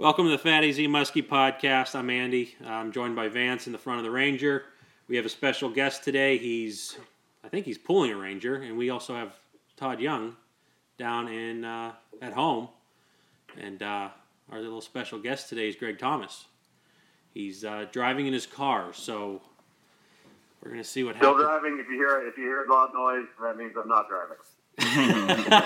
Welcome to the Fatty Z Muskie podcast. I'm Andy. I'm joined by Vance in the front of the Ranger. We have a special guest today. He's, I think he's pulling a Ranger, and we also have Todd Young down in uh, at home. And uh, our little special guest today is Greg Thomas. He's uh, driving in his car, so we're gonna see what Still happens. Still driving. If you hear if you hear loud noise, that means I'm not driving.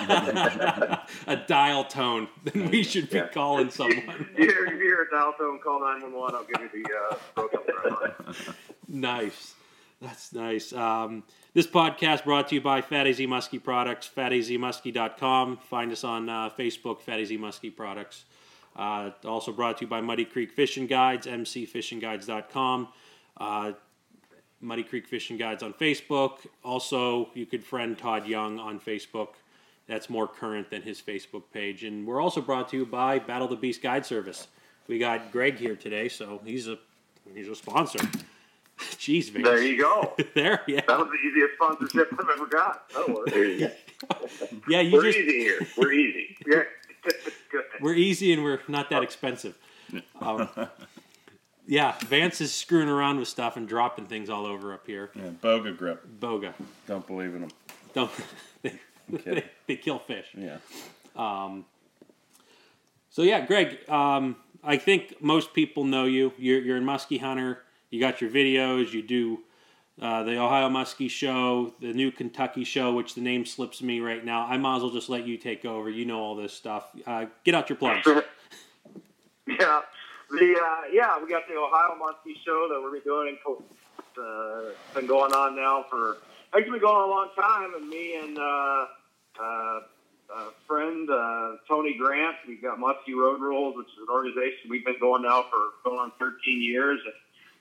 a dial tone, then we should be Yeah. calling someone. If you hear, if you hear a dial tone, call nine one one. I'll give you the uh, broken line. Nice. That's nice. Um, this podcast brought to you by Fatty Z Muskie Products, fattyzmuskie.com. Find us on uh, Facebook, Fatty Z Muskie Products. Uh, also brought to you by Muddy Creek Fishing Guides, mcfishingguides.com. Uh, Muddy Creek Fishing Guides on Facebook. Also, you could friend Todd Young on Facebook. That's more current than his Facebook page. And we're also brought to you by Battle the Beast Guide Service. We got Greg here today, so he's a he's a sponsor. Jeez, Vince. There you go. there, yeah, That was the easiest sponsorship I've ever got. That'll. There you go. yeah. You We're just easy here. We're easy. Yeah. We're easy and we're not that expensive. Um, yeah, Vance is screwing around with stuff and dropping things all over up here. Yeah, boga grip. Boga, Don't believe in them. don't they, kidding. they, they kill fish. Yeah. So yeah, Greg, um, I think most people know you. You're, you're a muskie hunter. You got your videos. You do uh, the Ohio Muskie Show, the new Kentucky Show, which the name slips me right now. I might as well just let you take over. You know all this stuff. Uh, get out your plugs. Yeah. The uh, yeah, we got the Ohio Muskie Show that we're doing. in Uh, it's been going on now for actually been going on a long time. And me and uh, uh, a friend uh, Tony Grant, we've got Muskie Road Rules, which is an organization we've been going now for going on 13 years. And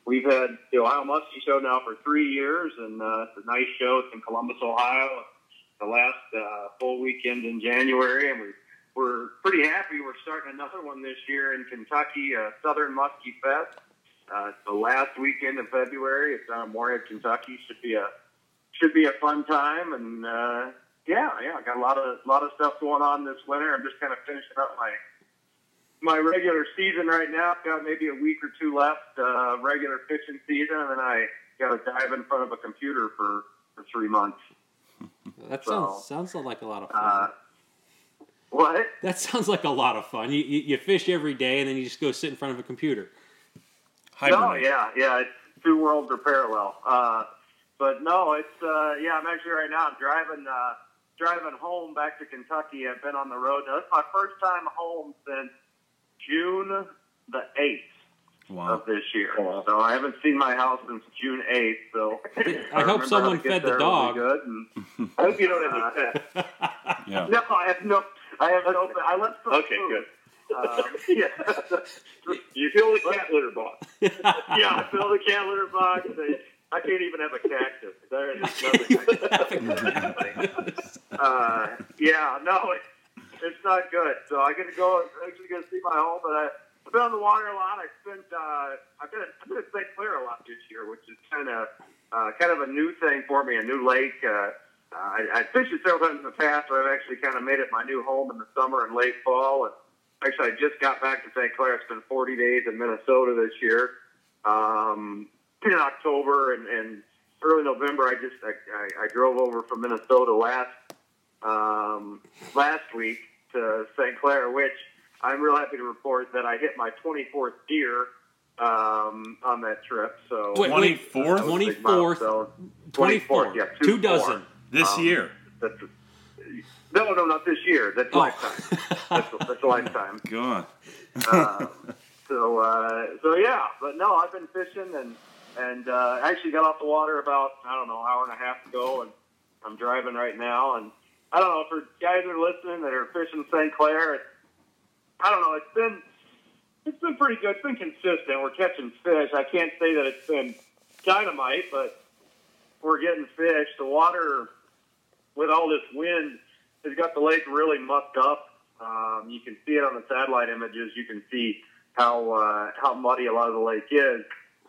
we've had the Ohio Muskie Show now for three years, and uh, it's a nice show. It's in Columbus, Ohio. The last uh, full weekend in January, and we we're pretty happy. We're starting another one this year in Kentucky, uh, Southern Muskie Fest. Uh, it's the last weekend in February. It's down in Morehead, Kentucky. Should be a should be a fun time, and uh, yeah, yeah, I got a lot of lot of stuff going on this winter. I'm just kind of finishing up my my regular season right now. I've got maybe a week or two left, uh, regular fishing season, and then I got to dive in front of a computer for for three months. That So, sounds sounds like a lot of fun. Uh, what? that sounds like a lot of fun. You, you you fish every day and then you just go sit in front of a computer. No, yeah, yeah. It's two worlds are parallel. Uh, but no, it's uh, yeah. I'm actually right now. I'm driving uh, driving home back to Kentucky. I've been on the road. Now, this is my first time home since June the eighth Wow. of this year. So I haven't seen my house since June eighth. So I if hope someone how to get fed the dog. Good. And, I hope you don't have any pets. Yeah. no, I have no. I have no. I left some Okay, food. good. Uh, yeah. You fill the cat litter box. yeah, I fill the cat litter box. They, I can't even have a cactus. There is another thing. uh, yeah, no, it, it's not good. So I got to go. I'm actually going to see my home, but I, I've been on the water a lot. I spent. Uh, I've been. I've been at St. Clair a lot this year, which is kind of uh, kind of a new thing for me. A new lake. Uh, I, I fished it several times in the past, but I've actually kind of made it my new home in the summer and late fall. And actually, I just got back to St. Clair. It's been 40 days in Minnesota this year. Um, in October and, and early November, I just I, I, I drove over from Minnesota last um, last week to St. Clair, which I'm real happy to report that I hit my 24th deer um, on that trip. So Wait, wait, 24th? that was a big 24th? 24. yeah, Two two, dozen. This Um, year. That's no, no, not this year. That's Oh. lifetime. That's, that's a lifetime. God. Uh, so, uh, so yeah, but no, I've been fishing and and uh, I actually got off the water about I don't know an hour and a half ago, and I'm driving right now. And I don't know for guys that are listening that are fishing St. Clair. I don't know. It's been it's been pretty good. It's been consistent. We're catching fish. I can't say that it's been dynamite, but we're getting fish. The water with all this wind has got the lake really mucked up. Um, you can see it on the satellite images. You can see how uh, how muddy a lot of the lake is.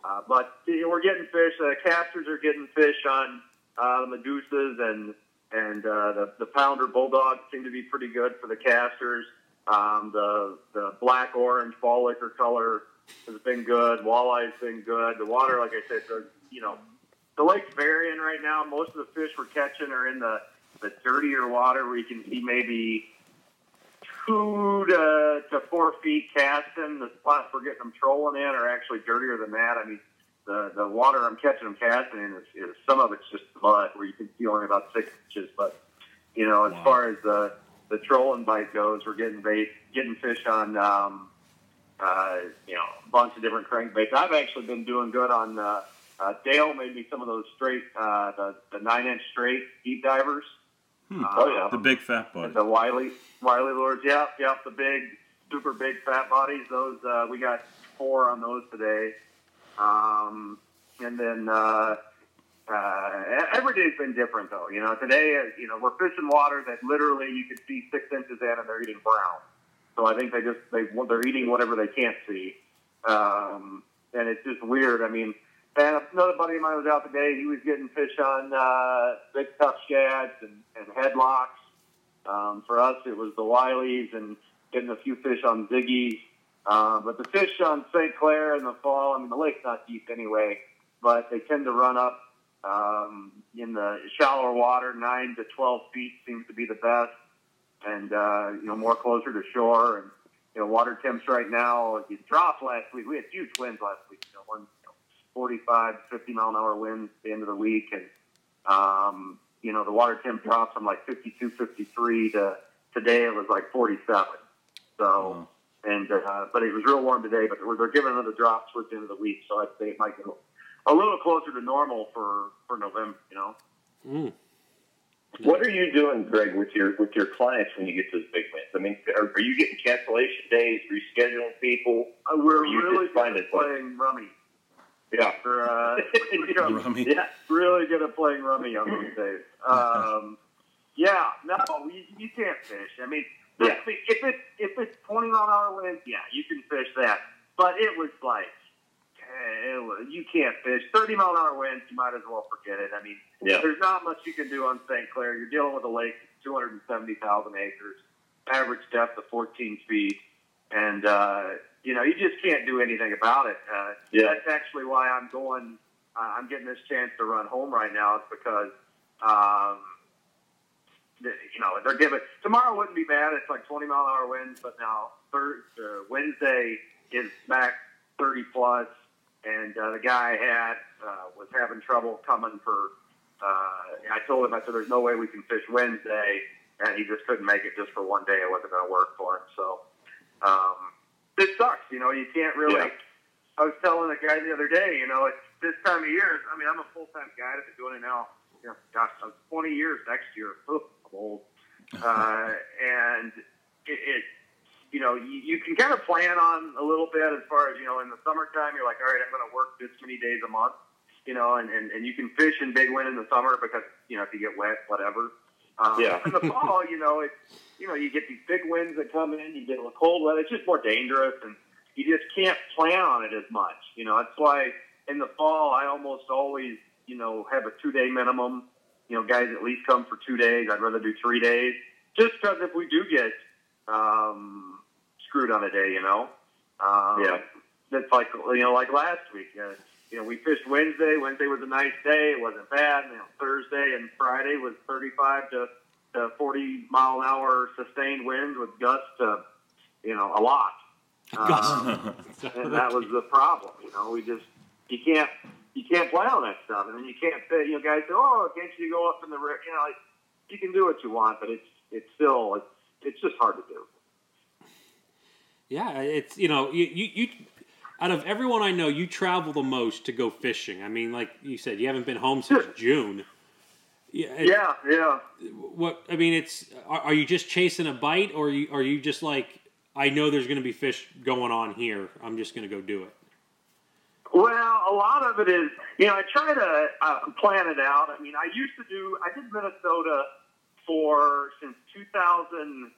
Uh, but you know, we're getting fish. Uh, casters are getting fish on uh, the Medusas and and uh, the the pounder bulldogs seem to be pretty good for the casters. Um, the the black orange fall liquor color has been good. Walleye's been good. The water, like I said, you know, the lake's varying right now. Most of the fish we're catching are in the the dirtier water where you can see maybe two to, to four feet casting. The spots we're getting them trolling in are actually dirtier than that. I mean, the the water I'm catching them casting in is, is some of it's just mud where you can see only about six inches. But you know, as Wow. far as the the trolling bite goes, we're getting bait, getting fish on. Um, uh, you know, a bunch of different crankbaits. I've actually been doing good on. Uh, uh, Dale made me some of those straight, uh, the, the nine inch straight deep divers. Hmm. Oh, yeah. The big fat bodies. the Wiley Wiley lures, yep, yep, the big, super big fat bodies. Those uh, we got four on those today, um, and then uh, uh, every day's been different though. You know, today, uh, you know, we're fishing water that literally you could see six inches in, and they're eating brown. So I think they just they they're eating whatever they can't see, um, and it's just weird. I mean. And another buddy of mine was out today. He was getting fish on uh, big tough shads and, and headlocks. Um, for us, it was the Wileys and getting a few fish on Ziggy's. Uh, but the fish on St. Clair in the fall, I mean, the lake's not deep anyway, but they tend to run up um, in the shallower water. Nine to 12 feet seems to be the best, and, uh, you know, more closer to shore. And, you know, water temps right now, it dropped last week. We had huge winds last week, you know, one, you know, 45, 50 mile an hour winds at the end of the week. And, um, you know, the water temp dropped from like 52, 53 to today it was like 47. So, Wow. and, uh, but it was real warm today, but they're, they're giving another drop towards the end of the week. So I'd say it might get a little closer to normal for, for November, you know? Mm. What are you doing, Greg, with your with your clients when you get those big wins? I mean, are, are you getting cancellation days, rescheduling people? Uh, we're you really just find good playing rummy. Yeah. For, uh, know, Rummy. Yeah. really good at playing rummy on these days. Um, yeah, no, you, you can't fish. I mean, Yeah. if it if it's twenty mile an hour winds, yeah, you can fish that. But it was like, eh, it was, you can't fish thirty mile an hour winds. You might as well forget it. I mean, Yeah. there's not much you can do on St. Clair. You're dealing with a lake, two hundred and seventy thousand acres, average depth of fourteen feet, and uh, you know you just can't do anything about it. Uh, Yeah. that's actually why I'm going. Uh, I'm getting this chance to run home right now. It's because, um, the, you know, they're giving tomorrow wouldn't be bad. It's like 20 mile an hour winds, but now third, uh, Wednesday is back 30 plus, and uh, the guy had uh, was having trouble coming for. Uh, I told him I said, "There's no way we can fish Wednesday," and he just couldn't make it just for one day. It wasn't going to work for him. So um, it sucks. You know, you can't really. Yeah. I was telling a guy the other day, you know, it's this time of year. I mean, I'm a full time guide. I've been doing it now. You know, gosh, I'm 20 years next year. Ugh, I'm old. Uh, and it, it, you know, you, you can kind of plan on a little bit as far as you know. In the summertime, you're like, all right, I'm going to work this many days a month. You know, and, and, and you can fish in big wind in the summer because you know if you get wet, whatever. Um, Yeah. In the fall, you know, it's you know you get these big winds that come in. You get a cold weather. It's just more dangerous, and you just can't plan on it as much. You know, that's why in the fall I almost always, you know, have a two day minimum. You know, guys at least come for two days. I'd rather do three days, just because if we do get um, screwed on a day, you know, um, Yeah. that's like you know, like last week. Uh, you know, we fished Wednesday. Wednesday was a nice day. It wasn't bad. You know, Thursday and Friday was 35 to, to 40 mile an hour sustained winds with gusts to, you know, a lot. Um, and that was the problem. You know, we just you can't you can't play on that stuff, and then you can't fit. You know, guys say, "Oh, can't you go up in the river?" You know, like, you can do what you want, but it's it's still it's it's just hard to do. Yeah, it's you know you, you you out of everyone I know, you travel the most to go fishing. I mean, like you said, you haven't been home since June. Yeah, Yeah, yeah. What I mean, it's are, are you just chasing a bite, or are you are you just like I know there's going to be fish going on here. I'm just going to go do it. Well, a lot of it is, you know, I try to uh, plan it out. I mean, I used to do, I did Minnesota for since 2000.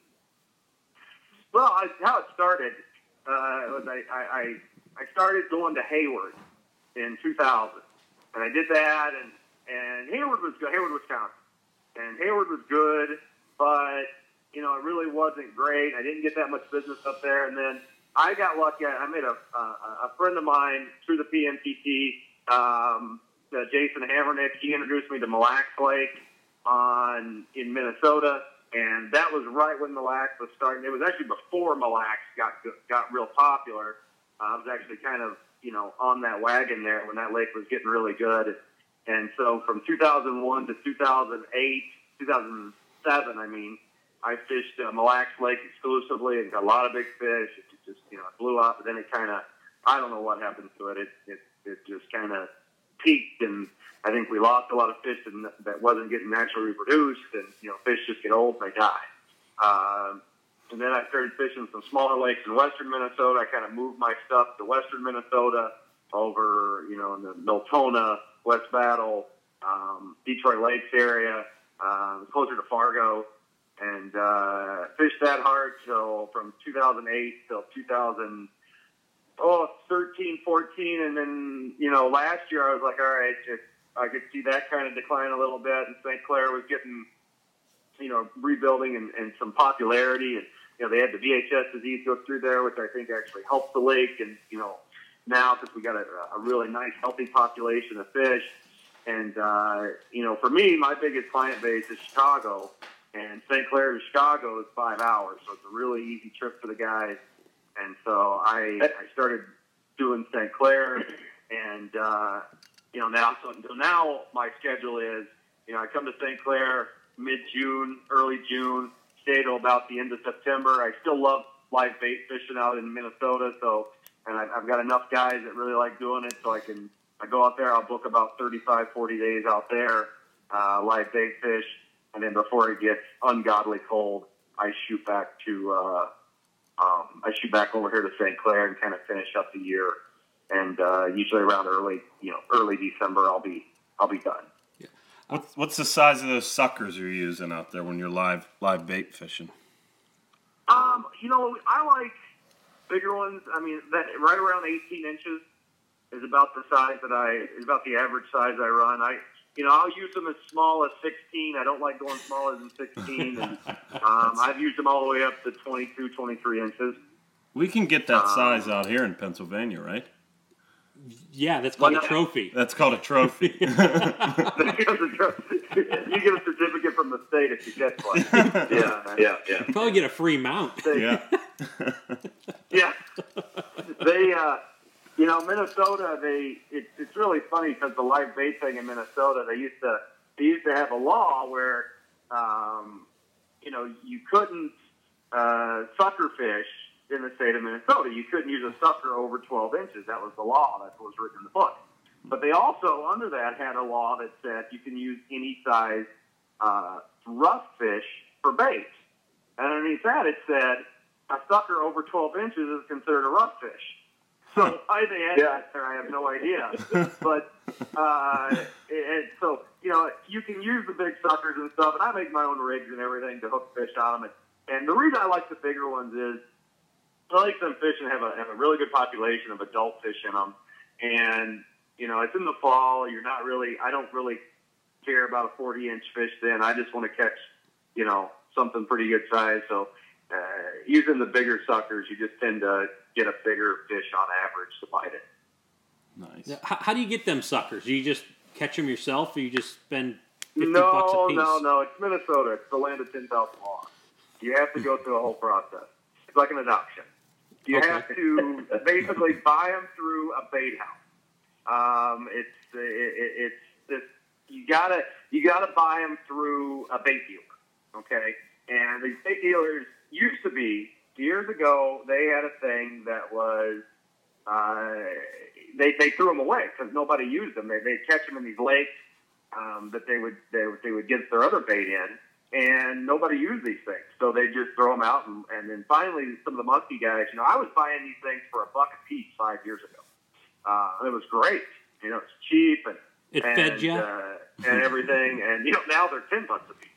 Well, I, how it started uh, was I, I, I, I started going to Hayward in 2000, and I did that, and and Hayward was good. Hayward, Wisconsin, and Hayward was good, but you know, it really wasn't great. I didn't get that much business up there, and then I got lucky. I made a a, a friend of mine through the PMTT, um, uh, Jason Havernick. He introduced me to Mille Lacs Lake on in Minnesota, and that was right when Mille Lacs was starting. It was actually before Mille Lacs got got real popular. I was actually kind of you know on that wagon there when that lake was getting really good, and so from 2001 to 2008, 2007, I mean. I fished uh, Mille Lacs Lake exclusively and got a lot of big fish. It just, you know, it blew up, but then it kind of, I don't know what happened to it. It, it, it just kind of peaked, and I think we lost a lot of fish that wasn't getting naturally reproduced, and you know, fish just get old and they die. Um, and then I started fishing some smaller lakes in western Minnesota. I kind of moved my stuff to western Minnesota over, you know, in the Miltona, West Battle, um, Detroit Lakes area, uh, closer to Fargo. And uh, fished that hard till from 2008 till 2000 oh 13 14 and then you know last year i was like all right if i could see that kind of decline a little bit and st clair was getting you know rebuilding and, and some popularity. And you know they had the vhs disease go through there which i think actually helped the lake and you know now because we got a, a really nice healthy population of fish and uh, you know for me my biggest client base is chicago and St. Clair to Chicago is five hours, so it's a really easy trip for the guys. And so I I started doing St. Clair, and uh, you know now so, so now my schedule is you know I come to St. Clair mid June, early June, stay till about the end of September. I still love live bait fishing out in Minnesota, so and I, I've got enough guys that really like doing it, so I can I go out there. I'll book about 35, 40 days out there, uh, live bait fish and then before it gets ungodly cold, I shoot back to uh, um, I shoot back over here to St. Clair and kind of finish up the year. And uh, usually around early, you know, early December, I'll be I'll be done. What's what's the size of those suckers you're using out there when you're live live bait fishing? Um, you know, I like bigger ones. I mean, that right around 18 inches is about the size that I is about the average size I run. I you know, I'll use them as small as 16. I don't like going smaller than 16. And um, I've used them all the way up to 22, 23 inches. We can get that Um, size out here in Pennsylvania, right? Yeah, that's called Well, a trophy. That's called a trophy. you get a certificate from the state if you catch one. Yeah, yeah, yeah. Probably get a free mount. They, yeah. yeah. They, uh, you know, Minnesota. They, it, it's really funny because the live bait thing in Minnesota. They used to, they used to have a law where, um, you know, you couldn't uh, sucker fish in the state of Minnesota. You couldn't use a sucker over 12 inches. That was the law. That's what was written in the book. But they also, under that, had a law that said you can use any size uh, rough fish for bait. And underneath that, it said a sucker over 12 inches is considered a rough fish. So why they had Yeah. that there, I have no idea. but uh, and so you know, you can use the big suckers and stuff, and I make my own rigs and everything to hook fish on them. And, and the reason I like the bigger ones is I like them fish and have a have a really good population of adult fish in them. And you know, it's in the fall. You're not really. I don't really care about a 40 inch fish. Then I just want to catch, you know, something pretty good size. So uh, using the bigger suckers, you just tend to get a bigger fish on average to bite it. Nice. How, how do you get them suckers? Do you just catch them yourself, or you just spend fifty no, bucks a piece? No, no, no. It's Minnesota. It's the land of 10,000 laws. You have to go through a whole process. It's like an adoption. You Okay. have to basically buy them through a bait house. Um, it's it, it, it's this. You gotta you gotta buy them through a bait dealer. Okay, and these bait dealers used to be years ago. They had a thing that was uh, they they threw them away because nobody used them. They they catch them in these lakes um, that they would they, would- they would get their other bait in, and nobody used these things, so they just throw them out. And, and then finally, some of the musky guys, you know, I was buying these things for a buck a piece five years ago. Uh, it was great, you know, it's cheap and It and, fed you. uh, and everything, and you know now they're ten bucks a piece.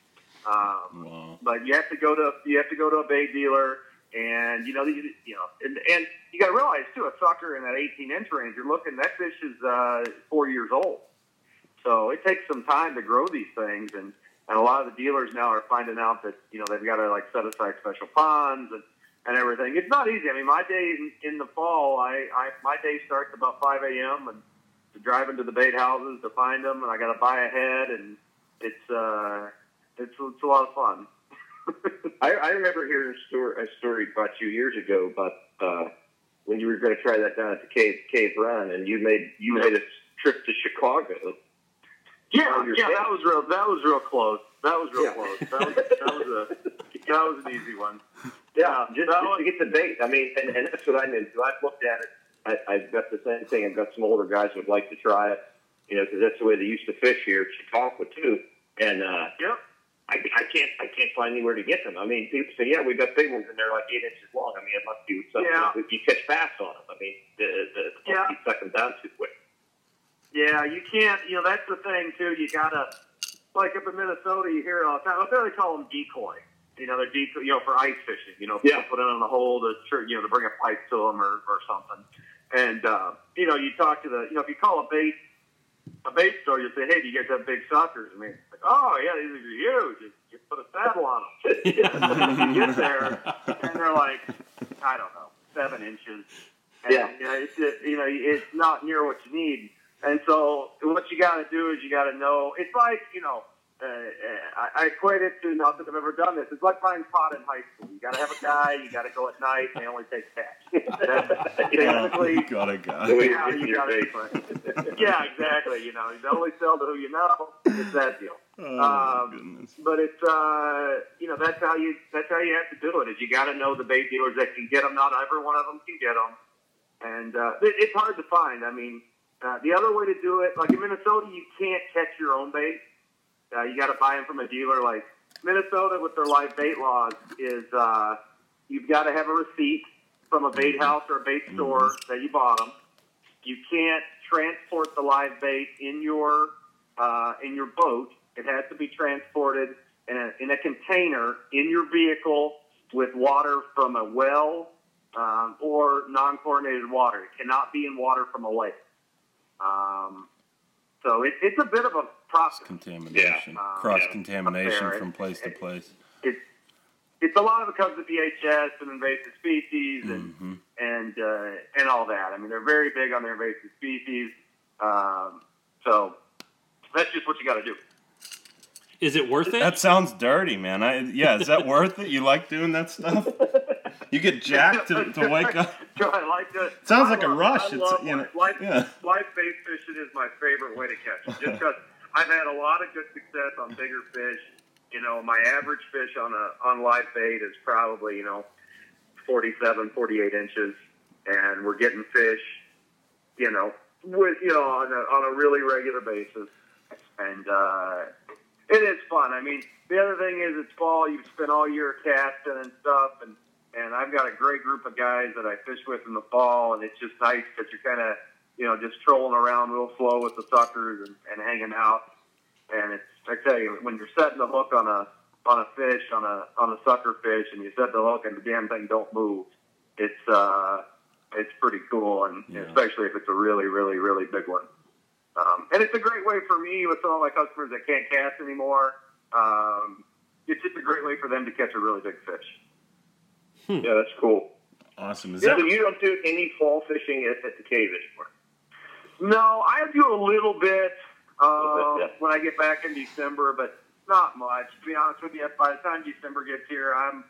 Um, Wow. but you have to go to you have to go to a bait dealer, and you know you, you know, and, and you got to realize too, a sucker in that 18 inch range, you're looking that fish is uh, four years old, so it takes some time to grow these things, and and a lot of the dealers now are finding out that you know they've got to like set aside special ponds and and everything. It's not easy. I mean, my day in, in the fall, I, I my day starts about 5 a.m. and to drive into the bait houses to find them, and I got to buy ahead, and it's uh, it's it's a lot of fun. I, I remember hearing a story, a story about you years ago about uh, when you were going to try that down at the Cave Cave Run, and you made you made a trip to Chicago. Yeah, yeah, that was real. That was real close. That was real Yeah. close. That was that was a that was an easy one. Yeah, just, that just was- to get the bait. I mean, and, and that's what I'm into. I've looked at it. I, I've got the same thing. I've got some older guys who would like to try it, you know, because that's the way they used to fish here at Chautauqua too. And uh, Yep. I, I can't I can't find anywhere to get them. I mean, people say, yeah, we've got big ones, and they're like eight inches long. I mean, it must be something. Yeah. If you catch bass on them, I mean, the, the, the Yeah. you suck them down too quick. Yeah, you can't. You know, that's the thing too. You gotta like up in Minnesota, you hear all the time. Up there, they call them decoy. You know, they're decoy. You know, for ice fishing. You know, people Yeah. put it on the hole to you know to bring a pipe to them or or something. And uh, you know, you talk to the you know if you call a bait a bait store, you say, hey, do you guys have big suckers? I mean, like, oh yeah, these are huge. You, you put a saddle on them. you get there, and they're like, I don't know, seven inches. And, Yeah. You know, it's just, you know, it's not near what you need. And so what you got to do is you got to know. It's like you know, uh, uh, I, I equate it to not that I've ever done this. It's like buying pot in high school. You got to have a guy. You got to go at night. And they only take cash. That's basically. you got a guy. Yeah, you're getting you your gotta bait. yeah, exactly. You know, you only sell to who you know. It's that deal. Oh, my Um, goodness. But it's uh, you know that's how you that's how you have to do it. Is you got to know the bait dealers that can get them. Not every one of them can get them, and uh, it, it's hard to find. I mean, uh, the other way to do it, like in Minnesota, you can't catch your own bait. Uh, you got to buy them from a dealer. Like Minnesota, with their live bait laws, is uh, you've got to have a receipt from a bait house or a bait store that you bought them. You can't transport the live bait in your uh, in your boat. It has to be transported in a, in a container in your vehicle with water from a well um, or non-chlorinated water. It cannot be in water from a lake. Um, so it, it's a bit of a process. Contamination, Yeah. Uh, cross yeah. contamination Up from place to It- place. It's it's a lot of it comes to VHS and invasive species and hmm and uh, and all that. I mean, they're very big on their invasive species. Um, so that's just what you got to do. Is it worth it? That sounds dirty, man. I yeah, is that worth it? You like doing that stuff? You get jacked to, to wake up. I like to. Sounds I like a rush. I It's love you know, live, yeah. live bait fishing is my favorite way to catch them. Just because I've had a lot of good success on bigger fish. You know, my average fish on a on live bait is probably you know 47, 48 inches, and we're getting fish. You know, with you know on a on a really regular basis, and uh, it is fun. I mean, the other thing is it's fall. You've spent all year casting and stuff, and and I've got a great group of guys that I fish with in the fall, and it's just nice that you're kind of you know just trolling around real slow with the suckers and, and hanging out. And it's I tell you, when you're setting the hook on a on a fish on a on a sucker fish, and you set the hook and the damn thing don't move, it's uh it's pretty cool, and Yeah. especially if it's a really really really big one. Um, and it's a great way for me with some of my customers that can't cast anymore. Um, it's just a great way for them to catch a really big fish. Yeah, that's cool. Awesome. Is So that you don't do any fall fishing at, at the cave anymore. No, I do a little bit uh, Little bit, yeah. when I get back in December, but not much. To be honest with you, by the time December gets here, I'm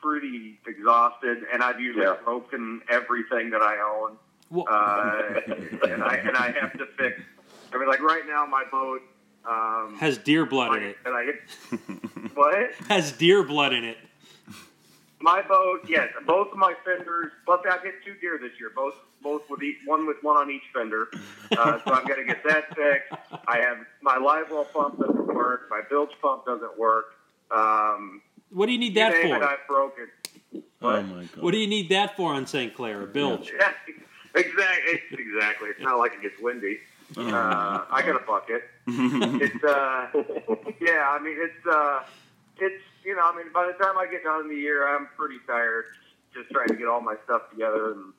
pretty exhausted, and I've usually Yeah. broken everything that I own. Well, Uh, and I and I have to fix. I mean, like right now, my boat um, has deer blood in it. and I what? Has deer blood in it. My boat, yes, both of my fenders. Plus, I hit two deer this year. Both, both with each one with one on each fender. Uh, so I'm going to get that fixed. I have my live well pump doesn't work. My bilge pump doesn't work. Um, What do you need that name it, for? I've broken. Oh my god. What do you need that for on St. Clair? A bilge. Yeah, exactly. Exactly. It's not like it gets windy. Uh, I got a bucket. It's uh, yeah. I mean, it's uh, it's you know, I mean, by the time I get done in the year, I'm pretty tired. Just trying to get all my stuff together and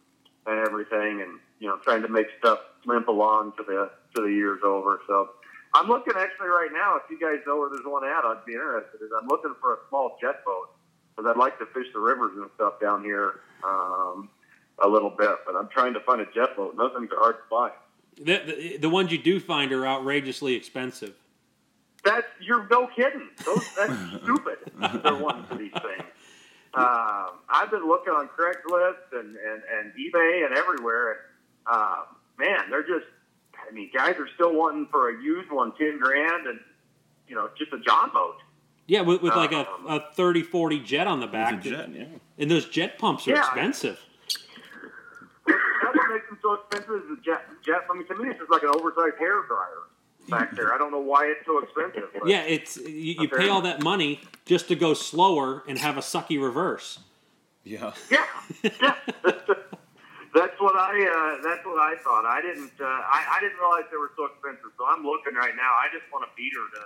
and everything, and you know, trying to make stuff limp along to the to the year's over. So I'm looking actually right now. If you guys know where there's one at, I'd be interested. Is I'm looking for a small jet boat because I'd like to fish the rivers and stuff down here um, a little bit. But I'm trying to find a jet boat. Those things are hard to find. The, the, the ones you do find are outrageously expensive. That's you're no kidding. Those that's stupid. They're one for these things. Um, I've been looking on Craigslist and, and, and eBay and everywhere. And, uh, man, they're just. I mean, guys are still wanting for a used one ten grand, and you know, just a John boat. Yeah, with, with like a, Um, a 30, 40 jet on the back. a jet, yeah. And those jet pumps are Yeah. expensive. That's what makes them so expensive. Is the jet? Jet. I mean, to me, it's just like an oversized hair dryer back there. I don't know why it's so expensive. But Yeah, it's you, you pay all that money just to go slower and have a sucky reverse. Yeah. Yeah, yeah. that's what I. Uh, that's what I thought. I didn't. Uh, I, I didn't realize they were so expensive. So I'm looking right now. I just want a beater to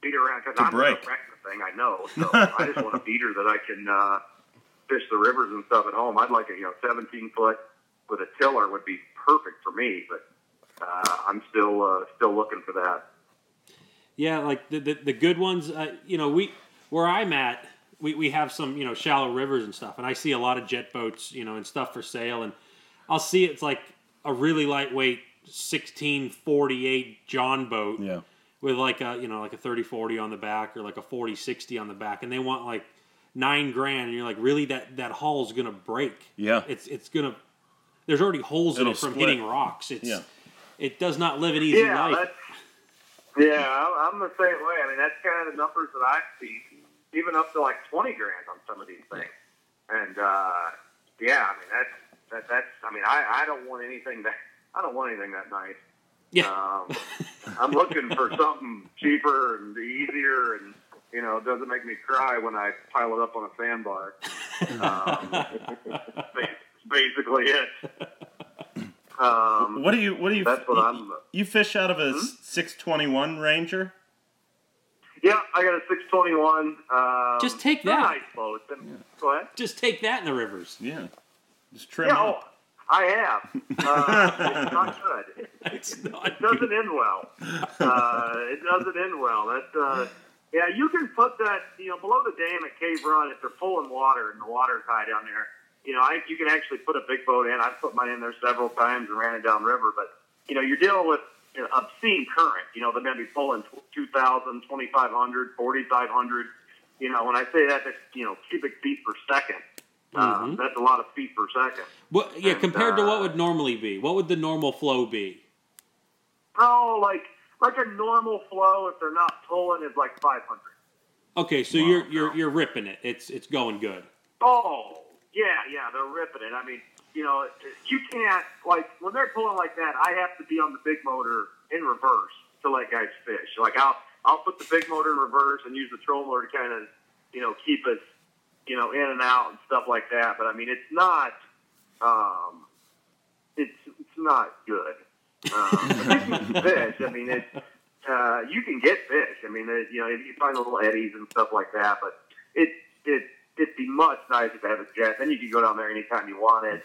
beat around because To I'm gonna wreck the thing. I know. So I just want a beater that I can uh, fish the rivers and stuff at home. I'd like a you know 17 foot with a tiller would be perfect for me. But uh, I'm still uh, still looking for that. Yeah, like the the, the good ones. Uh, you know, we where I'm at, we, we have some you know shallow rivers and stuff, and I see a lot of jet boats, you know, and stuff for sale, and I'll see it's like a really lightweight 1648 John boat Yeah. with like a you know like a 3040 on the back or like a 4060 on the back, and they want like nine grand, and you're like, really that that hull's gonna break. Yeah. It's it's gonna. There's already holes in It'll it from split. hitting rocks. It's Yeah. It does not live an easy yeah, life. yeah. I'm, I'm the same way. I mean, that's kind of the numbers that I see, even up to like twenty grand on some of these things. And uh, yeah, I mean that's that, that's. I mean, I, I don't want anything that I don't want anything that nice. Yeah. Um, I'm looking for something cheaper and easier, and you know, doesn't make me cry when I pile it up on a sandbar. Um, ba- basically it. Um, What do you? What do you? That's what you, I'm- You fish out of a Hmm? 621 Ranger. Yeah, I got a 621. Um, Just take that. Nice boats. And, Go ahead. Just take that in the rivers. Yeah. Just trim Yeah, up. oh, I have. Uh, it's not good. It's not It doesn't end well. Uh, it doesn't end well. That's uh, yeah. You can put that you know below the dam at Cave Run if they're pulling water and the water's high down there. You know, I, you can actually put a big boat in. I've put mine in there several times and ran it downriver. But you know, you're dealing with you know, obscene current. You know, they're going to be pulling 2,000, 2,500, 4,500. You know, when I say that, that's you know cubic feet per 2nd Uh, Mhm. That's a lot of feet per second. What, yeah, And, compared to what uh, would normally be, what would the normal flow be? Oh, like like a normal flow if they're not pulling is like 500. Okay, so you're you're you're ripping it. It's it's going good. Oh, yeah, yeah, they're ripping it. I mean, you know, you can't like when they're pulling like that. I have to be on the big motor in reverse to let guys fish. Like I'll I'll put the big motor in reverse and use the troller to kind of you know keep us you know in and out and stuff like that. But I mean, it's not um, it's it's not good. Um, fish. I mean, it uh, you can get fish. I mean, it, you know, you find little eddies and stuff like that. But it it it'd be much nicer to have a jet. Then you could go down there anytime you wanted,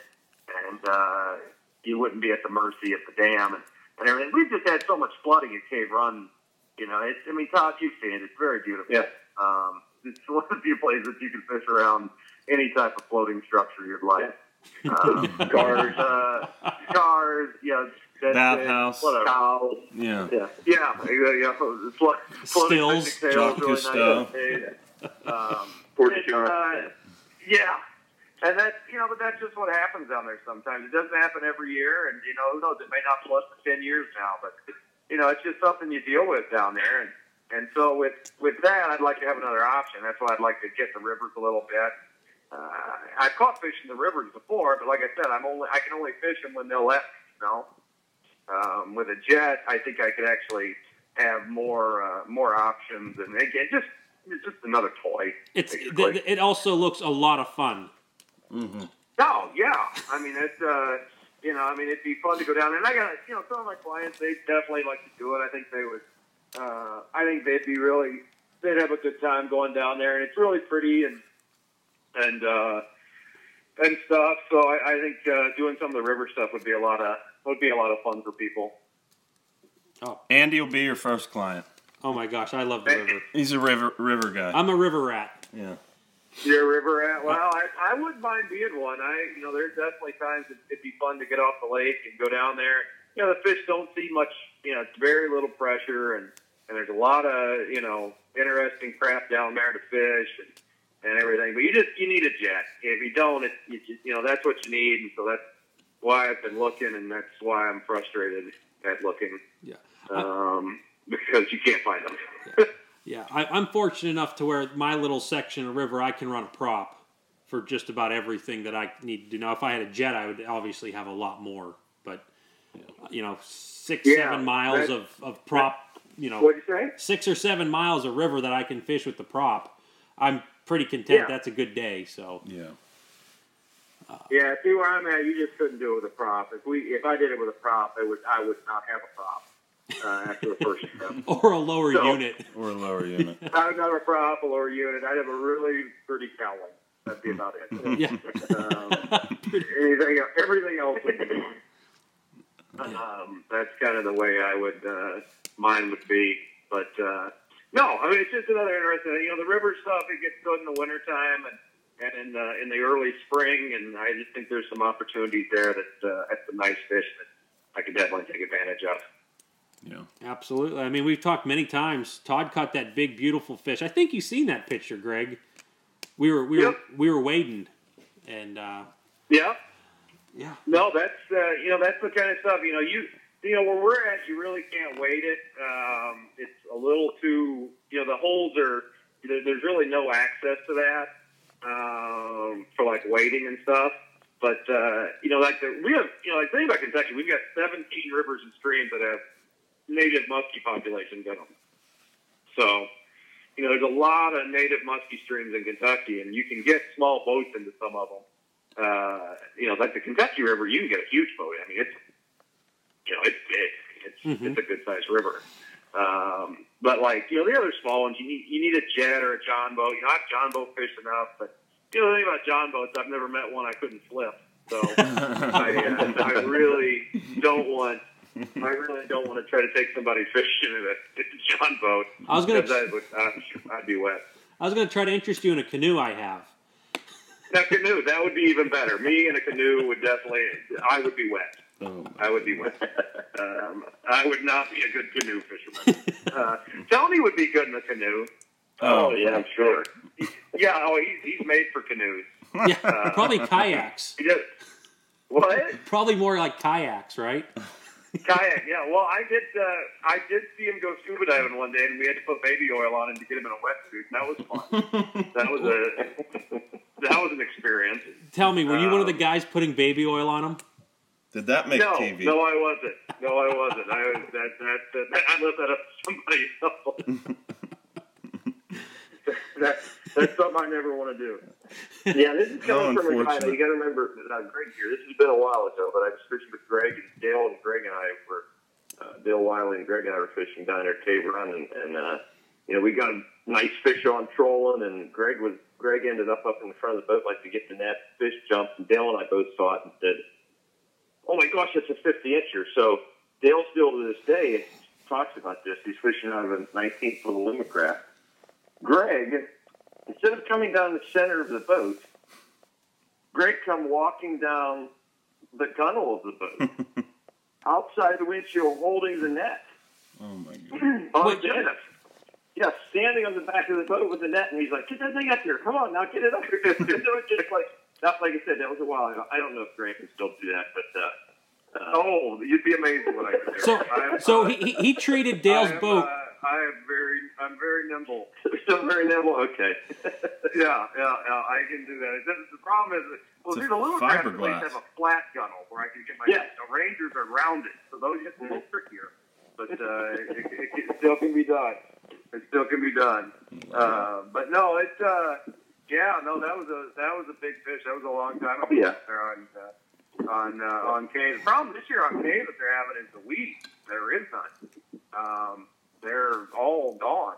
and uh, you wouldn't be at the mercy of the dam and, and everything. We've just had so much flooding at Cave Run. You know, it's, I mean, Todd, you've seen it. It's very beautiful. Yeah. Um, it's one of the few places you can fish around any type of floating structure you'd like. Um, cars, uh, cars, yeah, Bathhouse. it. Cows. Yeah. Yeah, yeah, yeah, yeah. Flo- Stills, fishing tails, Jacques really Cousteau. nice. Um, Fort it's, uh, yeah, and that you know, but that's just what happens down there. Sometimes it doesn't happen every year, and you know, who knows? It may not flood for ten years now, but you know, it's just something you deal with down there. And and so with with that, I'd like to have another option. That's why I'd like to get the rivers a little bit. Uh, I've caught fish in the rivers before, but like I said, I'm only I can only fish them when they'll let me. You know, um, with a jet, I think I could actually have more uh, more options, and again, just it's just another toy. It's basically. th- it also looks a lot of fun. Mm-hmm. Oh yeah, I mean it's uh, you know I mean it'd be fun to go down there. And I got you know some of my clients they definitely like to do it. I think they would. Uh, I think they'd be really they'd have a good time going down there, and it's really pretty and and uh, and stuff. So I, I think uh, doing some of the river stuff would be a lot of would be a lot of fun for people. Oh, Andy will be your first client. Oh my gosh, I love the river. He's a river river guy. I'm a river rat. yeah. You're a river rat. Well, I, I wouldn't mind being one. I, you know, there's definitely times it, it'd be fun to get off the lake and go down there. You know, the fish don't see much. You know, it's very little pressure, and and there's a lot of you know interesting craft down there to fish and, and everything. But you just you need a jet. If you don't, it, you, you know that's what you need, and so that's why I've been looking, and that's why I'm frustrated at looking Yeah. um, because you can't find them. Yeah, I, I'm fortunate enough to where my little section of river, I can run a prop for just about everything that I need to do. Now, if I had a jet, I would obviously have a lot more, but you know, six, Yeah, seven miles that- of, of prop, you know, What'd you say? six or seven miles of river that I can fish with the prop. I'm pretty content. Yeah. That's a good day. So Yeah. Yeah, see where I'm at. You just couldn't do it with a prop. If we, if I did it with a prop, it would, I would not have a prop uh, after the first trip. or a lower So- unit. Or a lower unit. I would not have a prop, a lower unit. I'd have a really pretty cowling. That'd be about it. Yeah. Um, anything, everything else. Would be, um, that's kind of the way I would, uh, mine would be. But uh, no, I mean it's just another interesting. You know, the river stuff it gets good in the wintertime and and in the in the early spring, and I just think there's some opportunities there that uh, that's some nice fish that I could definitely take advantage of. Yeah. Absolutely. I mean, we've talked many times. Todd caught that big, beautiful fish. I think you've seen that picture, Greg. We were we were we were wading, and uh, Yeah. yeah, No, that's uh, you know that's the kind of stuff you know you you know where we're at you really can't wait it. Um, it's a little too you know the holes are there, there's really no access to that um, for like waiting and stuff. But uh, you know like the, we have you know like think about Kentucky we've got 17 rivers and streams that have native muskie populations in them. So you know there's a lot of native muskie streams in Kentucky, and you can get small boats into some of them uh, you know, like the Kentucky River, you can get a huge boat. I mean, it's, you know, it's big. It's Mhm. it's a good sized river. Um, but like you know, the other small ones, you need you need a jet or a John boat. You know, I've John boat fished enough, but you know the thing about John boats, I've never met one I couldn't flip. So I, uh, I really don't want. I really don't want to try to take somebody fishing in a, John boat. I was gonna- I would, uh, I'd be wet. I was going to try to interest you in a canoe I have. That canoe, that would be even better. Me in a canoe would definitely, I would be wet. Oh, I would be wet. Um, I would not be a good canoe fisherman. Uh, Tony would be good in a canoe. Oh, yeah, I'm sure. Yeah, oh, he's, he's made for canoes. Yeah, probably kayaks. He just, what? Probably more like kayaks, right? Kayak, yeah. Well, I did. Uh, I did see him go scuba diving one day, and we had to put baby oil on him to get him in a wetsuit, and that was fun. that was a that was an experience. Tell me, were you one of the Um, guys putting baby oil on him? Did that make no, TV? no, I wasn't. No, I wasn't. I was that that, that, that I left that up to somebody else. that, that's something I never want to do. Yeah, this is coming from a guy. You got to remember, uh, Greg here. This has been a while ago, but I was fishing with Greg and Dale and Greg and I were uh, Dale Wiley and Greg and I were fishing down there at Cave Run, and, and uh, you know we got a nice fish on trolling, and Greg was Greg ended up up in the front of the boat like to get the net. Fish jumped, and Dale and I both saw it and said, "Oh my gosh, it's a 50 incher." So Dale still to this day talks about this. He's fishing out of a 19 foot limit craft. Greg, instead of coming down the center of the boat, Greg come walking down the gunnel of the boat, outside the windshield, holding the net Oh my god. on Wait, Yeah, standing on the back of the boat with the net, and he's like, "Get that thing up here! Come on, now get it up here!" it was just like that. Like I said, that was a while ago. I don't know if Grant can still do that, but uh, uh, oh, you'd be amazed what I could do. So, I am, so uh, he, he, he treated Dale's I am, boat. I am very, I'm very nimble. Still very nimble. Okay. yeah, yeah, yeah. I can do that. The, the problem is, that, well, It's see, the little craft at least have a flat gunnel where I can get my. Yeah. The Rangers are rounded, so those get a little trickier. But uh, it, it, it still can be done. It still can be done. Uh, but no, it's uh, yeah, no, that was a that was a big fish. That was a long time ago. Yeah. There on uh, on uh, on Cave. The problem this year on Cave that they're having is the weeds. There is none. Um, they're all gone.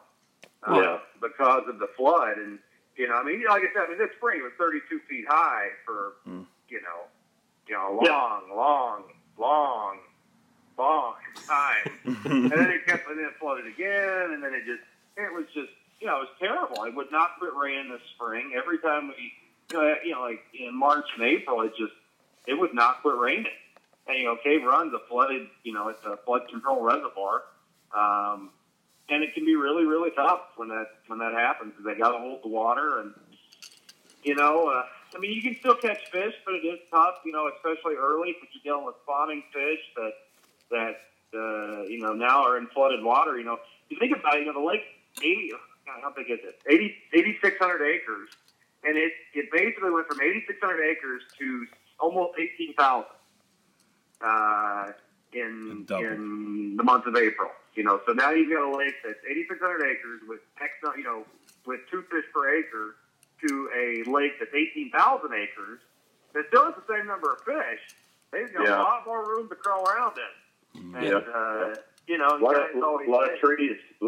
Uh, Yeah. Because of the flood, and you know, I mean, like I said, I mean, this spring it was 32 feet high for Mm. you know, you know, Yeah. long, long, long, long time, and then it kept and then it flooded again, and then it just it was just you know it was terrible. It would not quit raining this spring. Every time we you know, you know like in March and April, it just it would not quit raining. And you know, Cave Run's a flooded you know it's a flood control reservoir. Um, and it can be really, really tough when that when that happens. Because they got to hold the water, and you know, uh, I mean, you can still catch fish, but it is tough. You know, especially early because you're dealing with spawning fish that that uh, you know now are in flooded water. You know, you think about it, you know the lake eighty. God, how big is it? 80, 8,600 acres, and it it basically went from eighty six hundred acres to almost eighteen thousand. Uh, in in the month of April. You know, so now you've got a lake that's 8,600 acres with X, you know, with two fish per acre to a lake that's 18,000 acres that still has the same number of fish. They've got Yeah. a lot more room to crawl around in. And, Yeah. uh, you know, A lot of, a lot of trees, a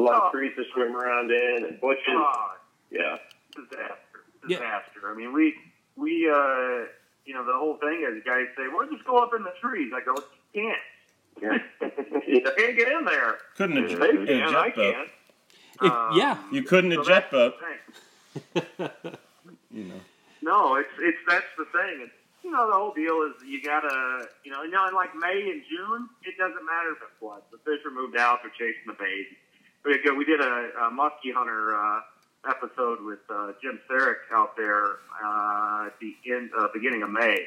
lot Oh. of trees to swim around in, and bushes. "Oh, Yeah. disaster, Yeah. disaster. I mean, we we uh, you know the whole thing is guys say, "Well, just go up in the trees." I go, "You can't. Yeah. You can't get in there." Couldn't have They a can, I jet boat. can't. If- Um, yeah. You couldn't so a jet boat. You know. No, it's it's that's the thing. It's, you know, the whole deal is you gotta, you know, you know, in like May and June, it doesn't matter if it floods. The fish are moved out; they're chasing the bait. We did, we did a, a muskie hunter uh, episode with uh, Jim Therick out there uh, at the end, uh, beginning of May,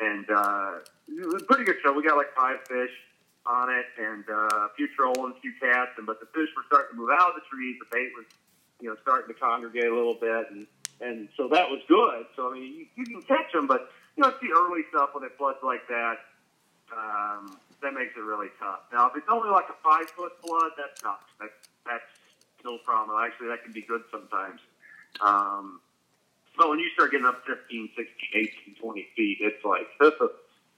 and uh, it was a pretty good show. We got like five fish on it, and uh, a few trolling, a few casts, and but the fish were starting to move out of the trees. The bait was, you know, starting to congregate a little bit, and and so that was good. So I mean, you, you can catch them, but you know, it's the early stuff when it floods like that. Um, that makes it really tough. Now, if it's only like a five foot flood, that's not that's that's no problem. Actually, that can be good sometimes. Um, but when you start getting up 15, 16, 18, 20 feet, it's like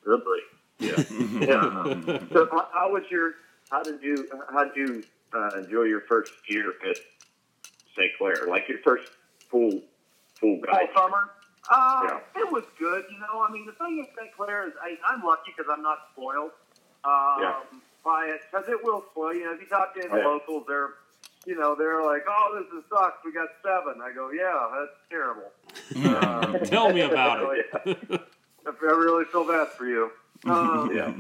really yeah. So, how- how was your? How did you? How did you uh, enjoy your first year at St. Clair? Like your first full full full guide? summer. Uh, Yeah. It was good, you know. I mean, the thing is, St. Clair is I, I'm lucky because I'm not spoiled um, Yeah. by it because it will spoil you. know, if you talk to any Oh, yeah. locals, they're you know they're like, "Oh, this is sucks. We got seven. I go, "Yeah, that's terrible." Um, Tell me about it. I really feel bad for you. Um, Yeah.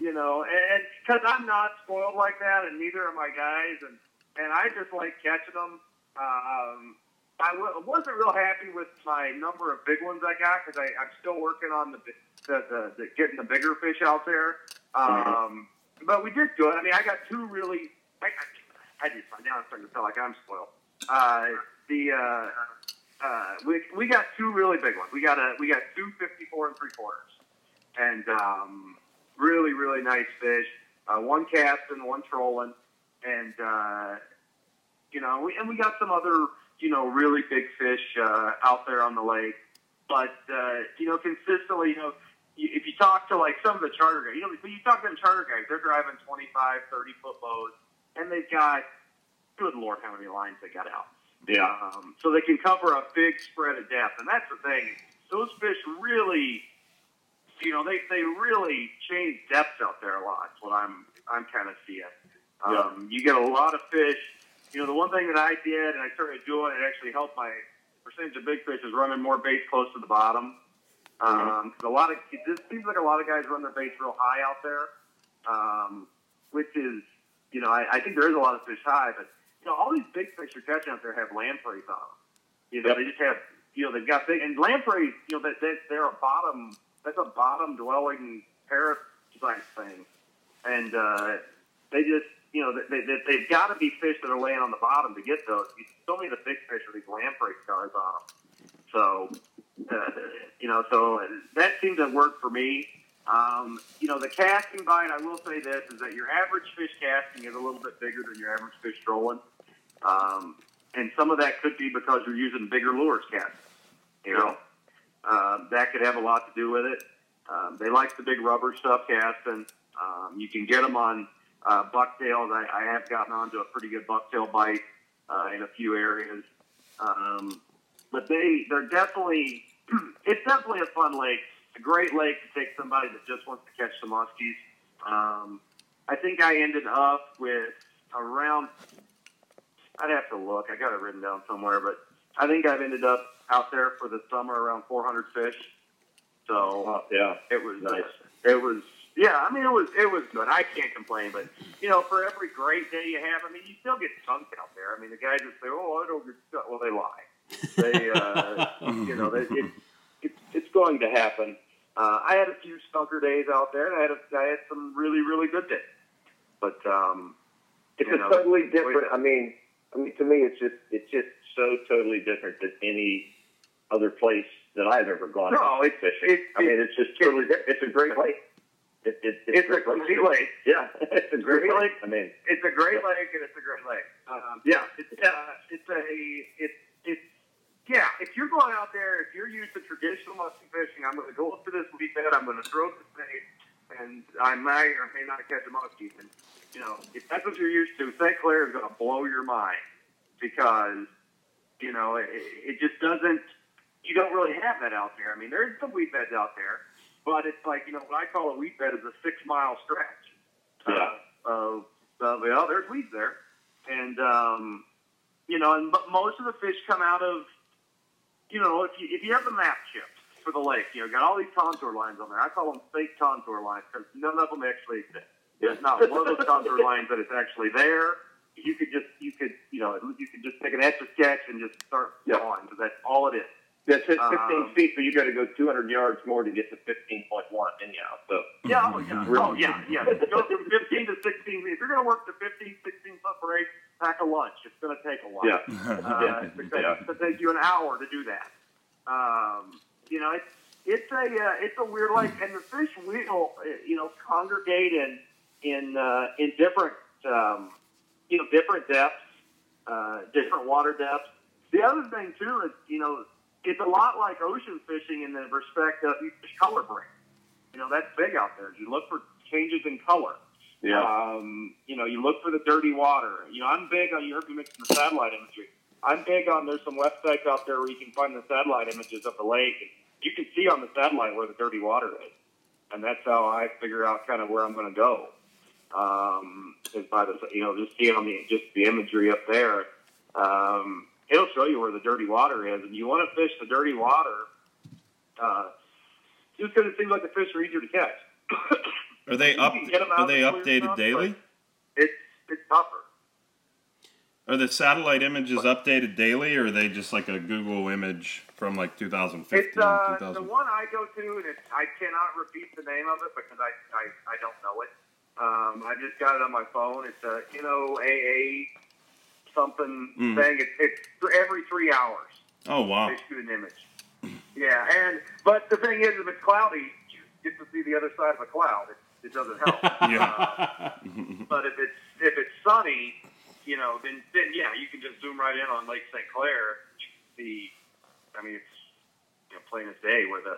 you know, and because I'm not spoiled like that, and neither are my guys, and and I just like catching them. Um, I w- wasn't real happy with my number of big ones I got because I'm still working on the, the, the, the getting the bigger fish out there. Um, But we did good. I mean, I got two really. I, I, I just now I'm starting to feel like I'm spoiled. Uh, the uh, uh, we we got two really big ones. We got a we got two 54 and three quarters, and um, really really nice fish. Uh, one casting, one trolling, and uh, you know, we, and we got some other you know really big fish uh, out there on the lake. But uh, you know, consistently, you know, if you talk to like some of the charter guys, you know, when you talk to them charter guys, they're driving 25, 30 foot boats, and they've got good lord, how many lines they got out. Yeah. Um, so they can cover a big spread of depth, and that's the thing. Those fish really, you know, they, they really change depth out there a lot. What I'm I'm kind of seeing. Um, You get a lot of fish. You know, the one thing that I did, and I started doing, it actually helped my percentage of big fish is running more baits close to the bottom. Um, 'cause a lot of it just seems like a lot of guys run their baits real high out there, um, which is, you know, I, I think there is a lot of fish high, but you know, all these big fish you're catching out there have lampreys on them. You know, Yep. they just have, you know, they've got big, and lampreys, you know, that they, they're a bottom, that's a bottom dwelling parasite thing. And, uh, they just, you know, they, they, they've got to be fish that are laying on the bottom to get those. So many of the big fish are these lamprey scars on them. So, uh, you know, so that seemed to work for me. Um, you know, the casting bite, I will say this, is that your average fish casting is a little bit bigger than your average fish trolling. Um, and some of that could be because you're using bigger lures casting. You know, um, that could have a lot to do with it. Um, they like the big rubber stuff casting. Um, you can get them on uh, bucktails. I, I have gotten onto a pretty good bucktail bite uh, in a few areas. Um, but they they're definitely it's definitely a fun lake, a great lake to take somebody that just wants to catch some muskies. Um, I think I ended up with around. I'd have to look. I got it written down somewhere, but I think I've ended up out there for the summer around 400 fish. So Oh, yeah. it was Nice. It was yeah. I mean, it was it was good. I can't complain, but you know, for every great day you have, I mean, you still get skunked out there. I mean, the guys just say, "Oh, I don't get skunked." Well, they lie. They, uh, you know, they, it, it, it's going to happen. Uh, I had a few skunker days out there, and I had a, I had some really really good days. But um, It's a know, totally different. I mean, I mean, to me, it's just it's just so totally different than any other place that I've ever gone No, it's- fishing. it's- I mean, it's just totally different. It's a great lake. It, it, it's a great lake. lake. Yeah, it's a great lake. I mean, It's a great lake, and it's a great lake. Um, yeah, it's uh, it's a it's it's yeah. If you're going out there, if you're used to traditional musky fishing, I'm going to go up to this weed bed. I'm going to throw the snake, and I may or may not catch a muskie. And you know, if that's what you're used to, St. Clair is going to blow your mind because you know it, it just doesn't. You don't really have that out there. I mean, there's some weed beds out there, but it's like you know what I call a weed bed is a six mile stretch. Yeah. Uh, of, of you know, there's weeds there, and um, you know, and but most of the fish come out of, you know, if you if you have the map chips for the lake, you know, got all these contour lines on there. I call them fake contour lines because none of them actually exist. There's not one of those contour lines that is actually there. You could just, you could, you know, you could just take an etch a sketch and just start Yeah. drawing because that's all it is. that's it, 15 Um, feet, but you got to go 200 yards more to get to 15.1 anyhow. So Yeah, oh yeah, oh yeah, yeah. Go from 15 to 16. If you're going to work the 15, 16 foot break, pack a lunch. It's going to take a while. yeah, Uh, Yeah, because yeah. It takes you an hour to do that. Um, you know, it's it's a uh, it's a weird lake, and the fish will you know congregate in in uh, in different um, you know different depths, uh, different water depths. The other thing too is you know it's a lot like ocean fishing in the respect of you fish color break. You know that's big out there. You look for changes in color. yeah. Um, you know, you look for the dirty water. You know, I'm big on, you heard me mention the satellite imagery. I'm big on, there's some websites out there where you can find the satellite images of the lake. And you can see on the satellite where the dirty water is. And that's how I figure out kind of where I'm going to go. Um, is by the, you know, just seeing on the, just the imagery up there. Um, it'll show you where the dirty water is. And you want to fish the dirty water, uh, just because it seems like the fish are easier to catch. Are they up? can get 'em Are they updated daily? It's, it's tougher. Are the satellite images updated daily, or are they just like a Google image from like 2015, It's uh, the one I go to, and it's, I cannot repeat the name of it because I, I, I don't know it. Um, I just got it on my phone. It's a NOAA something Mm. thing. It's, it's every three hours Oh wow! they shoot an image. Yeah, and but the thing is, if it's cloudy, you get to see the other side of a cloud. It, it doesn't help. Yeah. But if it's if it's sunny, you know, then then yeah, you can just zoom right in on Lake St. Clair. You can see, I mean, it's you know, plain as day where the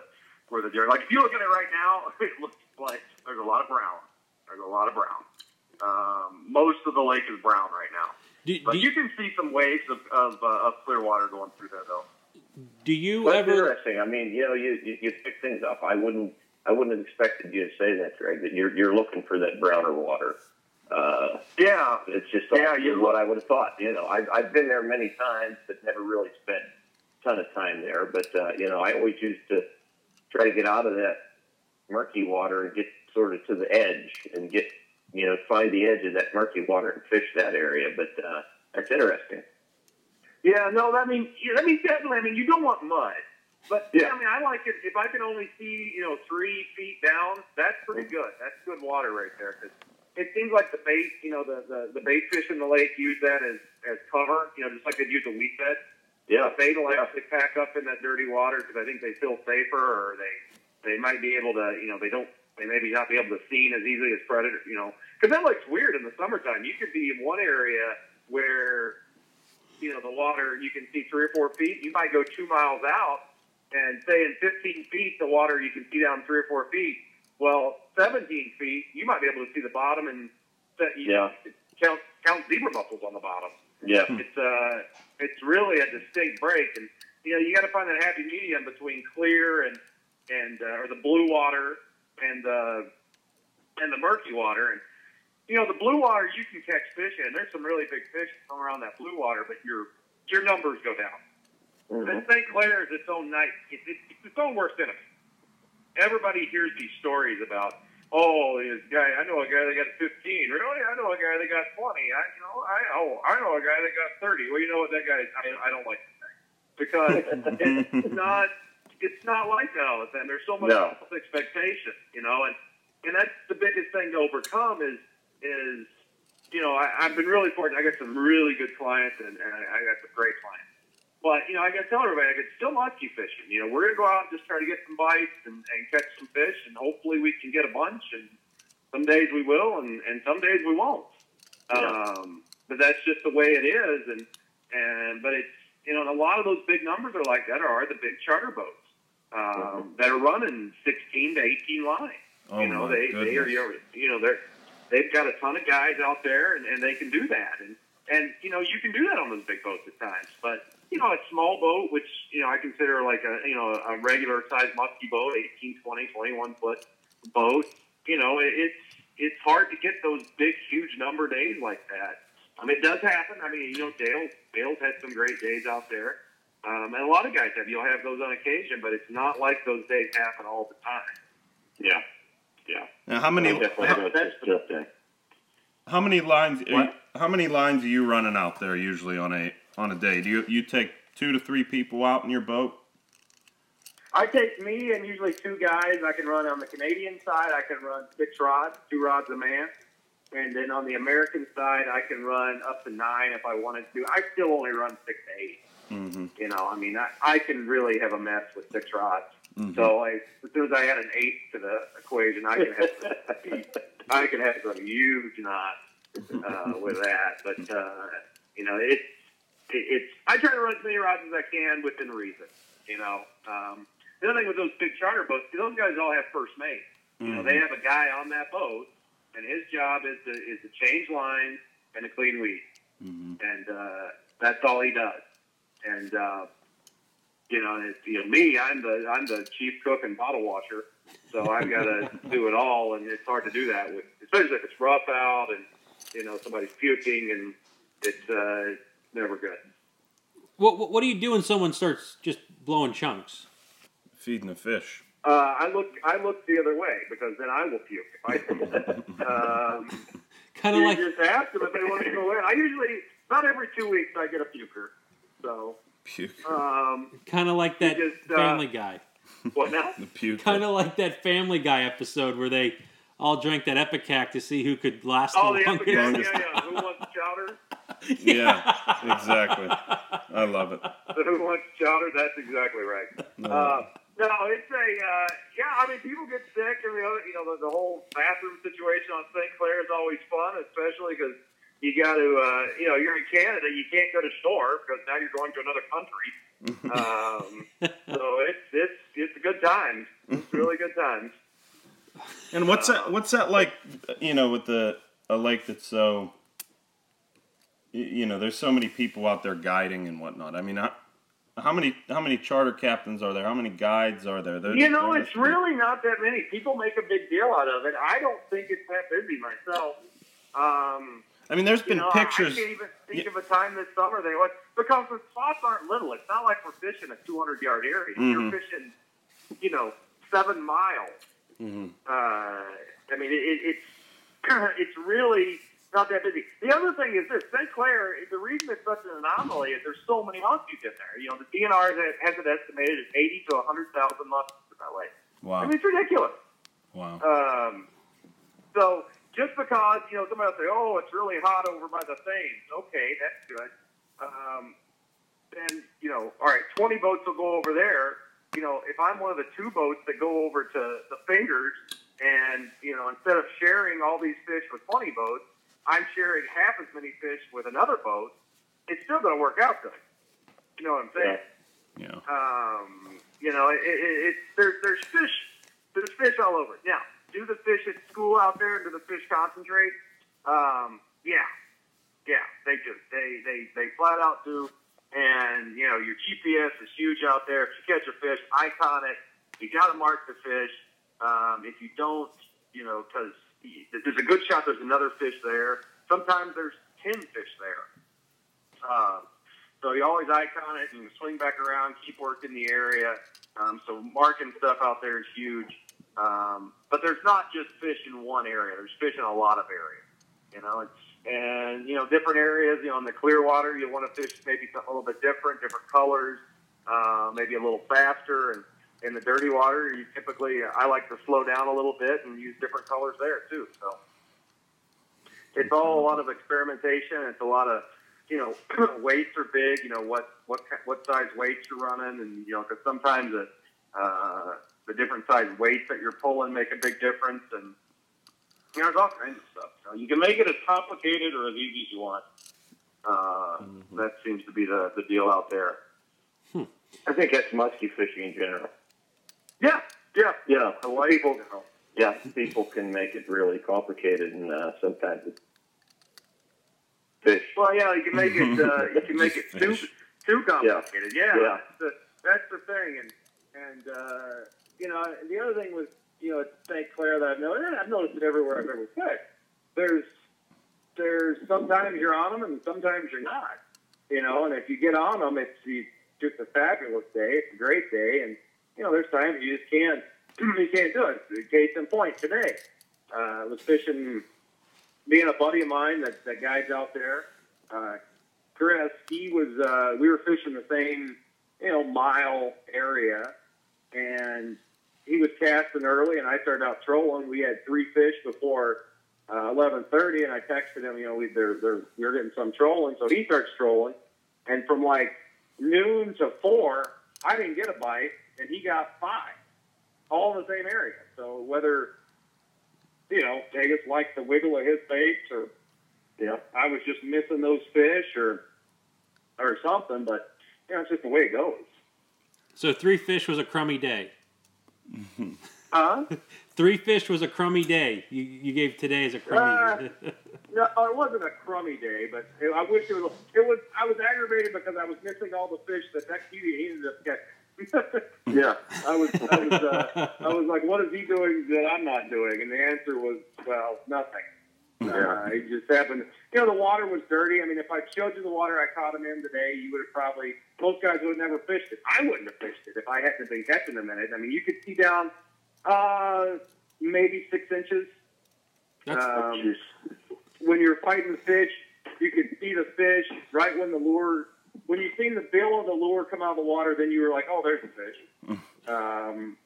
where the deer. Like if you look at it right now, it looks like there's a lot of brown. There's a lot of brown. Um, most of the lake is brown right now, Do, but do, you can see some waves of of, uh, of clear water going through there though. do you That's ever? interesting. I mean, you know, you, you you pick things up. I wouldn't I wouldn't have expected you to say that, Greg. That you're you're looking for that browner water. Uh, Yeah, it's just Yeah, you what I would have thought. You know, I've I've been there many times, but never really spent a ton of time there. But uh, you know, I always used to try to get out of that murky water and get sort of to the edge and get you know find the edge of that murky water and fish that area. But uh, that's interesting. Yeah, no, I mean, I mean, definitely. I mean, you don't want mud, but Yeah. I mean, I like it if I can only see, you know, three feet down. That's pretty good. That's good water right there. 'cause it seems like the bait, you know, the, the the bait fish in the lake use that as as cover. You know, just like they'd use a weed bed. Yeah. The bait will actually pack up in that dirty water because I think they feel safer, or they they might be able to, you know, they don't. They maybe not be able to seen as easily as predator, you know, because that looks weird in the summertime. You could be in one area where you know, the water, you can see three or four feet. You might go two miles out and say in 15 feet, the water you can see down three or four feet. Well, 17 feet, you might be able to see the bottom and set, you Yeah. count, count zebra mussels on the bottom. Yeah. It's, uh, it's really a distinct break. And, you know, you got to find that happy medium between clear and, and, uh, or the blue water and, uh, and the murky water. And, you know, the blue water you can catch fish in. There's some really big fish from around that blue water, but your your numbers go down. Mhm. And St. Clair is its own night. It's, it's, it's its own worst enemy. Everybody hears these stories about, oh, this guy. I know a guy that got 15. Really, I know a guy that got 20. I, you know, I oh, I know a guy that got 30. Well, you know what? That guy, I, I don't like that guy because it's not. It's not like that all the time. There's so much No. expectation, you know, and and that's the biggest thing to overcome is is you know I, I've been really fortunate. I got some really good clients and, and I, I got some great clients. But you know, I got to tell everybody, I get still musky fishing. You know, we're gonna go out and just try to get some bites and, and catch some fish, and hopefully we can get a bunch. And some days we will, and, and some days we won't. Um, but that's just the way it is. And and but it's you know, and a lot of those big numbers are like that are the big charter boats um, that are running 16 to 18 lines Oh you know, they, they are, you know, they're, they've got a ton of guys out there and, and they can do that. And, and, you know, you can do that on those big boats at times, but, you know, a small boat, which, you know, I consider like a, you know, a regular size musky boat, 18, 20, 21 foot boat, you know, it, it's, it's hard to get those big, huge number days like that. I mean, it does happen. I mean, you know, Dale, Dale's had some great days out there. Um, and a lot of guys have, you'll have those on occasion, but it's not like those days happen all the time. Yeah. Yeah. Now, how many how, not that's just drifting. how many lines? You, What? how many lines are you running out there usually on a on a day? Do you you take two to three people out in your boat? I take me and usually two guys. I can run on the Canadian side. I can run six rods, two rods a man, and then on the American side, I can run up to nine if I wanted to. I still only run six to eight. Mm-hmm. You know, I mean, I, I can really have a mess with six rods. Mhm. So I, as soon as I add an eight to the equation, I can have some, I can have some huge knots uh, with that. But uh, you know, it's it, it's I try to run as many rods as I can within reason. You know, um, the other thing with those big charter boats, those guys all have first mate. You know, they have a guy on that boat, and his job is to is to change lines and to clean weeds, Mhm. and uh, that's all he does. And uh, you know, it's, you know, me, I'm the I'm the chief cook and bottle washer, so I've got to do it all, and it's hard to do that with, especially if it's rough out and you know somebody's puking, and it's uh, never good. What, what what do you do when someone starts just blowing chunks? Feeding the fish. Uh, I look I look the other way because then I will puke. I um, Kind of you like just ask them if they want to go in. I usually not every two weeks I get a puker. So Puke. um, kind of like that just, uh, Family Guy. what now? the puke. Kind of like that Family Guy episode where they all drank that Ipecac to see who could last Oh, the the longest. epic, yeah, longest. yeah, yeah. Who wants chowder? Yeah, exactly. I love it. Who wants chowder? That's exactly right. No. Uh, no, it's a uh, yeah. I mean, people get sick, and the other, you know, the, the whole bathroom situation on St. Clair is always fun, especially because you got to, uh, you know, you're in Canada, you can't go to shore because now you're going to another country. Um, so it's it's it's a good time. It's really good times. And what's that? What's that like? You know, with the a lake that's so. You know, there's so many people out there guiding and whatnot. I mean, how, how many how many charter captains are there? How many guides are there? There- You know, it's really not that many. People make a big deal out of it. I don't think it's that busy myself. Um, I mean, there's been know, pictures. I can't even think Yeah. of a time this summer they went because the spots aren't little. It's not like we're fishing a 200 yard area. Mhm. You're fishing, you know, seven miles. Mhm. Uh, I mean, it, it, it's it's really not that busy. The other thing is this: St. Clair. The reason it's such an anomaly is there's so many muskies in there. You know, the DNR has- it estimated at 80 to 100,000 muskies in that lake. I mean, it's ridiculous. Wow. Um, so just because you know somebody will say, "Oh, it's really hot over by the Thames," okay, that's good. Um, then you know, all right, twenty boats will go over there. You know, if I'm one of the two boats that go over to the Fingers, and you know, instead of sharing all these fish with twenty boats, I'm sharing half as many fish with another boat. It's still going to work out good. You know what I'm saying? Yeah. Um, you know, it, it, it, there's there's fish, there's fish all over. Now, do the fish at school out there? Do the fish concentrate? Um, yeah, yeah, they do. They they they flat out do. And you know, your GPS is huge out there. If you catch a fish, icon it. You got to mark the fish. Um, if you don't, you know, because there's a good shot. There's another fish there. Sometimes there's ten fish there. Uh, so you always icon it and swing back around, keep working the area. Um, so marking stuff out there is huge. Um, but there's not just fish in one area. There's fish in a lot of areas. You know, it's and you know different areas. You know, in the clear water, you want to fish maybe something a little bit different, different colors, uh, maybe a little faster. And in the dirty water, you typically I like to slow down a little bit and use different colors there too. So it's all a lot of experimentation. It's a lot of you know weights are big. You know what what what size weights you're running, and you know because sometimes the uh, the different size weights that you're pulling make a big difference, and you know, there's all kinds of stuff. So you can make it as complicated or as easy as you want. Uh, mm-hmm. That seems to be the, the deal out there. Hmm. I think that's musky fishing in general. Yeah, yeah, yeah. People, yeah, people can make it really complicated, and uh, sometimes it's fish. Well, yeah, you can make it. Uh, you can make it too too complicated. Yeah, yeah. That's, the, that's the thing, and and uh, you know, the other thing was you know, at St. Clair that I've noticed, I've noticed it everywhere I've ever fished. There's, there's sometimes you're on them and sometimes you're not. You know, and if you get on them, it's just a fabulous day. It's a great day, and you know, there's times you just can't, you can't do it. Case in point, today, uh, I was fishing, being a buddy of mine that that guy's out there, uh, Chris. He was, uh, we were fishing the same, you know, mile area, and he was casting early, and I started out trolling. We had three fish before uh, eleven thirty, and I texted him. You know, we they're, they're we're getting some trolling, so he starts trolling, and from like noon to four, I didn't get a bite, and he got five, all in the same area. So whether you know Vegas liked the wiggle of his baits, or you know I was just missing those fish, or or something, but you know it's just the way it goes. So three fish was a crummy day. Huh? Three fish was a crummy day. You, you gave today as a crummy. Uh, no, it wasn't a crummy day, but I wish it was. It was. I was aggravated because I was missing all the fish that that Kiwi he ended up catching. yeah, I was. I was. Uh, I was like, "What is he doing that I'm not doing?" And the answer was, "Well, nothing." Yeah, uh, it just happened. You know, the water was dirty. I mean, if I showed you the water I caught him in today, you would have probably most guys would have never fished it. I wouldn't have fished it if I hadn't been catching them in it. I mean, you could see down uh, maybe six inches. That's um, when you're fighting the fish, you could see the fish right when the lure. When you seen the bill of the lure come out of the water, then you were like, "Oh, there's the fish." um,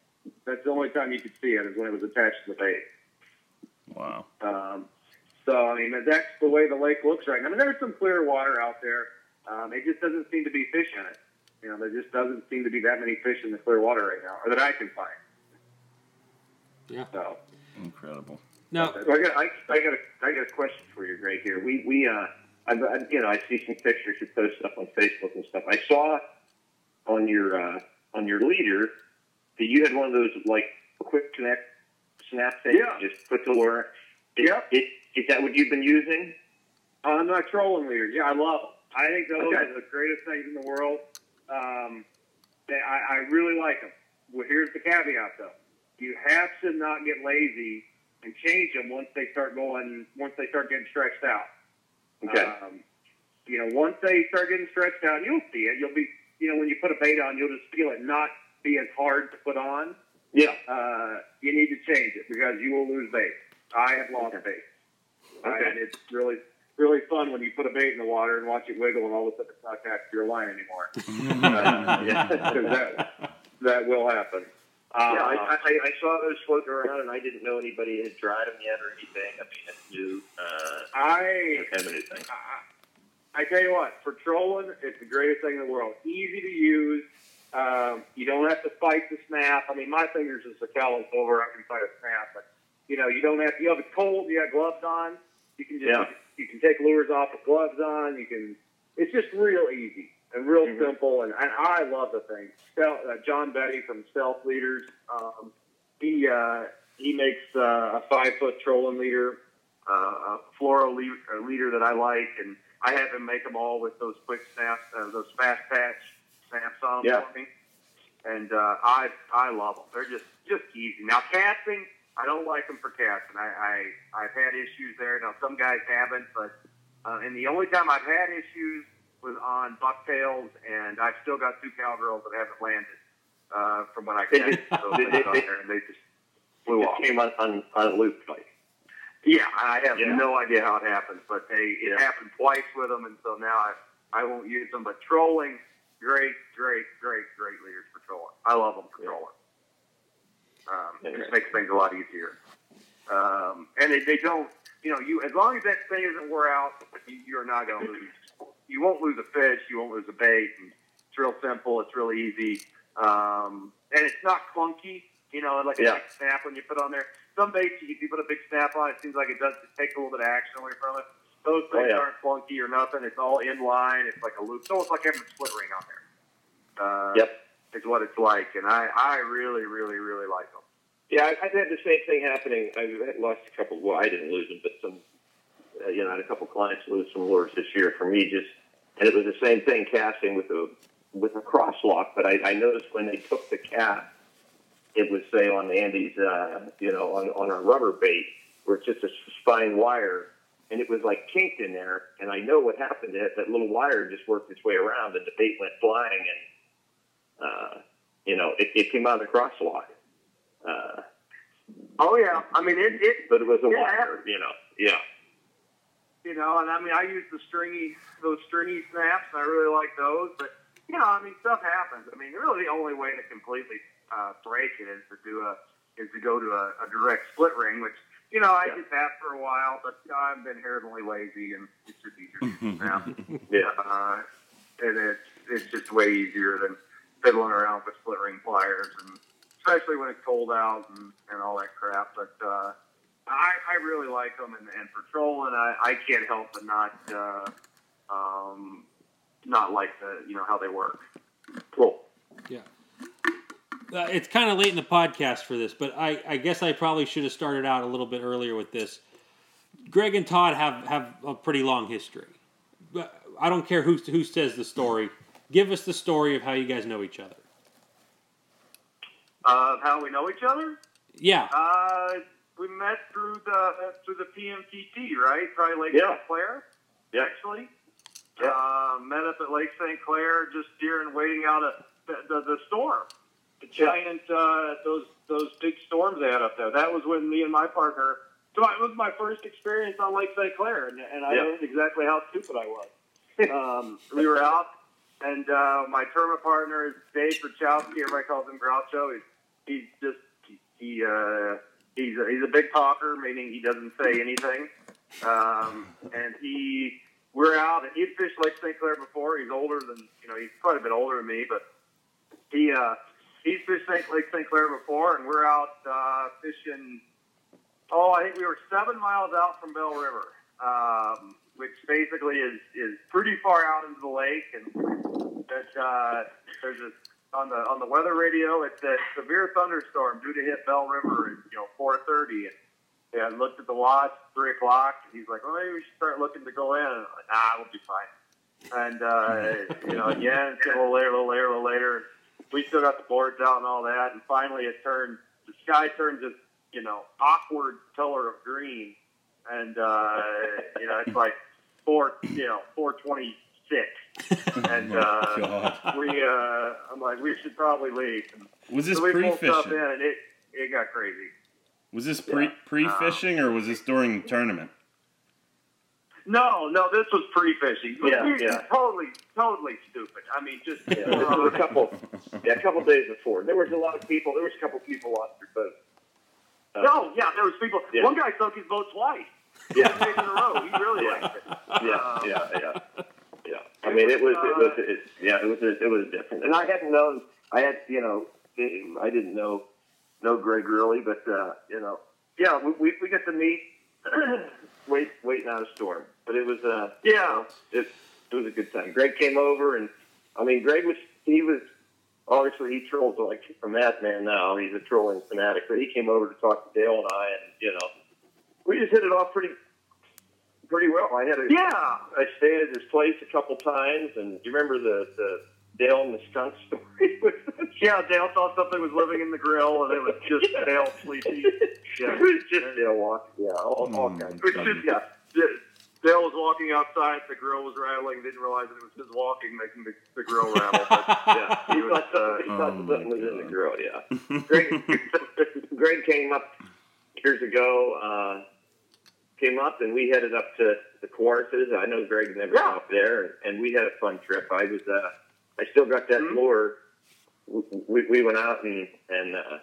that's the only time you could see it is when it was attached to the bait. Wow. Um, so I mean, that's the way the lake looks right now. I mean, there's some clear water out there. Um, it just doesn't seem to be fish in it. You know, there just doesn't seem to be that many fish in the clear water right now, or that I can find. Yeah. So incredible. No, I got I, I got a I got a question for you, Greg. Here, we we uh, I, I you know I see some pictures you post stuff on Facebook and stuff. I saw on your uh, on your leader that you had one of those like quick connect snap things. Yeah. Just put the lure. Yeah. It, is that what you've been using? On my trolling leader, yeah, I love them. I think those okay. are the greatest things in the world. Um, they, I, I really like them. Well, here's the caveat, though you have to not get lazy and change them once they start going, once they start getting stretched out. Okay. Um, you know, once they start getting stretched out, you'll see it. You'll be, you know, when you put a bait on, you'll just feel it not be as hard to put on. Yeah. Uh, you need to change it because you will lose bait. I have lost okay. bait. Okay. And it's really, really fun when you put a bait in the water and watch it wiggle and all of a sudden it's not attached to your line anymore. uh, yeah, that, that will happen. Uh, yeah, I, I, I saw those floating around, and I didn't know anybody had dried them yet or anything. I mean, it's new. Uh, I kind of new thing. I, I tell you what, for trolling, it's the greatest thing in the world. Easy to use. Um, you don't have to fight the snap. I mean, my fingers is a callus over. I can fight a snap, but you know, you don't have. You have it cold. You have gloves on. You can just yeah. you can take lures off with gloves on. You can. It's just real easy and real mm-hmm. simple. And, and I love the thing. Uh, John Betty from Self Leaders. Um, he uh, he makes uh, a five foot trolling leader, uh, a fluoro le- leader that I like, and I have him make them all with those quick snaps, uh, those fast patch snaps on yeah. for me. And uh, I I love them. They're just just easy. Now casting, I don't like them for casting. I, I I've had issues there. Now some guys haven't, but uh, and the only time I've had issues was on bucktails, and I've still got two cowgirls that haven't landed uh, from when I They casted just- those they- they- they- there, and they just flew It off. came on on, on a loop like. Yeah, I have Yeah. no idea how it happened, but they it Yeah. happened twice with them, and so now I I won't use them. But trolling, great, great, great, great leaders for trolling. I love them for Yeah. trolling. Um, it Yeah. just makes things a lot easier. Um, and they, they don't, you know, you as long as that thing isn't wore out, you, you're not going to lose. You won't lose a fish. You won't lose a bait. And it's real simple. It's really easy, um, and it's not clunky. You know, like a Yeah. big snap when you put on there. Some baits, if you put a big snap on, it seems like it does take a little bit of action away from it. Those things Oh, yeah. aren't clunky or nothing. It's all in line. It's like a loop. It's almost like having a split ring on there. Uh, Yep. Is what it's like, and I, I really, really, really like them. Yeah, I've had the same thing happening. I've lost a couple. Well, I didn't lose them, but some. Uh, you know, I had a couple clients lose some lures this year for me. Just and it was the same thing casting with a with a cross lock. But I, I noticed when they took the cast, it was say on Andy's, uh, you know, on on a rubber bait where it's just a spine wire, and it was like kinked in there. And I know what happened. That that little wire just worked its way around, and the bait went flying, and uh, you know, it, it came out of the cross lock. Uh, Oh yeah, I mean it, it but it was a Yeah. wire, you know. Yeah. You know, and I mean, I use the stringy, those stringy snaps, and I really like those. But you know, I mean, stuff happens. I mean, really, the only way to completely uh, break it is to do a is to go to a, a direct split ring, which you know I Yeah. did that for a while, but I've been inherently lazy, and it's just easier now. Yeah. uh, and it's it's just way easier than fiddling around with split ring pliers, and especially when it's cold out and, and all that crap. But uh, I, I really like them, and, and for trolling, I, I can't help but not uh, um, not like the you know how they work. Cool. Yeah. Uh, it's kind of late in the podcast for this, but I, I guess I probably should have started out a little bit earlier with this. Greg and Todd have, have a pretty long history. But I don't care who, who says the story. Give us the story of how you guys know each other. Uh, how we know each other? Yeah. Uh, we met through the through the PMTT, right? Probably Lake Yeah. St. Clair, Yeah. actually. Yeah. Uh, met up at Lake St. Clair just during waiting out a, the, the, the storm. The Yeah. giant, uh, those those big storms they had up there. That was when me and my partner. So it was my first experience on Lake St. Clair, and, and I Yeah. learned exactly how stupid I was. um, we were out, and uh, my tournament partner is Dave Rachowski. Everybody calls him Groucho. He's, he's just he, he uh, he's a, he's a big talker, meaning he doesn't say anything. Um, and he we're out, and he'd fished Lake St. Clair before. He's older than you know, he's quite a bit older than me, but he uh, he's fished Lake St. Clair before, and we're out uh, fishing. Oh, I think we were seven miles out from Belle River, um, which basically is is pretty far out into the lake, and that uh, there's a on the on the weather radio. It's a severe thunderstorm due to hit Belle River at you know 4:30, and yeah, I looked at the watch, three o'clock. And he's like, "Well, maybe we should start looking to go in." And I'm like, "Nah, we'll be fine." And uh, you know, again, it's a little later, a little later, a little later. We still got the boards out and all that, and finally it turned. The sky turned this, you know, awkward color of green, and uh, you know, it's like four, you know, four twenty six, and uh, God. we, uh, I'm like, we should probably leave. And Was this so we pulled stuff in, pre-fishing? and it it got crazy. Was this pre pre-fishing or was this during the tournament? No, no, this was pre-fishing. Yeah, We- yeah. Totally, totally stupid. I mean, just Yeah, this was a couple, yeah, a couple days before. There was a lot of people. There was a couple people on your boat. Uh, no, yeah. There was people. Yeah. One guy sunk his boat twice. Yeah, in a row. He really Yeah. liked it. yeah, Um, yeah, yeah, yeah. I mean, it was, it was, it, yeah, it was, it was different. And I hadn't known. I had, you know, I didn't know, know Greg really, but uh, you know, yeah, we we, we got to meet, wait, waiting out a storm. But it was, uh, Yeah. it, it was a good time. Greg came over, and I mean, Greg was he was obviously he trolls like a madman now. He's a trolling fanatic, but he came over to talk to Dale and I, and you know, we just hit it off pretty pretty well. I had a Yeah. I stayed at his place a couple times, and do you remember the the Dale and the skunk story? Yeah, Dale thought something was living in the grill, and it was just Dale sleepy. Yeah. it was just Dale walking. Yeah, all, all Oh, kinds. It's just, yeah. Dale was walking outside, the grill was rattling, didn't realize that it was his walking making the, the grill rattle. But yeah, He he was, thought, uh, he thought Oh, something was in the grill. Yeah. Greg, Greg came up years ago. Uh, came up and we headed up to the Kawarthas. I know Greg never Yeah. up there, and we had a fun trip. I was, uh, I still got that Mhm. lure. We, we went out and and uh,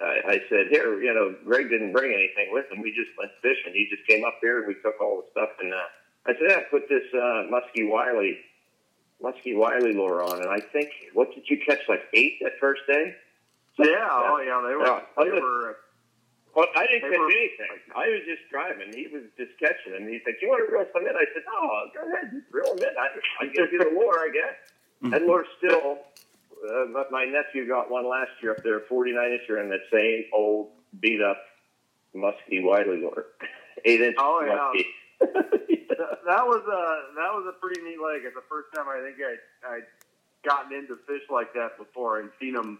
I, I said, here, you know, Greg didn't bring anything with him. We just went fishing. He just came up there and we took all the stuff. And uh, I said, yeah, put this uh, Muskie Wiley, Muskie Wiley lure on. And I think, what did you catch? Like eight that first day? yeah, oh yeah, they were. Yeah. They were Well, I didn't They catch were- anything. I was just driving. He was just catching them. He said, "You want to reel some in?" I said, "No, go ahead, just reel them in. I, I give you the lure, I guess." and we're still. Uh, but my nephew got one last year up there, 49 incher, in that same old beat up musky Wiley lure, eight inch Oh, yeah. musky. that, that was a that was a pretty neat leg. It's the first time I think I I'd gotten into fish like that before and seen them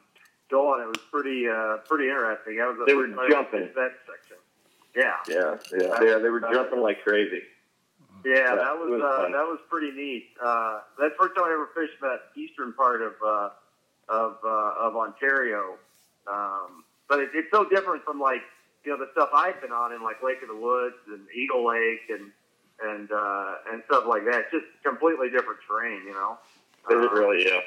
on. It was pretty uh, pretty interesting. That was the They were first time I jumping. that section. Yeah, yeah, yeah, yeah. They were jumping like crazy. yeah, that was, was uh, that was pretty neat. Uh, that's the first time I ever fished that eastern part of uh, of uh, of Ontario. Um, but it, it's so different from like you know the stuff I've been on in like Lake of the Woods and Eagle Lake and and uh, and stuff like that. It's just completely different terrain, you know. It was Uh, really, yeah.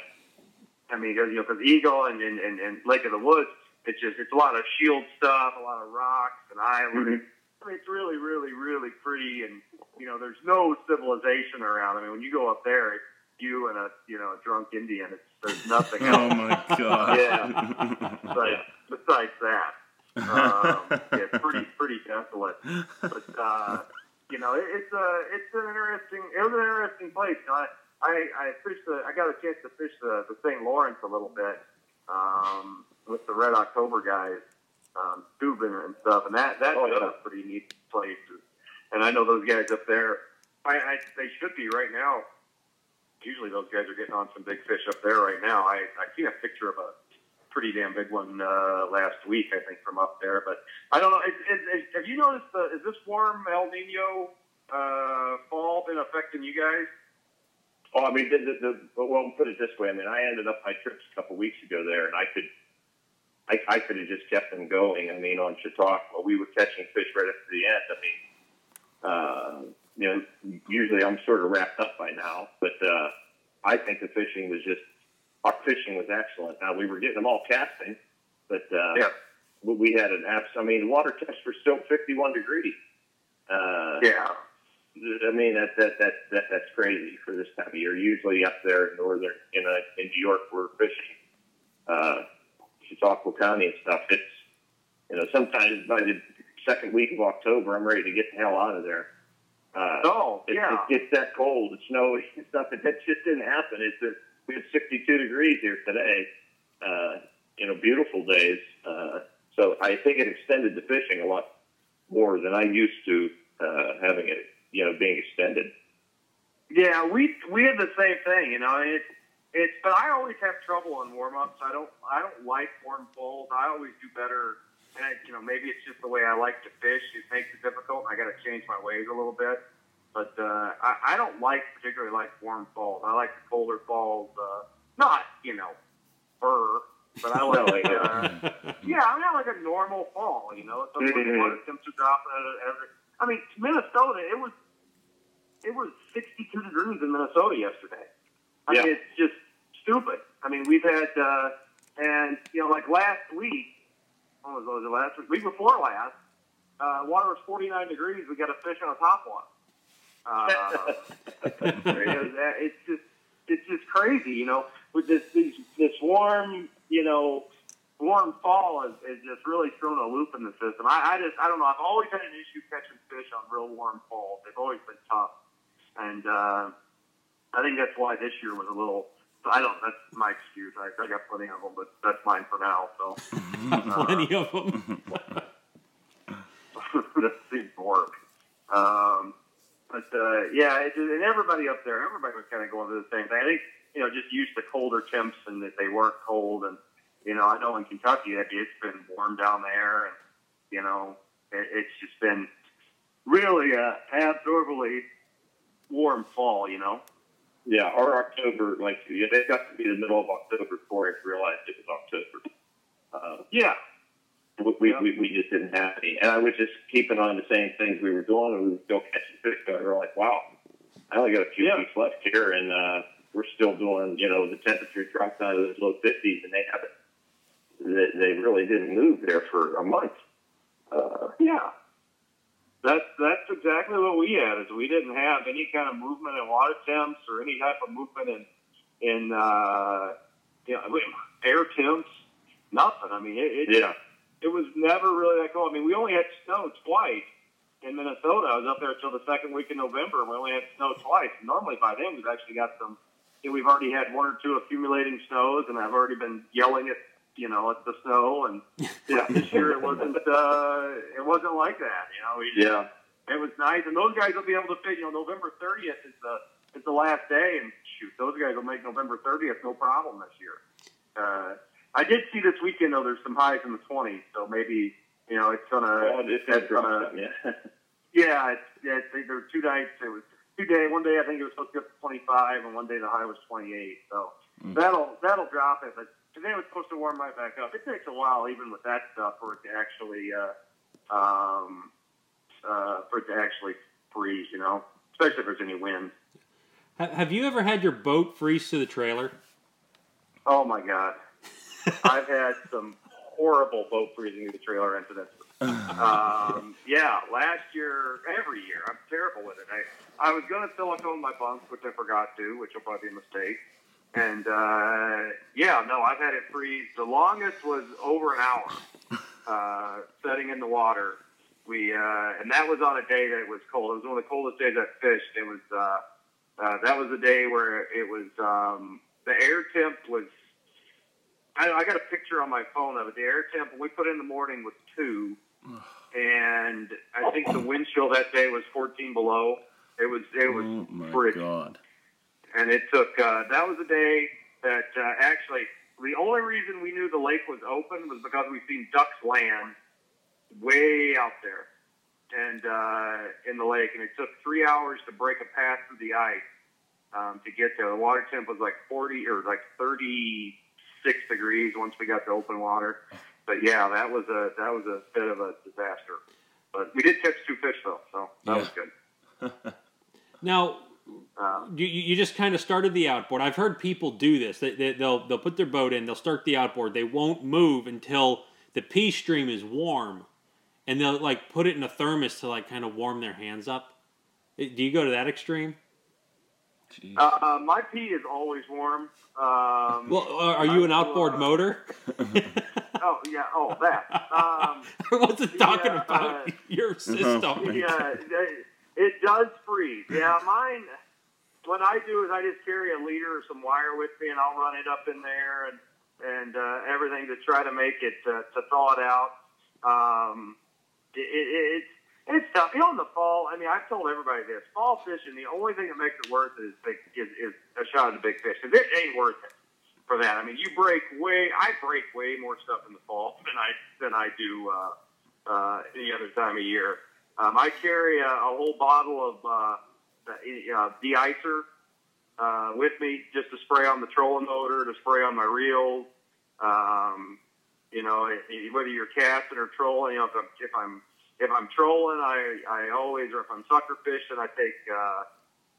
I mean, you know, because Eagle and, and, and, and Lake of the Woods, it's just it's a lot of shield stuff, a lot of rocks and islands. I mean, it's really, really, really pretty, and you know, there's no civilization around. I mean, when you go up there, it's you and a you know a drunk Indian. It's there's nothing Oh my god. Yeah. besides, besides that. Um, yeah, pretty pretty desolate. But uh, you know, it, it's a it's an interesting. It was an interesting place. You know, I I, I fished the. I got a chance to fish the, the St. Lawrence a little bit um, with the Red October guys, um, tubing and stuff, and that that's Oh, yeah. a pretty neat place. And I know those guys up there. I, I they should be right now. Usually those guys are getting on some big fish up there right now. I I seen a picture of a pretty damn big one uh, last week, I think, from up there. But I don't know. Is, is, is, have you noticed the, is this warm El Nino uh, fall been affecting you guys? Oh, I mean, the, the, the, well, put it this way. I mean, I ended up my trips a couple weeks ago there, and I could, I, I could have just kept them going. I mean, on Chautauqua, we were catching fish right up to the end. I mean, uh, you know, usually I'm sort of wrapped up by now, but uh, I think the fishing was just, our fishing was excellent. Now we were getting them all casting, but uh, Yeah. we- we had an abs. I mean, water temps were still 51 degrees. Uh, Yeah. I mean that that that, that that's crazy for this time of year. Usually up there in northern in uh, in New York, we're fishing uh, Chautauqua County and stuff. It's you know sometimes by the second week of October, I'm ready to get the hell out of there. Uh, Oh, it, yeah. it gets that cold. It's snowy. It's nothing. That just didn't happen. It's a, we had 62 degrees here today. Uh, you know, beautiful days. Uh, so I think it extended the fishing a lot more than I used to uh, having it. You know, being extended. Yeah, we we had the same thing, you know. It's it's, but I always have trouble in warm ups. I don't I don't like warm falls. I always do better. And I, you know, maybe it's just the way I like to fish. It makes it difficult. I got to change my ways a little bit. But uh, I, I don't like particularly like warm falls. I like the colder falls. Uh, not you know, fur, but I like. No, I know. uh, yeah, I mean, I like a normal fall. You know, it's water temps are dropping at every. I mean, Minnesota. It was it was 62 degrees in Minnesota yesterday. I mean, it's just stupid. I mean, we've had, uh, and, you know, like last week, what was, was it last week? Week before last, uh, water was 49 degrees. We got a fish on a top one. Uh, uh, it's just, it's just crazy, you know, with this, these, this warm, you know, warm fall is, is just really thrown a loop in the system. I, I just, I don't know. I've always had an issue catching fish on real warm falls. They've always been tough. And, uh, I think that's why this year was a little, I don't, that's my excuse. I, I got plenty of them, but that's mine for now. So Plenty of them. that seems to work. Um, but uh, yeah, it, and everybody up there, everybody was kind of going through the same thing. I think you know, just used to colder temps and that they weren't cold. And you know, I know in Kentucky it's been warm down there, and you know, it, it's just been really a abnormally warm fall. You know. Yeah, our October, like yeah, it got to be the middle of October before I realized it was October. Uh, Yeah. we, we, Yeah. we, we just didn't have any. And I was just keeping on the same things we were doing, and we were still catching fish. So we were like, wow, I only got a few Yeah. weeks left here, and uh, we're still doing, you know, the temperature dropped down to those low 50s, and they haven't, they, they really didn't move there for a month. Uh, Yeah. That's that's exactly what we had. Is we didn't have any kind of movement in water temps or any type of movement in in uh, you know, air temps. Nothing. I mean, it, it yeah. it was never really that cold. I mean, we only had snow twice in Minnesota. I was up there until the second week in November, and we only had snow twice. Normally, by then, we've actually got some. You know, we've already had one or two accumulating snows, and I've already been yelling at you know at the snow. And yeah, this year it wasn't. Uh, it wasn't like that. You know, we, Yeah. it was nice, and those guys will be able to fit. You know, November thirtieth is the is the last day, and shoot, those guys will make November thirtieth no problem this year. Uh, I did see this weekend though. There's some highs in the twenties, so maybe you know it's gonna. Oh, it's gonna it's gonna some, yeah. yeah, it's, yeah. It's, there were two nights. It was two day. One day I think it was supposed to get to 25, and one day the high was 28. So that'll that'll drop it. But today it was supposed to warm right back up. It takes a while, even with that stuff, for it to actually uh, um, uh, for it to actually freeze. You know, especially if there's any wind. Have you ever had your boat freeze to the trailer? Oh my god, I've had some horrible boat freezing in the trailer incidents. um, yeah, last year, every year, I'm terrible with it. I, I was going to silicone my bunks, which I forgot to, which will probably be a mistake. And uh, yeah, no, I've had it freeze. The longest was over an hour uh, setting in the water. We uh, and that was on a day that it was cold. It was one of the coldest days I fished. It was uh, uh, that was the day where it was um, the air temp was. I, I got a picture on my phone of it. The air temp when we put in the morning was two, and I think the wind chill that day was 14 below. It was it was Oh my frigid god. And it took uh, that was the day that uh, actually the only reason we knew the lake was open was because we seen ducks land way out there and uh, in the lake, and it took three hours to break a path through the ice um, to get there. The water temp was like forty or like thirty six degrees once we got to open water. But yeah, that was a that was a bit of a disaster. But we did catch two fish though, so that Yeah. was good. Now, Um, you, you just kind of started the outboard. I've heard people do this. They, they, they'll they'll put their boat in. They'll start the outboard. They won't move until the pee stream is warm, and they'll like put it in a thermos to like kind of warm their hands up. Eh, Do you go to that extreme? Uh, my pee is always warm. Um, Well, are are you an outboard uh, motor? oh yeah, oh that. Um, I wasn't talking Yeah, about uh, your system. yeah, it, it does freeze. Yeah, mine. What I do is I just carry a leader or some wire with me, and I'll run it up in there and and uh, everything to try to make it uh, to thaw it out. Um, it, it, it's it's tough. You know, in the fall. I mean, I've told everybody this: fall fishing. The only thing that makes it worth it is big, is, is a shot at the big fish. 'Cause it ain't worth it for that. I mean, you break way. I break way more stuff in the fall than I than I do uh, uh, any other time of year. Um, I carry a, a whole bottle of uh, uh, de-icer uh, with me just to spray on the trolling motor, to spray on my reels. Um, you know, whether you're casting or trolling, you know, if I'm if I'm, if I'm trolling, I, I always, or if I'm sucker fishing, I take uh,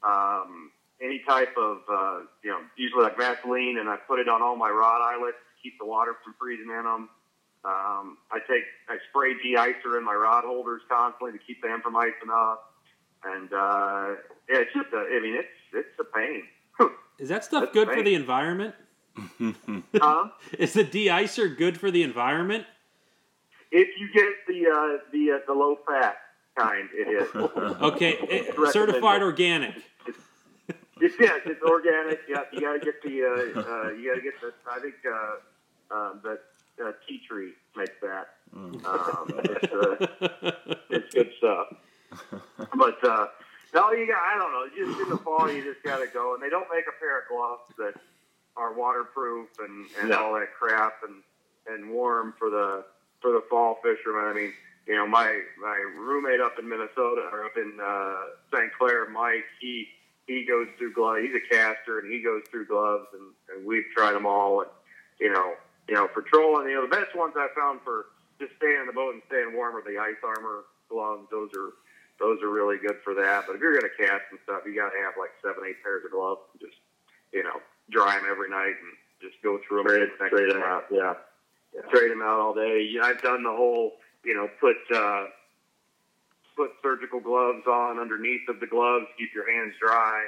um, any type of, uh, you know, usually like Vaseline, and I put it on all my rod eyelets to keep the water from freezing in them. Um, I take, I spray de-icer in my rod holders constantly to keep them from icing up. And, uh, yeah, it's just a, I mean, it's, it's a pain. Is that stuff That's good for the environment? huh? Is the de-icer good for the environment? If you get the, uh, the, uh, the low fat kind, it is. Okay, eh, Recommended. certified organic. It's, yes, it's organic. Yeah, you gotta get the, uh, uh, you gotta get the, I think, uh, uh, the, uh, tea tree makes that. Um, it's, uh, it's good stuff. But uh, no, you got. I don't know. Just in the fall, you just got to go, and they don't make a pair of gloves that are waterproof and, and No. all that crap and and warm for the for the fall fishermen. I mean, you know, my my roommate up in Minnesota or up in uh, St. Clair, Mike, he he goes through gloves. He's a caster and he goes through gloves and, and we've tried them all. And you know, you know, for trolling, you know, the best ones I found for just staying in the boat and staying warm are the ice armor gloves. Those are those are really good for that. But if you're gonna cast and stuff, you got to have like seven, eight pairs of gloves. And just you know, dry them every night and just go through them. Trade, trade them out. Yeah. Trade them out all day. Yeah, I've done the whole, you know, put uh, put surgical gloves on underneath of the gloves, keep your hands dry.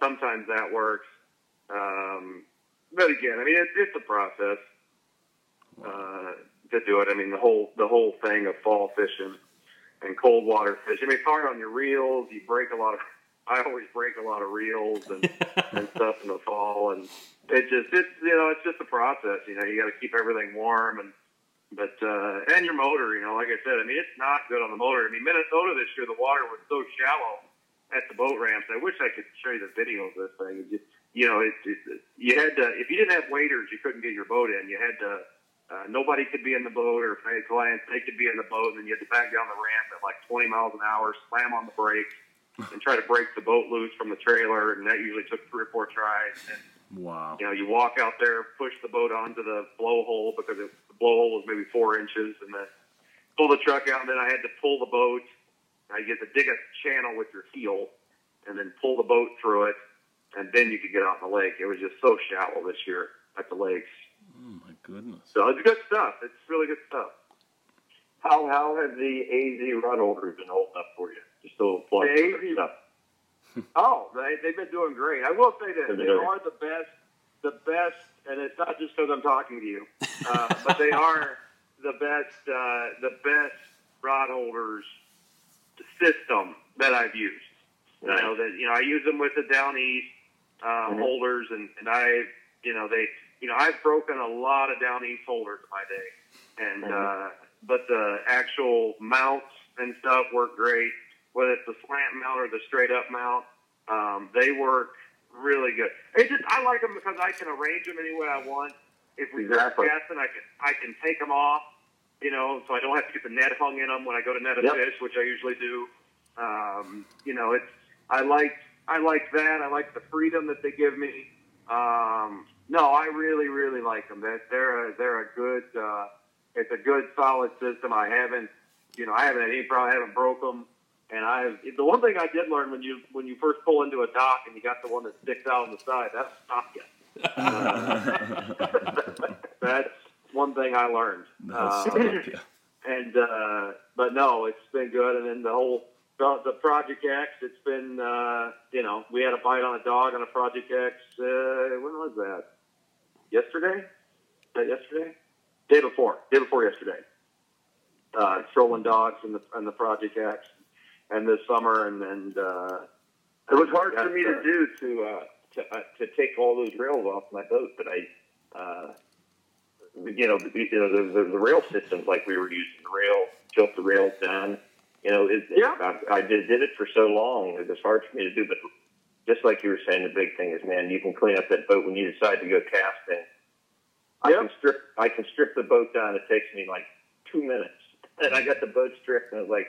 Sometimes that works. Um, but again, I mean, it's, it's a process uh, to do it. I mean, the whole the whole thing of fall fishing and cold water fishing. I mean, it's hard on your reels. You break a lot of. I always break a lot of reels and, and stuff in the fall, and it just it's you know it's just a process. You know, you got to keep everything warm and. But uh, and your motor, you know, like I said, I mean, it's not good on the motor. I mean, Minnesota this year, the water was so shallow at the boat ramps. I wish I could show you the video of this thing. It just, you know, it, it, you had to if you didn't have waders, you couldn't get your boat in. You had to. Uh, nobody could be in the boat, or if they had clients, they could be in the boat, and then you had to back down the ramp at like 20 miles an hour, slam on the brakes, and try to break the boat loose from the trailer, and that usually took three or four tries. And Wow. you know, you walk out there, push the boat onto the blowhole because it, the blowhole was maybe four inches, and then pull the truck out. And then I had to pull the boat. I get to dig a channel with your heel, and then pull the boat through it, and then you could get out in the lake. It was just so shallow this year at the lakes. My goodness. So it's good stuff. It's really good stuff. How how have the AZ rod holders been holding up for you? Just a little plug The for AZ stuff. Oh, they, they've been doing great. I will say this: They've they been doing- are the best, the best, and it's not just because I'm talking to you, uh, but they are the best, uh, the best rod holders system that I've used. You know that you know I use them with the down east uh, Mhm. holders, and and I, you know they, you know I've broken a lot of down east holders my day, and Mhm. uh, but the actual mounts and stuff work great. Whether it's the slant mount or the straight up mount, um, they work really good. It just I like them because I can arrange them any way I want. If we Exactly. start casting, I can I can take them off, you know, so I don't have to get the net hung in them when I go to net a Yep. fish, which I usually do. Um, you know, it's I like I like that. I like the freedom that they give me. Um, no, I really really like them. They're they're a, they're a good. Uh, it's a good solid system. I haven't you know I haven't had any problem. I haven't broke them. And I the one thing I did learn when you when you first pull into a dock and you got the one that sticks out on the side, that'll stop you. That's one thing I learned. Uh, and uh, but no, it's been good. And then the whole the, the Project X, it's been uh, you know we had a bite on a dog on a Project X. Uh, when was that? Yesterday? That yesterday? Day before. Day before yesterday. Uh, trolling dogs and the in the Project X, and this summer and and uh, It was hard for me to do to uh, to uh, to take all those rails off my boat, but I, uh, you know, the, you know the, the, the rail systems like we were using, the rail tilt the rails down. You know, it, Yeah. I, I did, did it for so long. It was hard for me to do, but just like you were saying, the big thing is, man, you can clean up that boat when you decide to go casting. I can strip. I can strip the boat down. It takes me like two minutes, and I got the boat stripped, and I was like,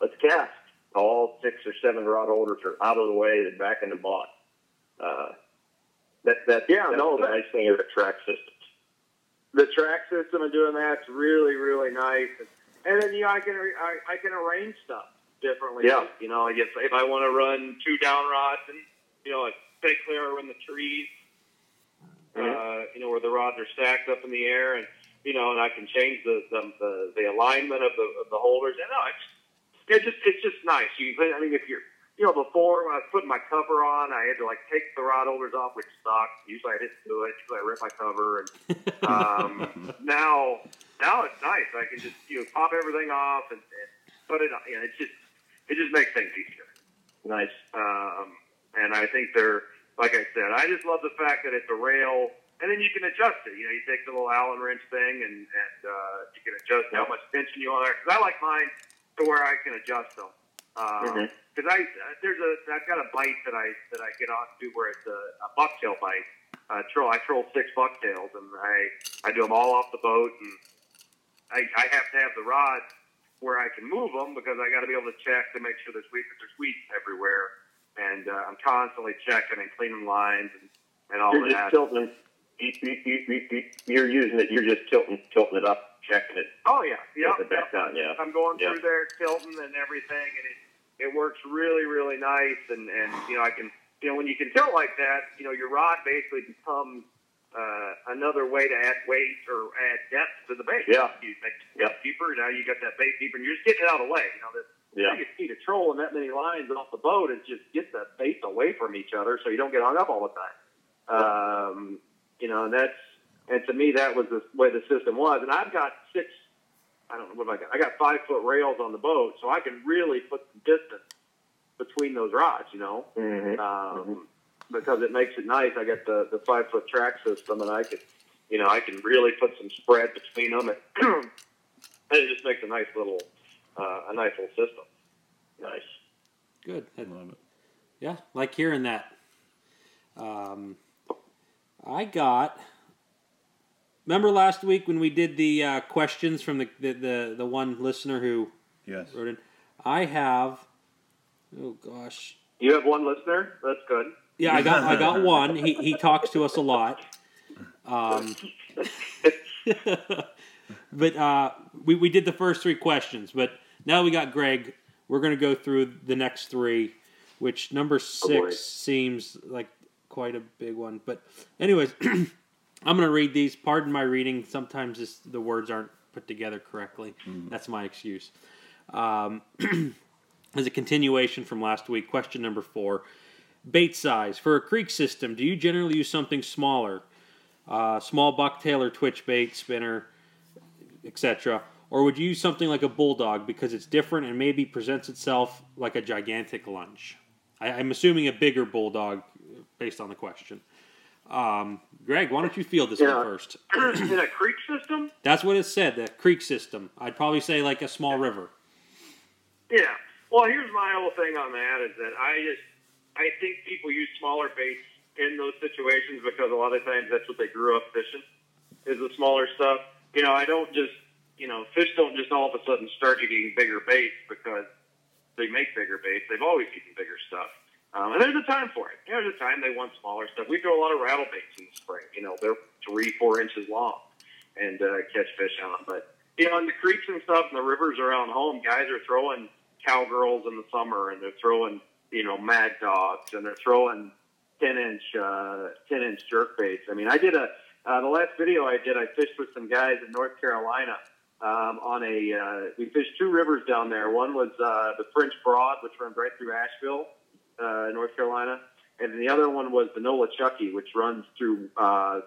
"Let's cast." All six or seven rod holders are out of the way. They're back in the bot. Uh, that that Yeah, that's no, the that- nice thing of the track systems. the track system and doing that's really really nice. And then you know I can I, I can arrange stuff differently. Yeah. You know, I guess if I want to run two down rods and you know like stay clear in the trees, uh, you know where the rods are stacked up in the air, and you know, and I can change the the, the, the alignment of the of the holders. And no, it's it's just it's just nice. You I mean, if you're you know, before when I was putting my cover on, I had to like take the rod holders off, which sucked. Usually I didn't do it. Usually I rip my cover. And um, now, now it's nice. I can just you know pop everything off and, and put it. on. You know, it just it just makes things easier. Nice. Um, and I think they're like I said. I just love the fact that it's a rail, and then you can adjust it. You know, you take the little Allen wrench thing, and and uh, you can adjust how much tension you want. Because I like mine to where I can adjust them. because Mhm. I uh, there's a I've got a bite that I that I get on to where it's a, a bucktail bite. Uh, troll I troll six bucktails and I I do them all off the boat and I, I have to have the rod where I can move them because I got to be able to check to make sure there's weeds there's weeds everywhere and uh, I'm constantly checking and cleaning lines and, and all You're of just tilting. You, you, you, you, you- you're using it. You're just tilting, tilting it up, checking it. Oh yeah, yeah. Put it back down, yeah. I'm going Yeah. through there, tilting and everything, and it it works really really nice. And and you know I can you know when you can tilt like that, you know your rod basically becomes uh, another way to add weight or add depth to the bait. Yeah. you make it Yeah. deeper. Now you got that bait deeper, and you're just getting it out of the way. You know the Yeah. biggest key to trolling that many lines off the boat is just get the baits away from each other so you don't get hung up all the time. Um, you know, and that's and to me that was the way the system was. And I've got six, I don't know what have I got. I got five foot rails on the boat, so I can really put some distance between those rods. You know, Mhm. um, because it makes it nice. I got the the five foot track system, and I can, you know, I can really put some spread between them, and, and it just makes a nice little uh, a nice little system. Nice. Good. I love it. Yeah, like hearing that. Um, I got. Remember last week when we did the uh, questions from the, the, the, the one listener who Yes. wrote in? I have. Oh gosh. You have one listener. That's good. Yeah, I got I got one. He he talks to us a lot. Um, but uh, we we did the first three questions, but now we got Greg. We're gonna go through the next three, which number six seems like quite a big one. But anyways, I'm gonna read these. Pardon my reading. Sometimes this, the words aren't put together correctly. That's my excuse. Um, as a continuation from last week, question number four. Bait size. For a creek system, do you generally use something smaller? Uh, small bucktail or twitch bait, spinner, etc. Or would you use something like a bulldog because it's different and maybe presents itself like a gigantic lunch? I, I'm assuming a bigger bulldog based on the question. Um, Greg, why don't you field this Yeah. one first? In a creek system, That's what it said, the creek system. I'd probably say like a small river. yeah. Well, here's my whole thing on that is that I just I think people use smaller baits in those situations because a lot of times that's what they grew up fishing is the smaller stuff. You know, I don't just you know fish don't just all of a sudden start eating bigger baits because they make bigger baits. They've always eaten bigger stuff. Um, and there's a time for it. There's a time they want smaller stuff. We throw a lot of rattle baits in the spring. You know, they're three, four inches long and uh, catch fish on them. But, you know, in the creeks and stuff and the rivers around home, guys are throwing cowgirls in the summer and they're throwing, you know, mad dogs and they're throwing 10 inch, uh, 10 inch jerk baits. I mean, I did a, uh, the last video I did, I fished with some guys in North Carolina um, on a, uh, we fished two rivers down there. One was uh, the French Broad, which runs right through Asheville, uh, North Carolina. And the other one was the Nola Chucky, which runs through uh, uh,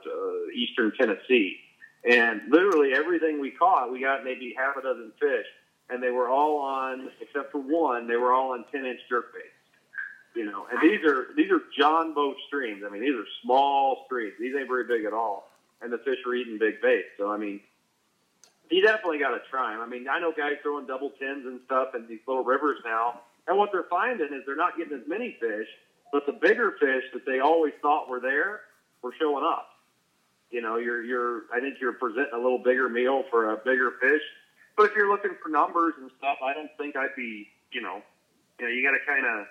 eastern Tennessee. And literally everything we caught, we got maybe half a dozen fish, and they were all on, except for one, they were all on 10 inch jerk baits. You know, and these are these are John boat streams. I mean, these are small streams. These ain't very big at all, and the fish are eating big bait. So I mean, you definitely got to try 'em. I mean, I know guys throwing double tens and stuff in these little rivers now, and what they're finding is they're not getting as many fish, but the bigger fish that they always thought were there were showing up. You know, you're you're I think you're presenting a little bigger meal for a bigger fish. But if you're looking for numbers and stuff, I don't think I'd be, you know, you know, you got to kind of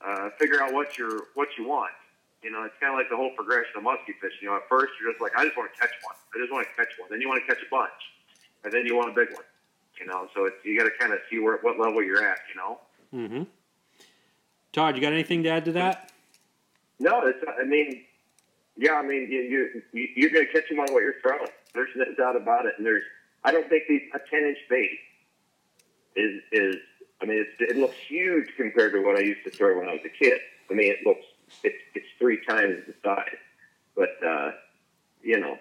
uh, figure out what you're what you want. You know, it's kind of like the whole progression of musky fishing. You know, at first you're just like, I just want to catch one. I just want to catch one. Then you want to catch a bunch, and then you want a big one. You know, so it's, you got to kind of see where what level you're at. You know. Mm-hmm. Todd, you got anything to add to that? No, it's. I mean, yeah. I mean, you, you you- you're going to catch them on what you're throwing. There's no doubt about it. And there's. I don't think these a 10 inch bait is is. I mean, it's, it looks huge compared to what I used to throw when I was a kid. I mean, it looks it's it's three times the size. But uh, you know,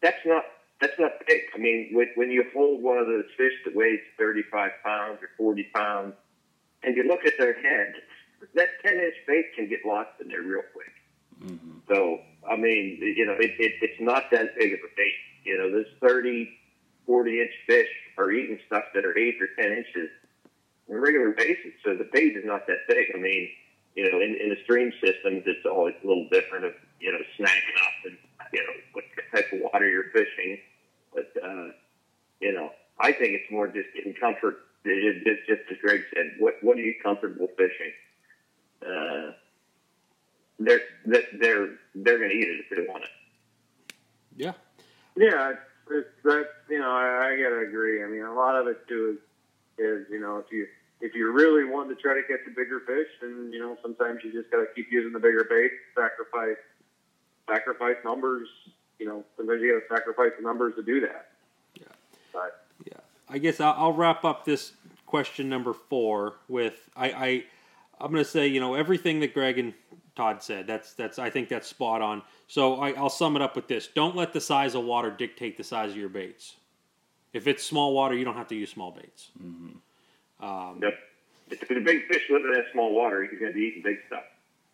that's not that's not big. I mean, when, when you hold one of those fish that weighs 35 pounds or 40 pounds, and you look at their head, that 10 inch bait can get lost in there real quick. Mm-hmm. So, I mean, you know, it, it, it's not that big of a bait. You know, this 30, 40 inch fish are eating stuff that are 8 or 10 inches. on a regular basis. So the bait is not that big. I mean, you know, in, in the stream systems, it's always a little different of, you know, snagging up and, you know, what type of water you're fishing. But, uh, you know, I think it's more just getting comfort. It, it, just as Greg said, what, what are you comfortable fishing? Uh, they're, they're, they're going to eat it if they want it. Yeah. Yeah, it's, it's that you know I, I gotta agree. I mean, a lot of it too is, is you know if you if you really want to try to catch a bigger fish, then you know sometimes you just gotta keep using the bigger bait, sacrifice sacrifice numbers. You know, sometimes you gotta sacrifice the numbers to do that. Yeah. But Yeah, I guess I'll, I'll wrap up this question number four with I, I I'm going to say you know everything that Greg and Todd said. That's that's I think that's spot on. So I, I'll sum it up with this: Don't let the size of water dictate the size of your baits. If it's small water, you don't have to use small baits. Um, Yep. If the big fish live in that small water, you're going to be eating big stuff.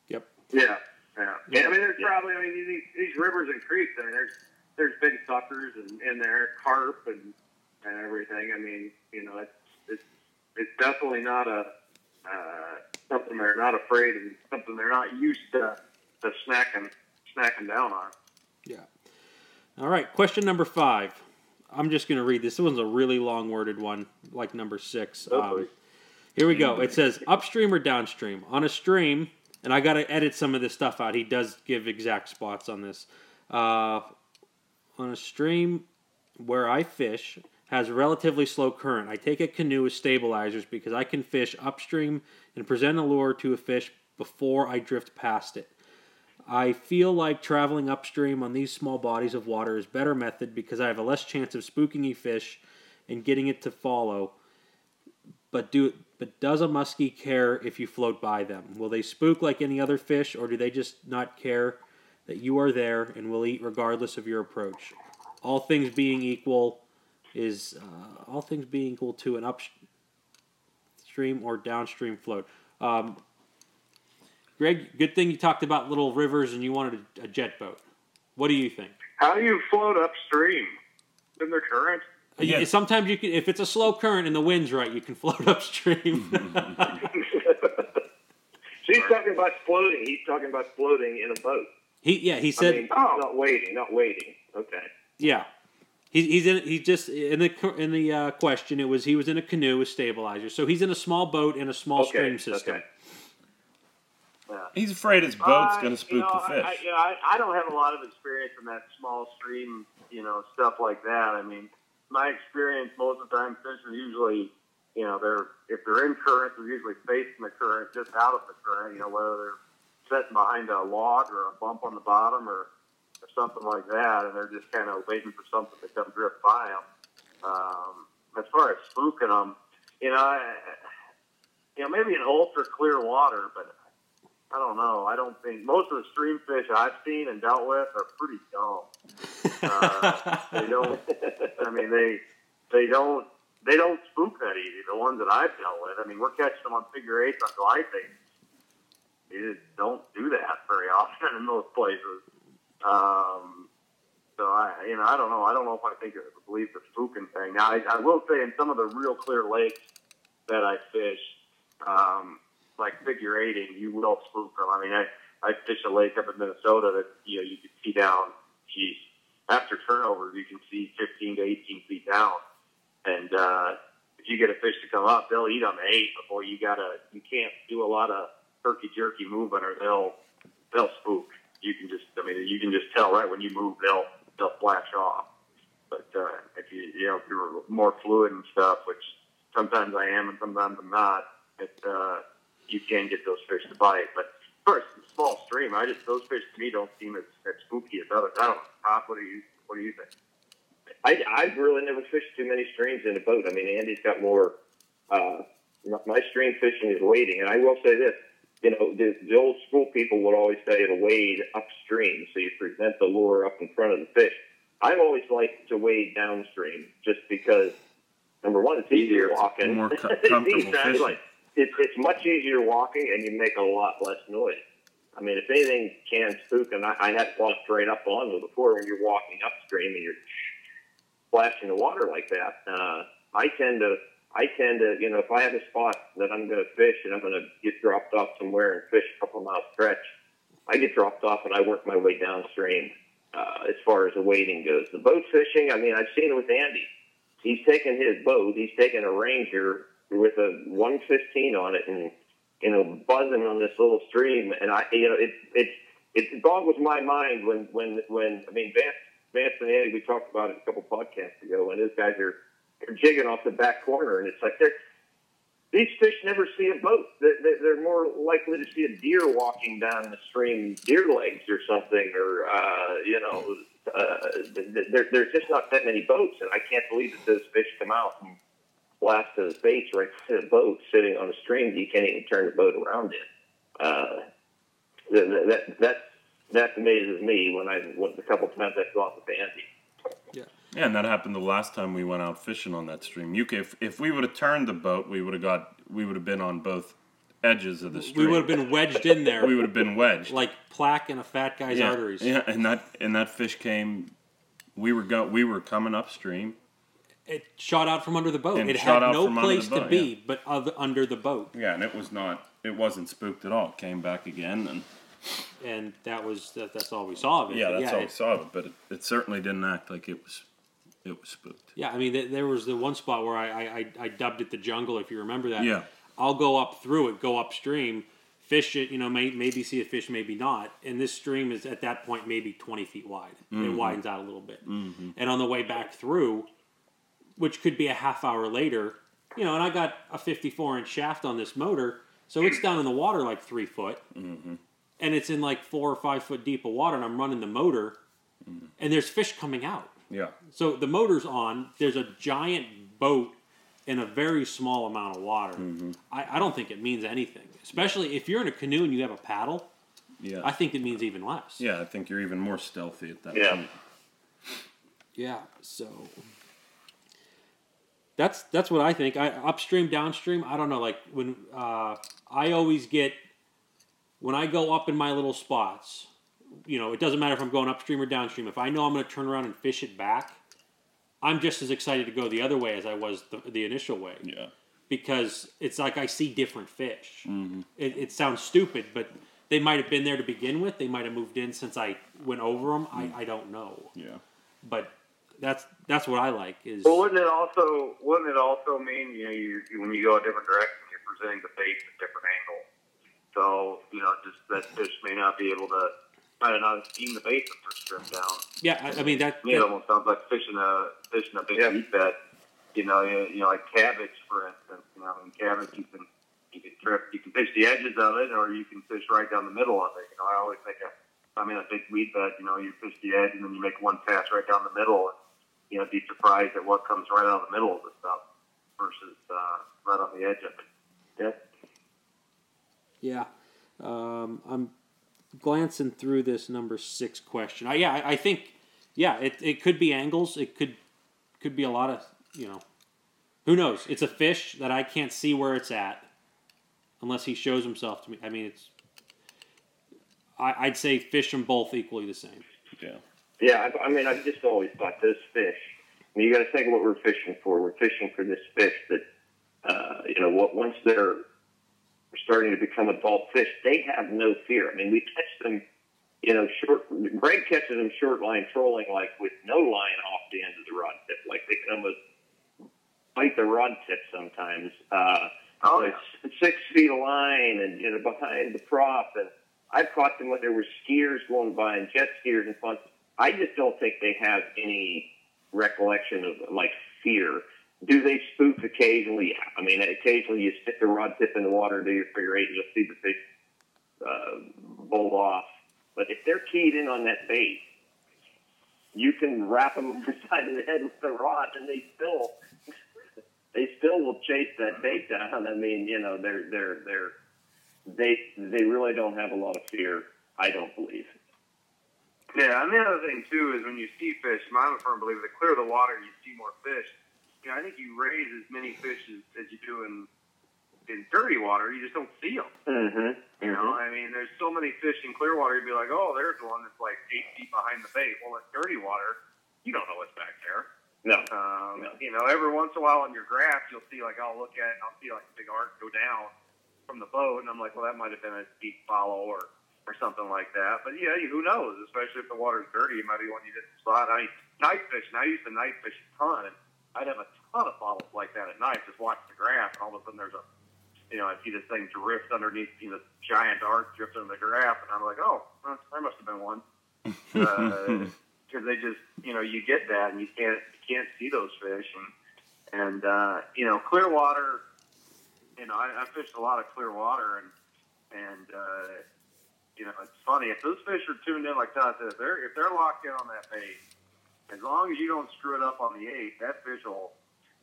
Yep. yeah, yeah. Yeah. I mean, there's Yeah. probably I mean these, these rivers and creeks. I mean, there's there's big suckers and in there, carp and and everything. I mean, you know, it's it's it's definitely not a uh, something they're not afraid and something they're not used to to snacking snacking down on. Yeah. All right. Question number five. I'm just going to read this. This one's a really long worded one, like number six. Oh, Um, here we go. It says upstream or downstream. On a stream, and I got to edit some of this stuff out. He does give exact spots on this. Uh, on a stream where I fish has relatively slow current. I take a canoe with stabilizers because I can fish upstream and present a lure to a fish before I drift past it. I feel like traveling upstream on these small bodies of water is better method because I have a less chance of spooking a fish and getting it to follow. But do but does a muskie care if you float by them? Will they spook like any other fish, or do they just not care that you are there and will eat regardless of your approach? All things being equal, is uh, all things being equal to an upstream or downstream float. Um, Greg, good thing you talked about little rivers and you wanted a, a jet boat. What do you think? How do you float upstream? In the current? Yeah. Sometimes you can, if it's a slow current and the wind's right, you can float upstream. So he's talking about floating. He's talking about floating in a boat. he, yeah, he I said, mean, Oh. not waiting, not waiting. Okay. yeah, he, he's in. He just in the in the uh, question. It was he was in a canoe with stabilizers, so he's in a small boat in a small Okay, stream system. okay. He's afraid his boat's Uh, going to you spook know, the fish. I, I, you know, I, I don't have a lot of experience in that small stream, you know, stuff like that. I mean, my experience most of the time, fish are usually, you know, they're if they're in current, they're usually facing the current, just out of the current. You know, whether they're sitting behind a log or a bump on the bottom or, or something like that, and they're just kind of waiting for something to come drift by them. Um, as far as spooking them, you know, I, you know, maybe in ultra clear water, but I don't know. I don't think most of the stream fish I've seen and dealt with are pretty dumb. Uh, they don't. I mean, they they don't they don't spook that easy. The ones that I've dealt with. I mean, we're catching them on figure eights on glide baits. You just don't do that very often in those places. Um, so I, you know, I don't know. I don't know if I think I believe the spooking thing. Now, I, I will say in some of the real clear lakes that I fish, um, like figure eighting, you will spook them. I mean, I, I fish a lake up in Minnesota that you know you can see down. Geez, after turnover, you can see 15 to 18 feet down, and uh, if you get a fish to come up, they'll eat on the eight before you gotta. You can't do a lot of herky jerky movement, or they'll they'll spook. You can just, I mean, you can just tell right when you move, they'll they'll flash off. But uh, if you you know if you're more fluid and stuff, which sometimes I am and sometimes I'm not, it uh, you can get those fish to bite. But first, small stream, I just those fish to me don't seem as, as spooky as others. I don't know. Pop, what do you what do you think? I, I've really never fished too many streams in a boat. I mean, Andy's got more. Uh, my- my stream fishing is wading, and I will say this: you know, the, the old school people would always say to wade upstream, so you present the lure up in front of the fish. I've always liked to wade downstream, just because number one, it's easier walking. More co- It's comfortable easy- fishing. like, it's, it's much easier walking, and you make a lot less noise. I mean, if anything can spook, and I, I had walked right up on them before when you're walking upstream and you're splashing the water like that. Uh, I tend to I tend to, you know, if I have a spot that I'm going to fish and I'm going to get dropped off somewhere and fish a couple mile stretch, I get dropped off and I work my way downstream uh, as far as the wading goes. The boat fishing, I mean, I've seen it with Andy. He's taken his boat, he's taken a Ranger with a 115 on it and, you know, buzzing on this little stream. And I, you know, it, it, it boggles my mind when, when, when, I mean, Vance, Vance and Andy, we talked about it a couple podcasts ago, and those guys are, are jigging off the back corner, and it's like they're, these fish never see a boat. They're, they're more likely to see a deer walking down the stream, deer legs or something, or uh, you know, uh, there, there's just not that many boats, and I can't believe that those fish come out and blast those baits right to the boat sitting on a stream that you can't even turn the boat around in. Uh, that, that that that amazes me when I when a couple times I've gone with Andy. Yeah, and that happened the last time we went out fishing on that stream. You, if if we would have turned the boat, we would have got we would have been on both edges of the stream. We would have been wedged in there. we would have been wedged like plaque in a fat guy's yeah, arteries. Yeah, and that and that fish came. We were go, we were coming upstream. It shot out from under the boat. And it had no place the to be yeah. but other, under the boat, Yeah, and it was not. It wasn't spooked at all. Came back again, and and that was that, that's all we saw of it. yeah, But that's all it- we saw of it. But it, it certainly didn't act like it was. It was spooked. Yeah, I mean, th- there was the one spot where I, I, I, I dubbed it the jungle, if you remember that. Yeah. I'll go up through it, go upstream, fish it, you know, may, maybe see a fish, maybe not. And this stream is at that point maybe 20 feet wide. Mm-hmm. It widens out a little bit. And on the way back through, which could be a half hour later, you know, and I got a 54 inch shaft on this motor, so it's down in the water like three foot. Mm-hmm. And it's in like four or five foot deep of water, and I'm running the motor, Mm-hmm. and there's fish coming out. Yeah. So the motor's on. There's a giant boat in a very small amount of water. I, I don't think it means anything, especially if you're in a canoe and you have a paddle. Yeah. I think it means even less. yeah, I think you're even more stealthy at that Yeah. point. Yeah. So that's that's what I think. I upstream, downstream. I don't know. Like when uh, I always get when I go up in my little spots. You know, it doesn't matter if I'm going upstream or downstream. If I know I'm going to turn around and fish it back, I'm just as excited to go the other way as I was the, the initial way. Yeah. because it's like I see different fish. It, it sounds stupid, but they might have been there to begin with. They might have moved in since I went over them. I, I don't know, Yeah. but that's that's what I like. Is Well, wouldn't it also wouldn't it also mean you know you, you- when you go a different direction, you're presenting the bait at a different angle. So you know, just that fish may not be able to might not have seen the bait the first trip down. yeah. I, I mean that. To me, it almost sounds like fishing a fishing a big Yeah. meat bed. You know, you, you know, like cabbage, for instance. You know, in cabbage, you can you can trip, you can fish the edges of it, or you can fish right down the middle of it. You know, I always think of, I'm in a big weed bed. You know, you fish the edge, and then you make one pass right down the middle, and you know, be surprised at what comes right out of the middle of the stuff versus uh, right on the edge of it. Yep. Yeah. Um, I'm glancing through this number six question. I, yeah, I, I think, yeah, it, it could be angles. It could could be a lot of, you know, who knows? It's a fish that I can't see where it's at unless he shows himself to me. I mean, it's, I, I'd say fish them both equally the same. Yeah. Yeah, I, I mean, I've just always thought those fish. I mean, you got to think of what we're fishing for. We're fishing for this fish that, uh, you know, what once they're starting to become adult fish, they have no fear. I mean, we catch them, you know, short. Greg catches them short line trolling, like with no line off the end of the rod tip, like they can almost bite the rod tip sometimes. Uh, Oh, like six feet of line and you know behind the prop and I've caught them when there were skiers going by and jet skiers and fun. I just don't think they have any recollection of like fear. Do they spook occasionally? Yeah. I mean, occasionally you stick the rod tip in the water, do your figure eight, you'll see the fish uh, bolt off. But if they're keyed in on that bait, you can wrap them over the side of the head with the rod, and they still they still will chase that bait down. I mean, you know, they're they're they're they they really don't have a lot of fear. I don't believe. Yeah, and the other thing too is when you see fish, I'm a firm believer. The clearer the water, you see more fish. You know, I think you raise as many fish as, as you do in in dirty water. You just don't see them. Mm-hmm. You know, I mean, there's so many fish in clear water. You'd be like, oh, there's one that's like eight feet behind the bait. Well, in dirty water, you don't know what's back there. No. Um, No. You know, every once in a while on your graph, you'll see like I'll look at it and I'll see like a big arc go down from the boat, and I'm like, well, that might have been a deep follow or or something like that. But yeah, who knows? Especially if the water's dirty, it might be one you didn't spot. I night fishing. I used to night fish a ton, and I'd have a ton of follows like that at night. Just watch the graph, and all of a sudden there's a you know, I see this thing drift underneath, see this giant arc drift under the graph, and I'm like, oh, well, there must have been one. Because they just, you know, you get that, and you can't you can't see those fish, and and uh, you know, clear water. You know, I, I fished a lot of clear water, and and uh, you know, it's funny if those fish are tuned in like Todd said, if they're if they're locked in on that bait, as long as you don't screw it up on the eight, that fish will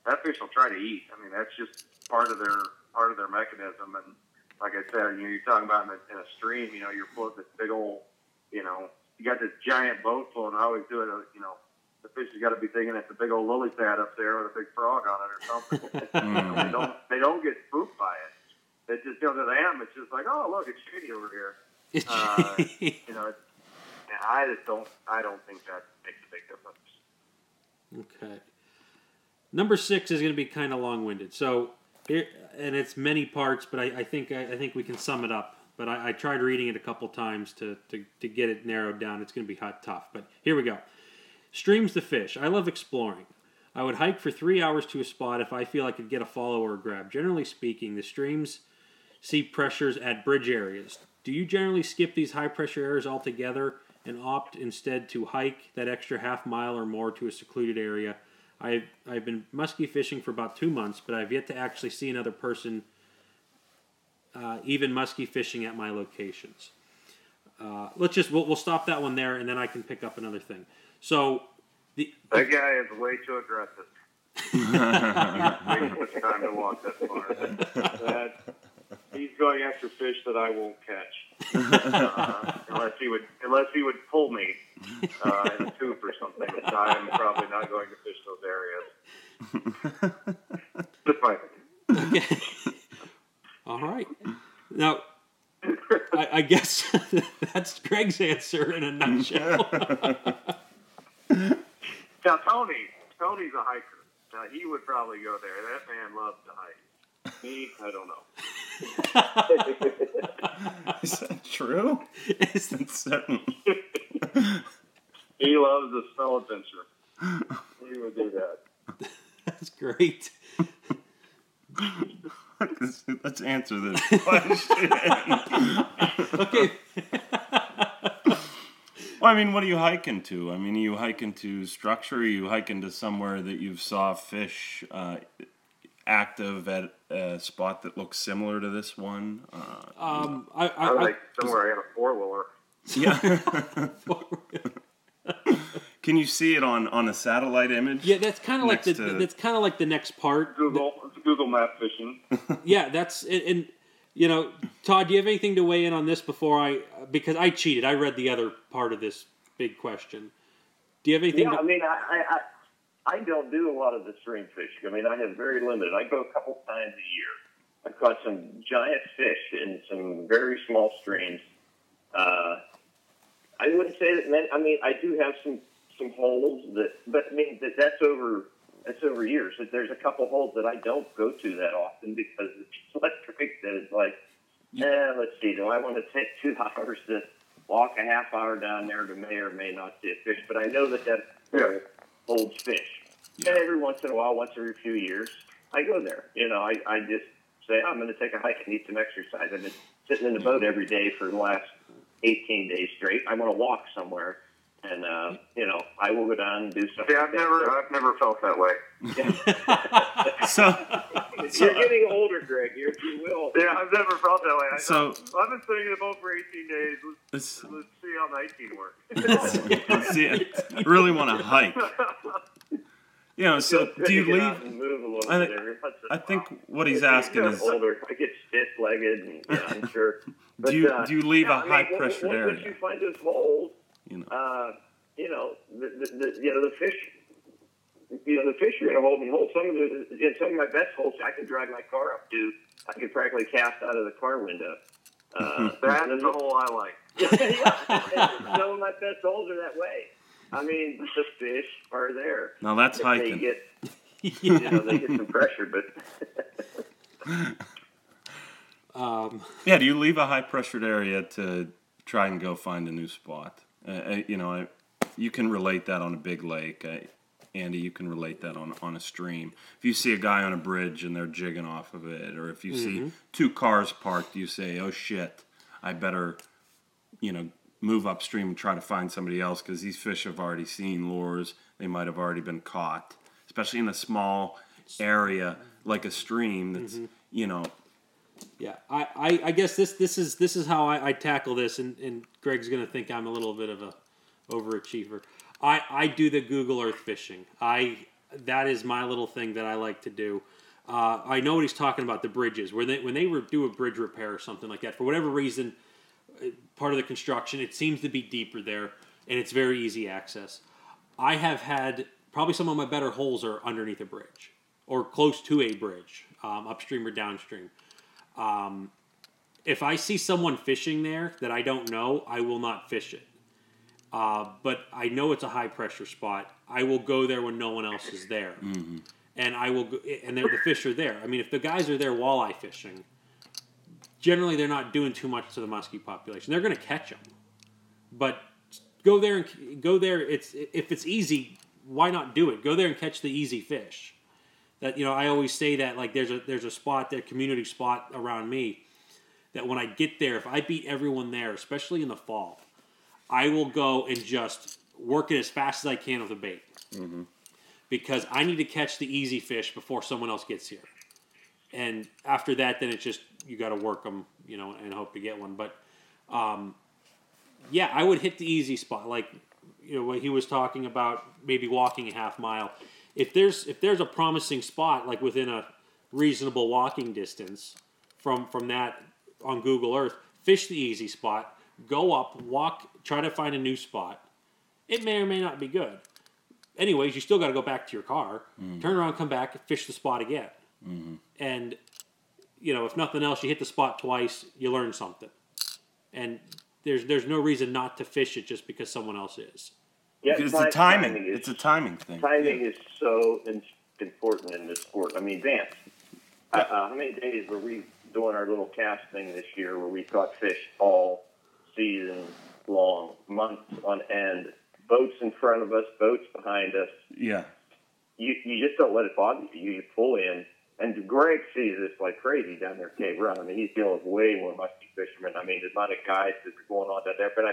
that fish will try to eat. I mean, that's just part of their part of their mechanism. And like I said, you know, you're talking about in a, in a stream. You know, you're floating this big old, you know, you got this giant boat floating. I always do it. uh, You know, the fish has got to be thinking it's a big old lily pad up there with a big frog on it or something. they don't they don't get spooked by it. It just you know to them, it's just like, oh look, it's shady over here. Uh, you know, I just don't I don't think that makes a big difference. Okay. Number six is going to be kind of long-winded. So here, and it's many parts, but I, I think I, I think we can sum it up. But I, I tried reading it a couple times to, to, to get it narrowed down. It's going to be hot tough. But here we go. Streams to fish. I love exploring. I would hike for three hours to a spot if I feel I could get a follow or grab. Generally speaking, the streams see pressures at bridge areas. Do you generally skip these high pressure areas altogether and opt instead to hike that extra half mile or more to a secluded area? I've, I've been muskie fishing for about two months, but I've yet to actually see another person uh, even muskie fishing at my locations. Uh, let's just we'll, we'll stop that one there, and then I can pick up another thing. So the That guy is way too aggressive. Way too much time to walk that far. That, he's going after fish that I won't catch, uh, unless he would unless he would pull me uh, in a tube or something. Which I am probably not going to fish those areas. Just my Okay. All right. Now, I, I guess that's Greg's answer in a nutshell. now Tony. Tony's a hiker. Now he would probably go there. That man loves to hike. Me, I don't know. Is that true? Is- It's certain? He loves the smell adventure. He would do that. that's great. Let's, let's answer this question. Okay. Well, I mean, what are you hiking to? I mean, are you hiking to structure? Are you hiking to somewhere that you've saw fish uh, active at a spot that looks similar to this one? Uh, Um, I, I, I like somewhere I had a four wheeler. yeah. Can you see it on, on a satellite image? yeah, that's kind of like the Next to- that's kind of like the next part. Google Google Map fishing. Yeah, that's and, and you know, Todd, do you have anything to weigh in on this before I because I cheated. I read the other part of this big question. Do you have anything? Yeah, to, I mean, I, I, I don't do a lot of the stream fishing. I mean, I have very limited. I go a couple times a year. I caught some giant fish in some very small streams. Uh, I wouldn't say that. Many, I mean, I do have some some holes that, but I mean that that's over that's over years. That There's a couple holes that I don't go to that often because it's much that it's like, eh, let's see. Do I want to take two hours to walk a half hour down there to may or may not see a fish? But I know that that hole holds fish. And every once in a while, once every few years, I go there. You know, I, I just say, I'm going to take a hike and need some exercise. I've been sitting in the boat every day for the last 18 days straight. I want to walk somewhere. And, uh, you know, I will go down and do something. Yeah, I've never I've never felt that way. So, You're getting older, Greg. You're, you will. Yeah, I've never felt that way. I So- thought, I've been sitting in the boat for 18 days. Let's, let's, let's see how 19 works. let's see. I really want to hike. You know, so do you leave? out and move a little I- bit every once in a I think what he's As asking is, older. I get stiff-legged, and yeah, I'm sure. But, do you uh, do you leave yeah, a I mean, high once- area? you find those holes, You know, uh, you know, the, the, the you know the fish. You know the fish are going to hold me whole. Some of the you know, some of my best holes I can drag my car up to. I can practically cast out of the car window. Uh, That's the hole I like. yeah, some of my best holes are that way. I mean, the fish are there. Now that's If hiking. They get, you know, they get some pressure, but Um, Yeah, do you leave a high pressured area to try and go find a new spot? Uh, uh, you know, I, you can relate that on a big lake. Uh, Andy, you can relate that on, on a stream. If you see a guy on a bridge and they're jigging off of it, or if you see two cars parked, you say, oh shit, I better, you know, move upstream and try to find somebody else because these fish have already seen lures. They might have already been caught, especially in a small area like a stream that's, you know, Yeah, I, I, I guess this this is this is how I, I tackle this, and, and Greg's gonna think I'm a little bit of a overachiever. I, I do the Google Earth fishing. I that is my little thing that I like to do. Uh, I know what he's talking about the bridges where they when they re- do a bridge repair or something like that for whatever reason, part of the construction it seems to be deeper there and it's very easy access. I have had probably some of my better holes are underneath a bridge or close to a bridge, um, upstream or downstream if I see someone fishing there that I don't know, I will not fish it. Uh, but I know it's a high pressure spot. I will go there when no one else is there, and I will. Go, and the fish are there. I mean, if the guys are there walleye fishing, generally they're not doing too much to the muskie population. They're going to catch them, but go there and go there. It's if it's easy, why not do it? Go there and catch the easy fish. That you know, I always say that like there's a there's a spot, that community spot around me that when I get there, if I beat everyone there, especially in the fall, I will go and just work it as fast as I can with a bait. Mm-hmm. Because I need to catch the easy fish before someone else gets here. And after that, then it's just, you got to work them, you know, and hope to get one. But um, yeah, I would hit the easy spot. Like, you know, what he was talking about, maybe walking a half mile. If there's if there's a promising spot like within a reasonable walking distance from from that on Google Earth, fish the easy spot, go up, walk, try to find a new spot. It may or may not be good. Anyways, you still got to go back to your car, turn around, come back, fish the spot again. And you know, if nothing else, you hit the spot twice, you learn something. And there's there's no reason not to fish it just because someone else is. yeah, it's ti- a timing. is- It's a timing thing. timing is so in- important in this sport. I mean, Vance, uh, uh, how many days were we doing our little cast thing this year where we caught fish all season long, months on end, boats in front of us, boats behind us. Yeah. You, you just don't let it bother you. You pull in. And Greg sees this like crazy down there at Cave Run. I mean, he's dealing with way more musky fishermen. I mean, the amount of guys that are going on down there. But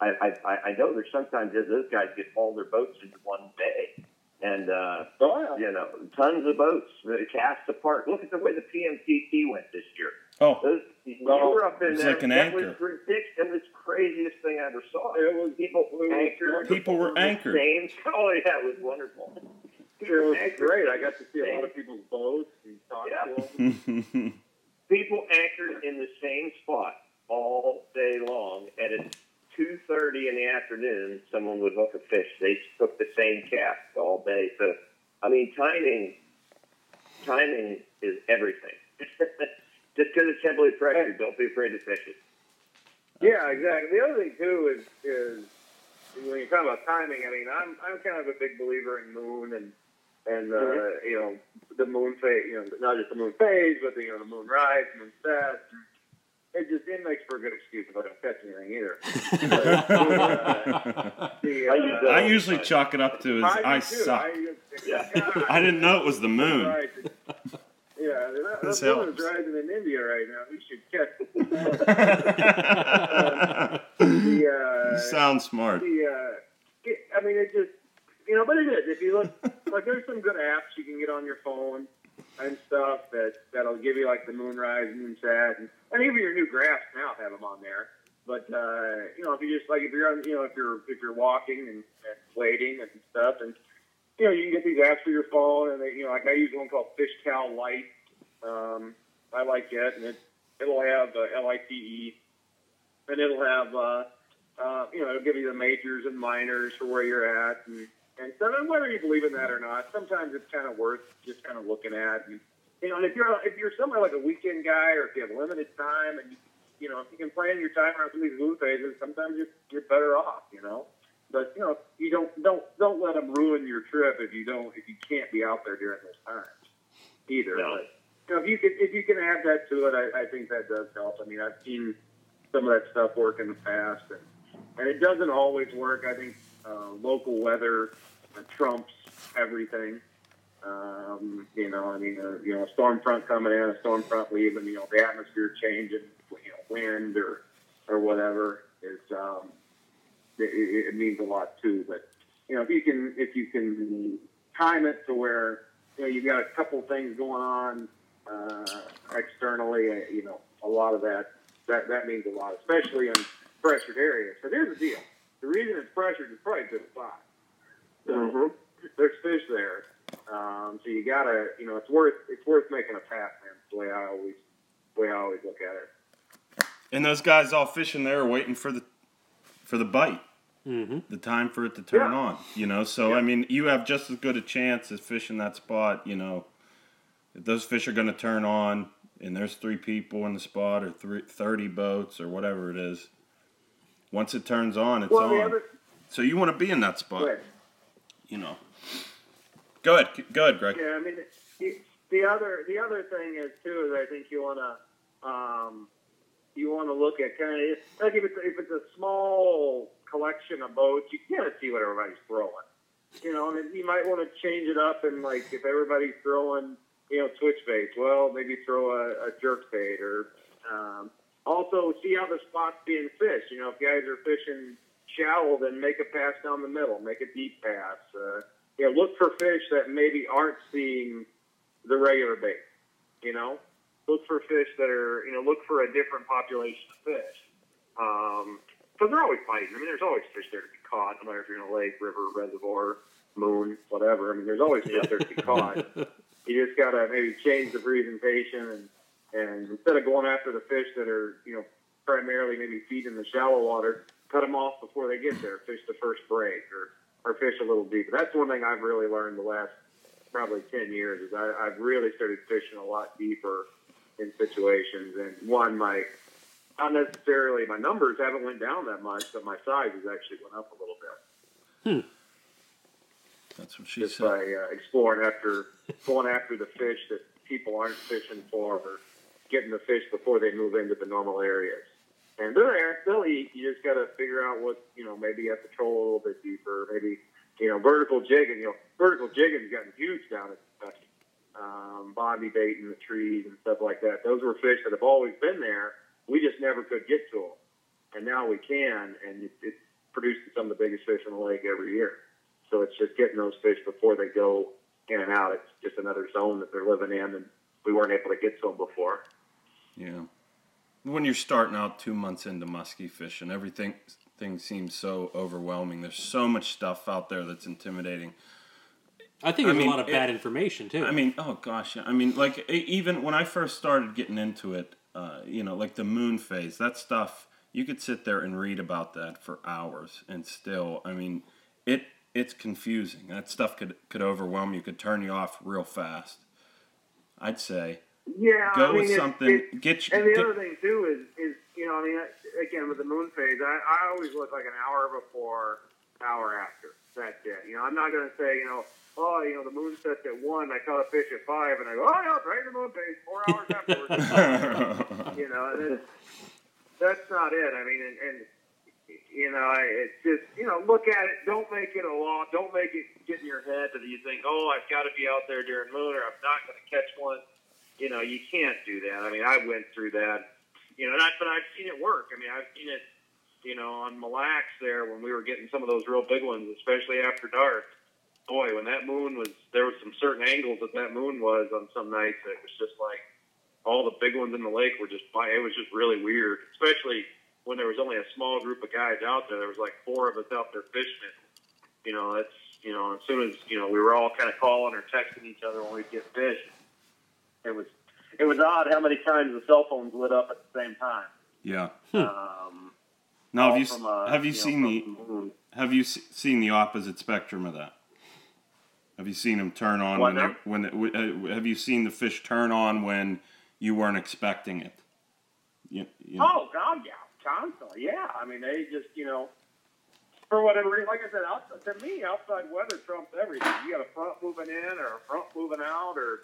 I, I, I, I know there's sometimes those guys get all their boats in one day. And, uh, Oh, you know, tons of boats cast apart. Look at the way the PMTT went this year. Oh, Those, you Well, were up in there. like an that was anchor. ridiculous. It was the craziest thing I ever saw. It was people it was anchored. People were anchored. Oh yeah, it was wonderful. It was great. I got to see a lot of people's boats and talk Yeah. to them. People anchored in the same spot all day long, at two thirty in the afternoon, someone would hook a fish. They took the same cast all day. So, I mean, timing, timing is everything. Just because it's heavily pressured, don't be afraid to fish it. Yeah, exactly. The other thing too is is when you talk about timing. I mean, I'm I'm kind of a big believer in moon and and uh, Mhm. you know the moon phase. You know, not just the moon phase, but the you know the moon rise, moon sets. It just it makes for a good excuse if I don't catch anything either. The, I use that I all usually the chalk it up to his I I suck. I, Yeah. I didn't know it was the moon. Right. Yeah, that, This that moon is rising in India right now. We should catch the. Uh, you sound smart. the uh, I mean, it just you know, but it is. If you look, like, there's some good apps you can get on your phone and stuff that that'll give you like the moonrise, moonset, and, and even your new graphs now have them on there. But uh, you know, if you just like if you're on, you know, if you're if you're walking and, and waiting and stuff, and you know, you can get these apps for your phone, and they, you know, like I use one called Fish Cal Lite. Um, I like it, and it it'll have uh, L I T E, and it'll have uh, uh, you know, it'll give you the majors and minors for where you're at, and and so then whether you believe in that or not, sometimes it's kind of worth just kind of looking at. And, you know, and if you're if you're somewhere like a weekend guy, or if you have limited time, and you, you know, if you can plan your time around some of these moon phases, sometimes you're you're better off. You know, but you know, you don't don't don't let them ruin your trip if you don't if you can't be out there during those times either. No. But you know, if you can if you can add that to it, I, I think that does help. I mean, I've seen some of that stuff work in the past, and and it doesn't always work. I think uh, local weather uh, trumps everything. Um, you know, I mean, uh, you know, a storm front coming in, a storm front leaving, you know, the atmosphere changing, you know, wind or or whatever is um, it, it means a lot too. But you know, if you can if you can time it to where you know you've got a couple things going on uh, externally, uh, you know, a lot of that that that means a lot, especially in pressured areas. So here's the deal: the reason it's pressured is probably good spot. So Mhm. there's fish there, um, so you gotta, you know, it's worth it's worth making a pass, man. It's the way I always the way I always look at it. And those guys all fishing there waiting for the for the bite, Mm-hmm. the time for it to turn Yeah. on. You know, so Yeah. I mean, you have just as good a chance as fishing that spot. You know, if those fish are going to turn on, and there's three people in the spot or three, 30 boats or whatever it is. Once it turns on, it's Well, on. other so you want to be in that spot. go ahead. You know. Go ahead, go ahead, Greg. Yeah, I mean, the, the other the other thing is too is I think you want to um, you want to look at kind of like if it's if it's a small collection of boats, you can't see what everybody's throwing. You know, and you might want to change it up and like if everybody's throwing you know twitch baits, well maybe throw a, a jerk bait or um, also see how the spot's being fished. You know, if guys are fishing shallow, then make a pass down the middle, make a deep pass. Uh, you know, look for fish that maybe aren't seeing the regular bait. You know, look for fish that are, you know, look for a different population of fish. Um, because they're always fighting. I mean, there's always fish there to be caught, no matter if you're in a lake, river, reservoir, moon, whatever. I mean, there's always fish there to be caught. You just gotta maybe change the presentation and and instead of going after the fish that are, you know, primarily maybe feeding the shallow water, cut them off before they get there. Fish the first break or or fish a little deeper. That's one thing I've really learned the last probably ten years is I, I've really started fishing a lot deeper in situations. And one, my not necessarily my numbers haven't went down that much, but my size has actually went up a little bit Hmm. That's what she just said. by uh, exploring after going after the fish that people aren't fishing for, or getting the fish before they move into the normal areas. And they're there, they'll eat. You just got to figure out what you know. Maybe you have to troll a little bit deeper. Maybe you know vertical jigging. You know vertical jigging's gotten huge down in Kentucky. Um, bobby bait in the trees and stuff like that. Those were fish that have always been there. We just never could get to them, and now we can. And it, it's producing some of the biggest fish in the lake every year. So it's just getting those fish before they go in and out. It's just another zone that they're living in, and we weren't able to get to them before. Yeah. When you're starting out two months into musky fishing, everything thing seems so overwhelming. There's so much stuff out there that's intimidating. I think I there's mean, a lot of bad it- information too. I mean, oh gosh, yeah. I mean, like e- even when I first started getting into it, uh, you know, like the moon phase, that stuff, you could sit there and read about that for hours, and still, I mean, it it's confusing. That stuff could could overwhelm you, could turn you off real fast. I'd say Yeah, go I mean, with it- something. get you. and the get- other thing too is, is you know, I mean, again with the moon phase, I, I always look like an hour before, hour after. That's it. You know, I'm not going to say, you know, oh, you know, the moon sets at one, I caught a fish at five, and I go, oh, yeah, it's right in the moon phase, four hours afterwards. you know, and it's, that's not it. I mean, and, and you know, it's just you know, look at it. Don't make it a law. Don't make it get in your head that you think, oh, I've got to be out there during moon, or I'm not going to catch one. You know, you can't do that. I mean, I went through that. You know, and I, but I've seen it work. I mean, I've seen it. You know, on Mille Lacs there when we were getting some of those real big ones, especially after dark. Boy, when that moon was, there was some certain angles that that moon was on some nights. That it was just like all the big ones in the lake were just. It was just really weird, especially when there was only a small group of guys out there. There was like four of us out there fishing it. You know, that's you know, as soon as you know, we were all kind of calling or texting each other when we'd get fish. It was it was odd how many times the cell phones lit up at the same time. yeah. Um, Now, have you from, uh, have you know, seen the moon. have you seen the opposite spectrum of that? Have you seen them turn on when they now? when they, uh, have you seen the fish turn on when you weren't expecting it? You, you know, Oh God, yeah, constantly, yeah. I mean, they just you know, for whatever reason, like I said, outside, to me, outside weather trumps everything. You got a front moving in or a front moving out or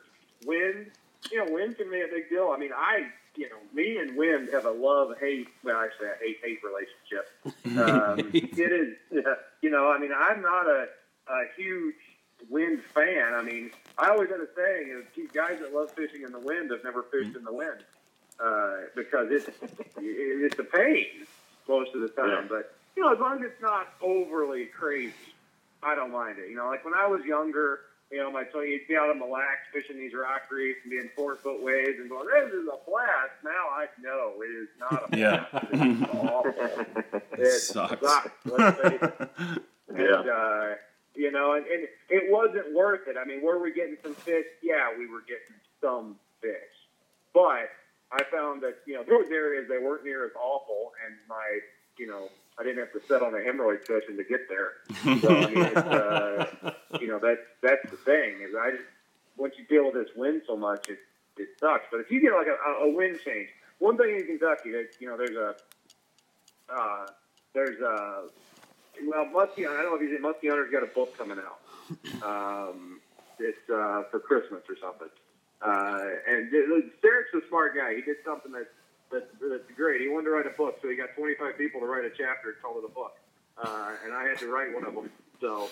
wind. You know, wind can be a big deal. I mean, I, you know, me and wind have a love hate. Well, actually, a hate hate relationship. Um, it is, you know, I mean, I'm not a, a huge wind fan. I mean, I always had a saying: is "These guys that love fishing in the wind have never fished in the wind uh, because it's it's a pain most of the time. Yeah. But you know, as long as it's not overly crazy, I don't mind it. You know, like when I was younger, you know, my son, you'd be out on Mille Lacs fishing these rock reefs and being four foot waves and going, "This is a blast." Now I know it is not a Yeah. blast. It's awful. It Sucks. Let's face it. Yeah. And, uh, you know, and, and it wasn't worth it. I mean, were we getting some fish? Yeah, we were getting some fish. But I found that, you know, those areas, they weren't near as awful, and my, you know, I didn't have to sit on a hemorrhoid cushion to get there. So, I mean, it's, uh, you know, that's, that's the thing, is I just, once you deal with this wind so much, it, it sucks. But if you get like a, a wind change, one thing in Kentucky, that, you know, there's a, uh, there's a, well, Muskie, I don't know if you Muskie Hunter's got a book coming out. Um, it's uh, for Christmas or something. Uh, and Derek's a smart guy. He did something that, that that's great. He wanted to write a book, so he got 25 people to write a chapter and call it a book. Uh, and I had to write one of them. So,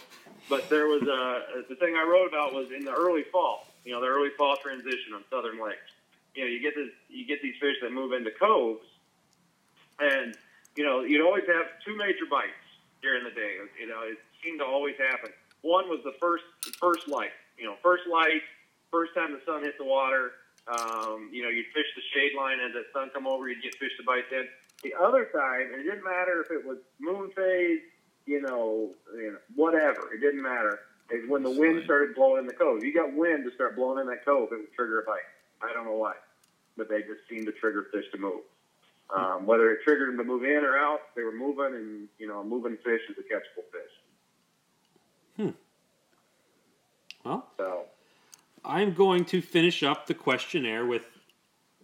but there was uh, the thing I wrote about was in the early fall. You know, the early fall transition on southern lakes. You know, you get this, you get these fish that move into coves, and you know, you'd always have two major bites during the day. You know, it seemed to always happen. One was the first first light. You know, first light, first time the sun hit the water. Um, you know, you'd fish the shade line as the sun come over, you'd get fish to bite then. The other time, and it didn't matter if it was moon phase, you know, you know, whatever. It didn't matter. Is when the wind started blowing in the cove. You got wind to start blowing in that cove, it would trigger a bite. I don't know why, but they just seemed to trigger fish to move. Um, whether it triggered them to move in or out, they were moving, and you know, a moving fish is a catchable fish. Hmm. Well, So I'm going to finish up the questionnaire with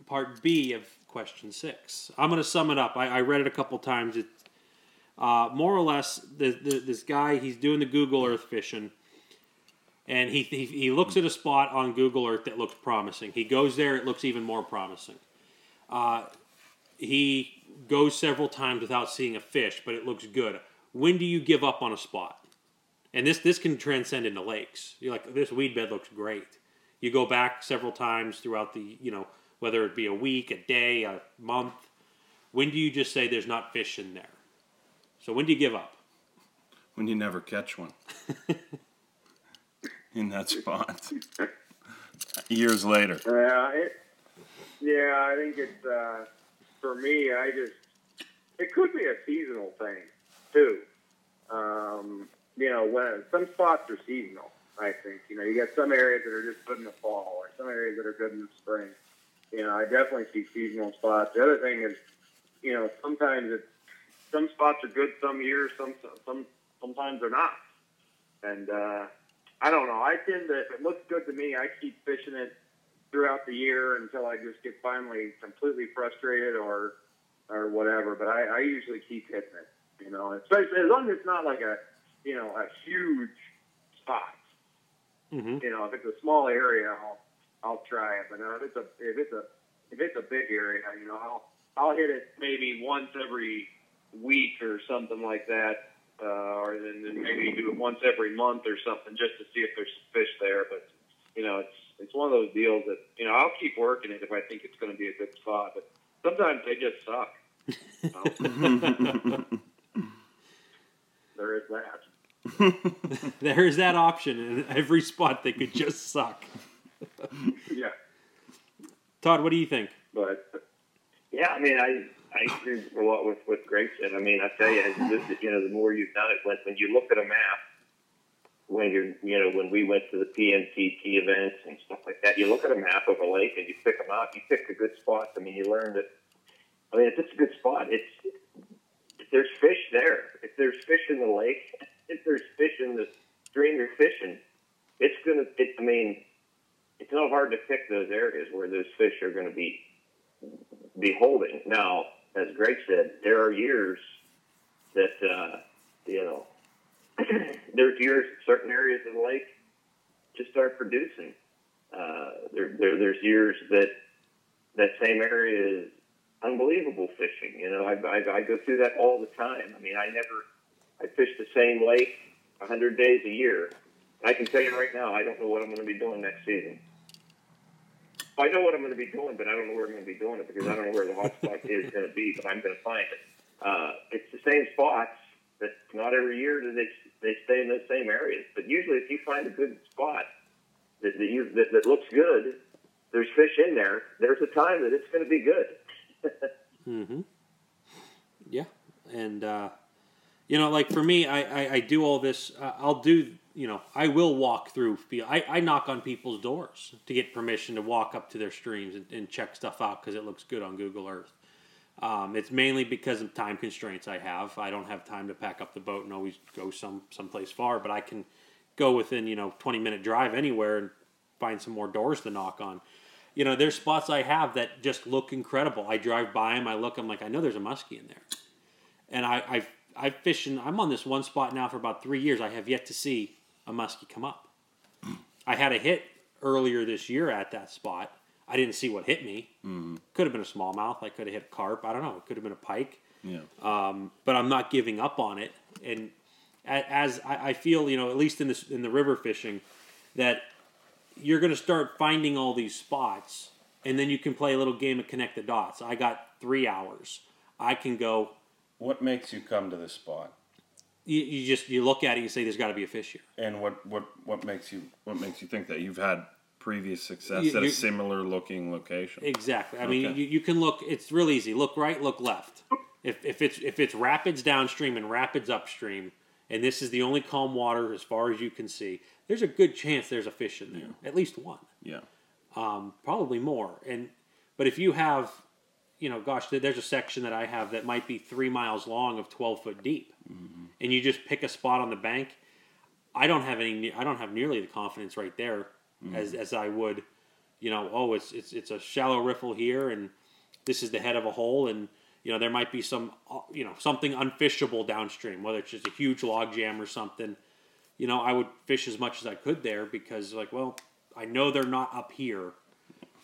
part B of question six. I'm going to sum it up. I, I read it a couple times. It, uh, more or less, the, the, this guy, he's doing the Google Earth fishing, and he, he, he looks at a spot on Google Earth that looks promising. He goes there, it looks even more promising. Uh, he goes several times without seeing a fish, but it looks good. When do you give up on a spot? And this this can transcend into lakes. You're like this weed bed looks great. You go back several times throughout the you know whether it be a week, a day, a month. When do you just say there's not fish in there? So when do you give up? when you never catch one in that spot. Years later. Yeah, it, yeah, I think it's uh, for me. I just it could be a seasonal thing too. Um, you know, when some spots are seasonal. I think you know you got some areas that are just good in the fall, or some areas that are good in the spring. You know, I definitely see seasonal spots. The other thing is, you know, sometimes it's some spots are good some years, some some sometimes they're not. And uh, I don't know. I tend to if it looks good to me, I keep fishing it throughout the year until I just get finally completely frustrated or or whatever. But I, I usually keep hitting it. You know, especially as long as it's not like a you know a huge spot. Mm-hmm. You know, if it's a small area, I'll I'll try it. But uh, if it's a if it's a if it's a big area, you know, I'll I'll hit it maybe once every week or something like that, uh, or then, then maybe do it once every month or something just to see if there's fish there. But you know, it's it's one of those deals that you know I'll keep working it if I think it's going to be a good spot. But sometimes they just suck. So, there is that. there is that option in every spot they could just suck. Yeah, Todd, what do you think? but Yeah, I mean, I I agree a lot with what Greg said. I mean, I tell you, this, you know, the more you've done it, when when you look at a map, when you're, you know, when we went to the PMTT events and stuff like that, you look at a map of a lake and you pick them out. You pick the good spots. I mean, you learn that. I mean, if it's a good spot, it's if there's fish there. If there's fish in the lake, if there's fish in the stream you're fishing, it's gonna. It, I mean, it's not hard to pick those areas where those fish are going to be be holding. Now, as Greg said, there are years that uh, you know, there's years certain areas of the lake just aren't producing. Uh, there, there, there's years that that same area is unbelievable fishing. You know, I, I, I go through that all the time. I mean, I never, I fish the same lake hundred days a year. I can tell you right now, I don't know what I'm going to be doing next season. I know what I'm going to be doing, but I don't know where I'm going to be doing it because I don't know where the hot spot is going to be. But I'm going to find it. Uh, it's the same spots, but not every year do they they stay in those same areas. But usually, if you find a good spot that that, you, that, that looks good, there's fish in there. There's a time that it's going to be good. Mm-hmm. Yeah, and uh, you know, like for me, I, I, I do all this. Uh, I'll do, you know, I will walk through field. I, I knock on people's doors to get permission to walk up to their streams and, and check stuff out because it looks good on Google Earth. Um, it's mainly because of time constraints I have. I don't have time to pack up the boat and always go some someplace far, but I can go within you know twenty minute drive anywhere and find some more doors to knock on. You know, there's spots I have that just look incredible. I drive by them, I look, I'm like, I know there's a muskie in there, and I I've I've fished. In, I'm on this one spot now for about three years. I have yet to see a muskie come up. I had a hit earlier this year at that spot. I didn't see what hit me. Mm-hmm. Could have been a smallmouth. I could have hit a carp. I don't know. It could have been a pike. Yeah. Um, but I'm not giving up on it. And as I, I feel, you know, at least in this in the river fishing, that you're going to start finding all these spots, and then you can play a little game of connect the dots. I got three hours. I can go. What makes you come to this spot? You, you just you look at it and you say, "There's got to be a fish here." And what, what, what makes you what makes you think that you've had previous success You- at a similar looking location? Exactly. I mean, you, you can look. It's real easy. Look right. Look left. If, if it's if it's rapids downstream and rapids upstream, and this is the only calm water as far as you can see, there's a good chance there's a fish in there. At least one. Yeah. Um, probably more. And but if you have, you know, gosh, there's a section that I have that might be three miles long of twelve foot deep, and you just pick a spot on the bank. I don't have any. I don't have nearly the confidence right there as as I would. You know, oh, it's it's it's a shallow riffle here, and this is the head of a hole, and you know there might be some uh, you know something unfishable downstream, whether it's just a huge log jam or something. You know, I would fish as much as I could there because, like, well, I know they're not up here.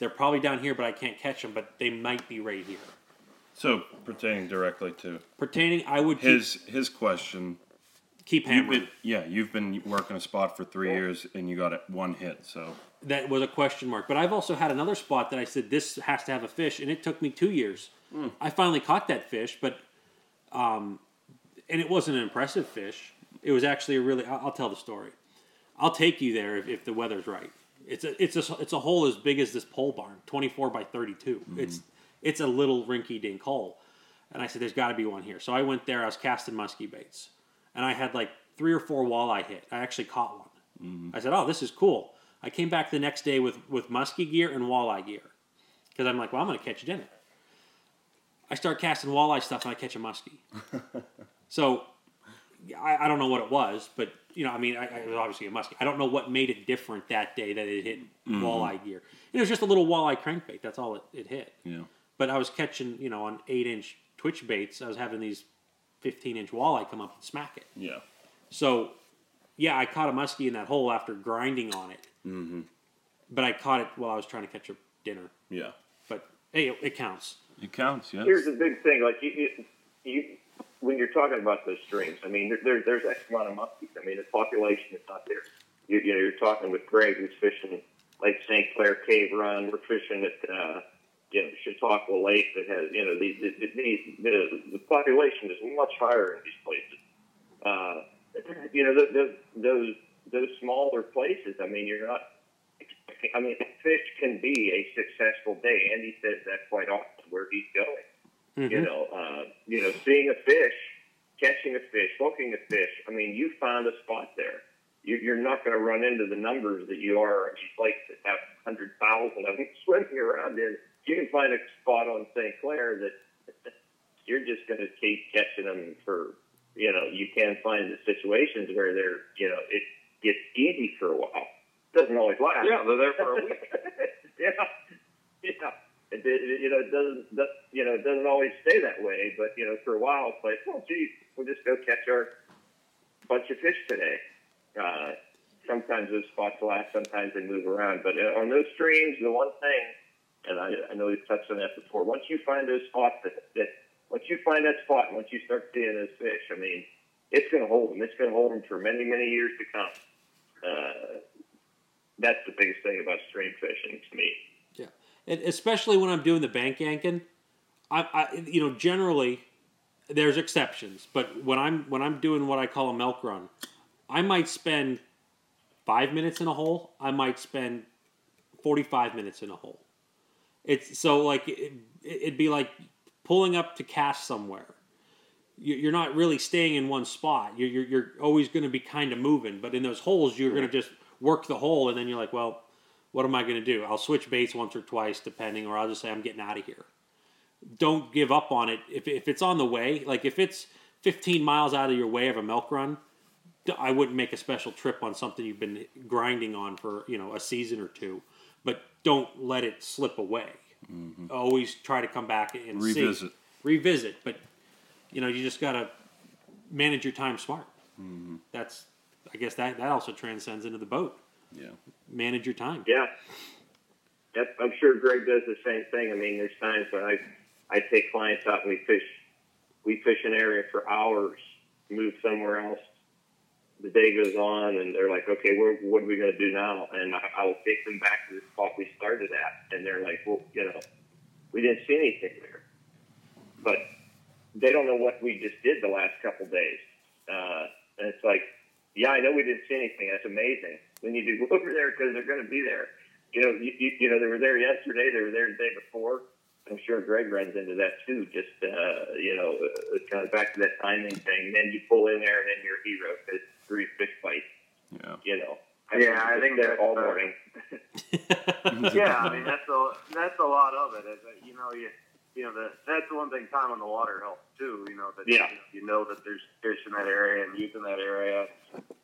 They're probably down here, but I can't catch them. But they might be right here. So pertaining directly to Pertaining, I would keep, his his question, keep you've hammering. been yeah you've been working a spot for three years and you got it one hit. So that was a question mark. But I've also had another spot that I said this has to have a fish, and it took me two years. I finally caught that fish, but um, and it wasn't an impressive fish. It was actually a really. I'll, I'll tell the story. I'll take you there if, if the weather's right. It's a it's a it's a hole as big as this pole barn, twenty four by thirty mm-hmm. It's it's a little rinky dink hole, and I said there's got to be one here. So I went there. I was casting muskie baits, and I had like three or four walleye hit. I actually caught one. Mm-hmm. I said, "Oh, this is cool." I came back the next day with with muskie gear and walleye gear because I'm like, "Well, I'm going to catch dinner." I start casting walleye stuff and I catch a muskie. so I, I don't know what it was, but you know, I mean, I, I, it was obviously a muskie. I don't know what made it different that day that it hit walleye gear. It was just a little walleye crankbait. That's all it, it hit. yeah. But I was catching, you know, on eight inch twitch baits. I was having these fifteen inch walleye come up and smack it. Yeah. So, yeah, I caught a muskie in that hole after grinding on it. Mm-hmm. But I caught it while I was trying to catch a dinner. Yeah. But hey, it, it counts. It counts. Yeah. Here's the big thing: like you, you, you when you're talking about those streams, I mean, there, there, there's X amount of muskies. I mean, the population is not there. You, you know, you're talking with Greg, who's fishing Lake St. Clair Cave Run. We're fishing at uh, you know Chautauqua Lake that has you know the the, the, the, the population is much higher in these places. Uh, you know, the, the, those those smaller places. I mean, you're not. I mean, fish can be a successful day. Andy says that quite often where he's going. You know, uh, you know, seeing a fish, catching a fish, hooking a fish. I mean, you find a spot there. You, you're not going to run into the numbers that you are at these lakes that have hundred thousand of them swimming around in. You can find a spot on St. Clair that you're just going to keep catching them for. You know, you can find the situations where they're, you know, it gets easy for a while. Doesn't always last. Yeah, they're there for a week. yeah, yeah. It, it, you know, it doesn't, that, you know, it doesn't always stay that way. But you know, for a while, it's like, oh, gee, we'll just go catch our bunch of fish today. Uh, sometimes those spots last, sometimes they move around. But uh, on those streams, the one thing, and I, I know we've touched on that before, once you find those spots that, that once you find that spot, once you start seeing those fish, I mean, it's going to hold them. It's going to hold them for many, many years to come. Uh, that's the biggest thing about stream fishing to me. Especially when I'm doing the bank yanking, I, I you know generally there's exceptions, but when I'm when I'm doing what I call a milk run, I might spend five minutes in a hole. I might spend forty five minutes in a hole. It's so like it, it'd be like pulling up to cast somewhere. You're not really staying in one spot. You're you're, you're always going to be kind of moving, but in those holes, you're going to just work the hole, and then you're like, well, what am I going to do? I'll switch baits once or twice, depending, or I'll just say I'm getting out of here. Don't give up on it. If, if it's on the way, like if it's 15 miles out of your way of a milk run, I wouldn't make a special trip on something you've been grinding on for you know a season or two. But don't let it slip away. Mm-hmm. Always try to come back and revisit. See, revisit, but you know you just got to manage your time smart. Mm-hmm. That's I guess that that also transcends into the boat. Yeah. Manage your time. Yeah. Yep, I'm sure Greg does the same thing. I mean, there's times when I I take clients out and we fish we fish an area for hours, move somewhere else. The day goes on, and they're like, "Okay, what are we going to do now?" And I, I will take them back to the spot we started at, and they're like, "Well, you know, we didn't see anything there," but they don't know what we just did the last couple days, uh, and it's like yeah, I know we didn't see anything. That's amazing. We need to go over there because they're going to be there. You know, you, you, you know, they were there yesterday. They were there the day before. I'm sure Greg runs into that too. Just uh, you know, uh, it comes back to that timing thing. Then you pull in there, and then you're a hero because three fish bites. Yeah. You know. I yeah, I think there all morning. yeah, I mean that's a that's a lot of it. Is that, you know, you you know, the, that's one thing time on the water helps too. You know that yeah. you, know that there's fish in that area and youth in that area.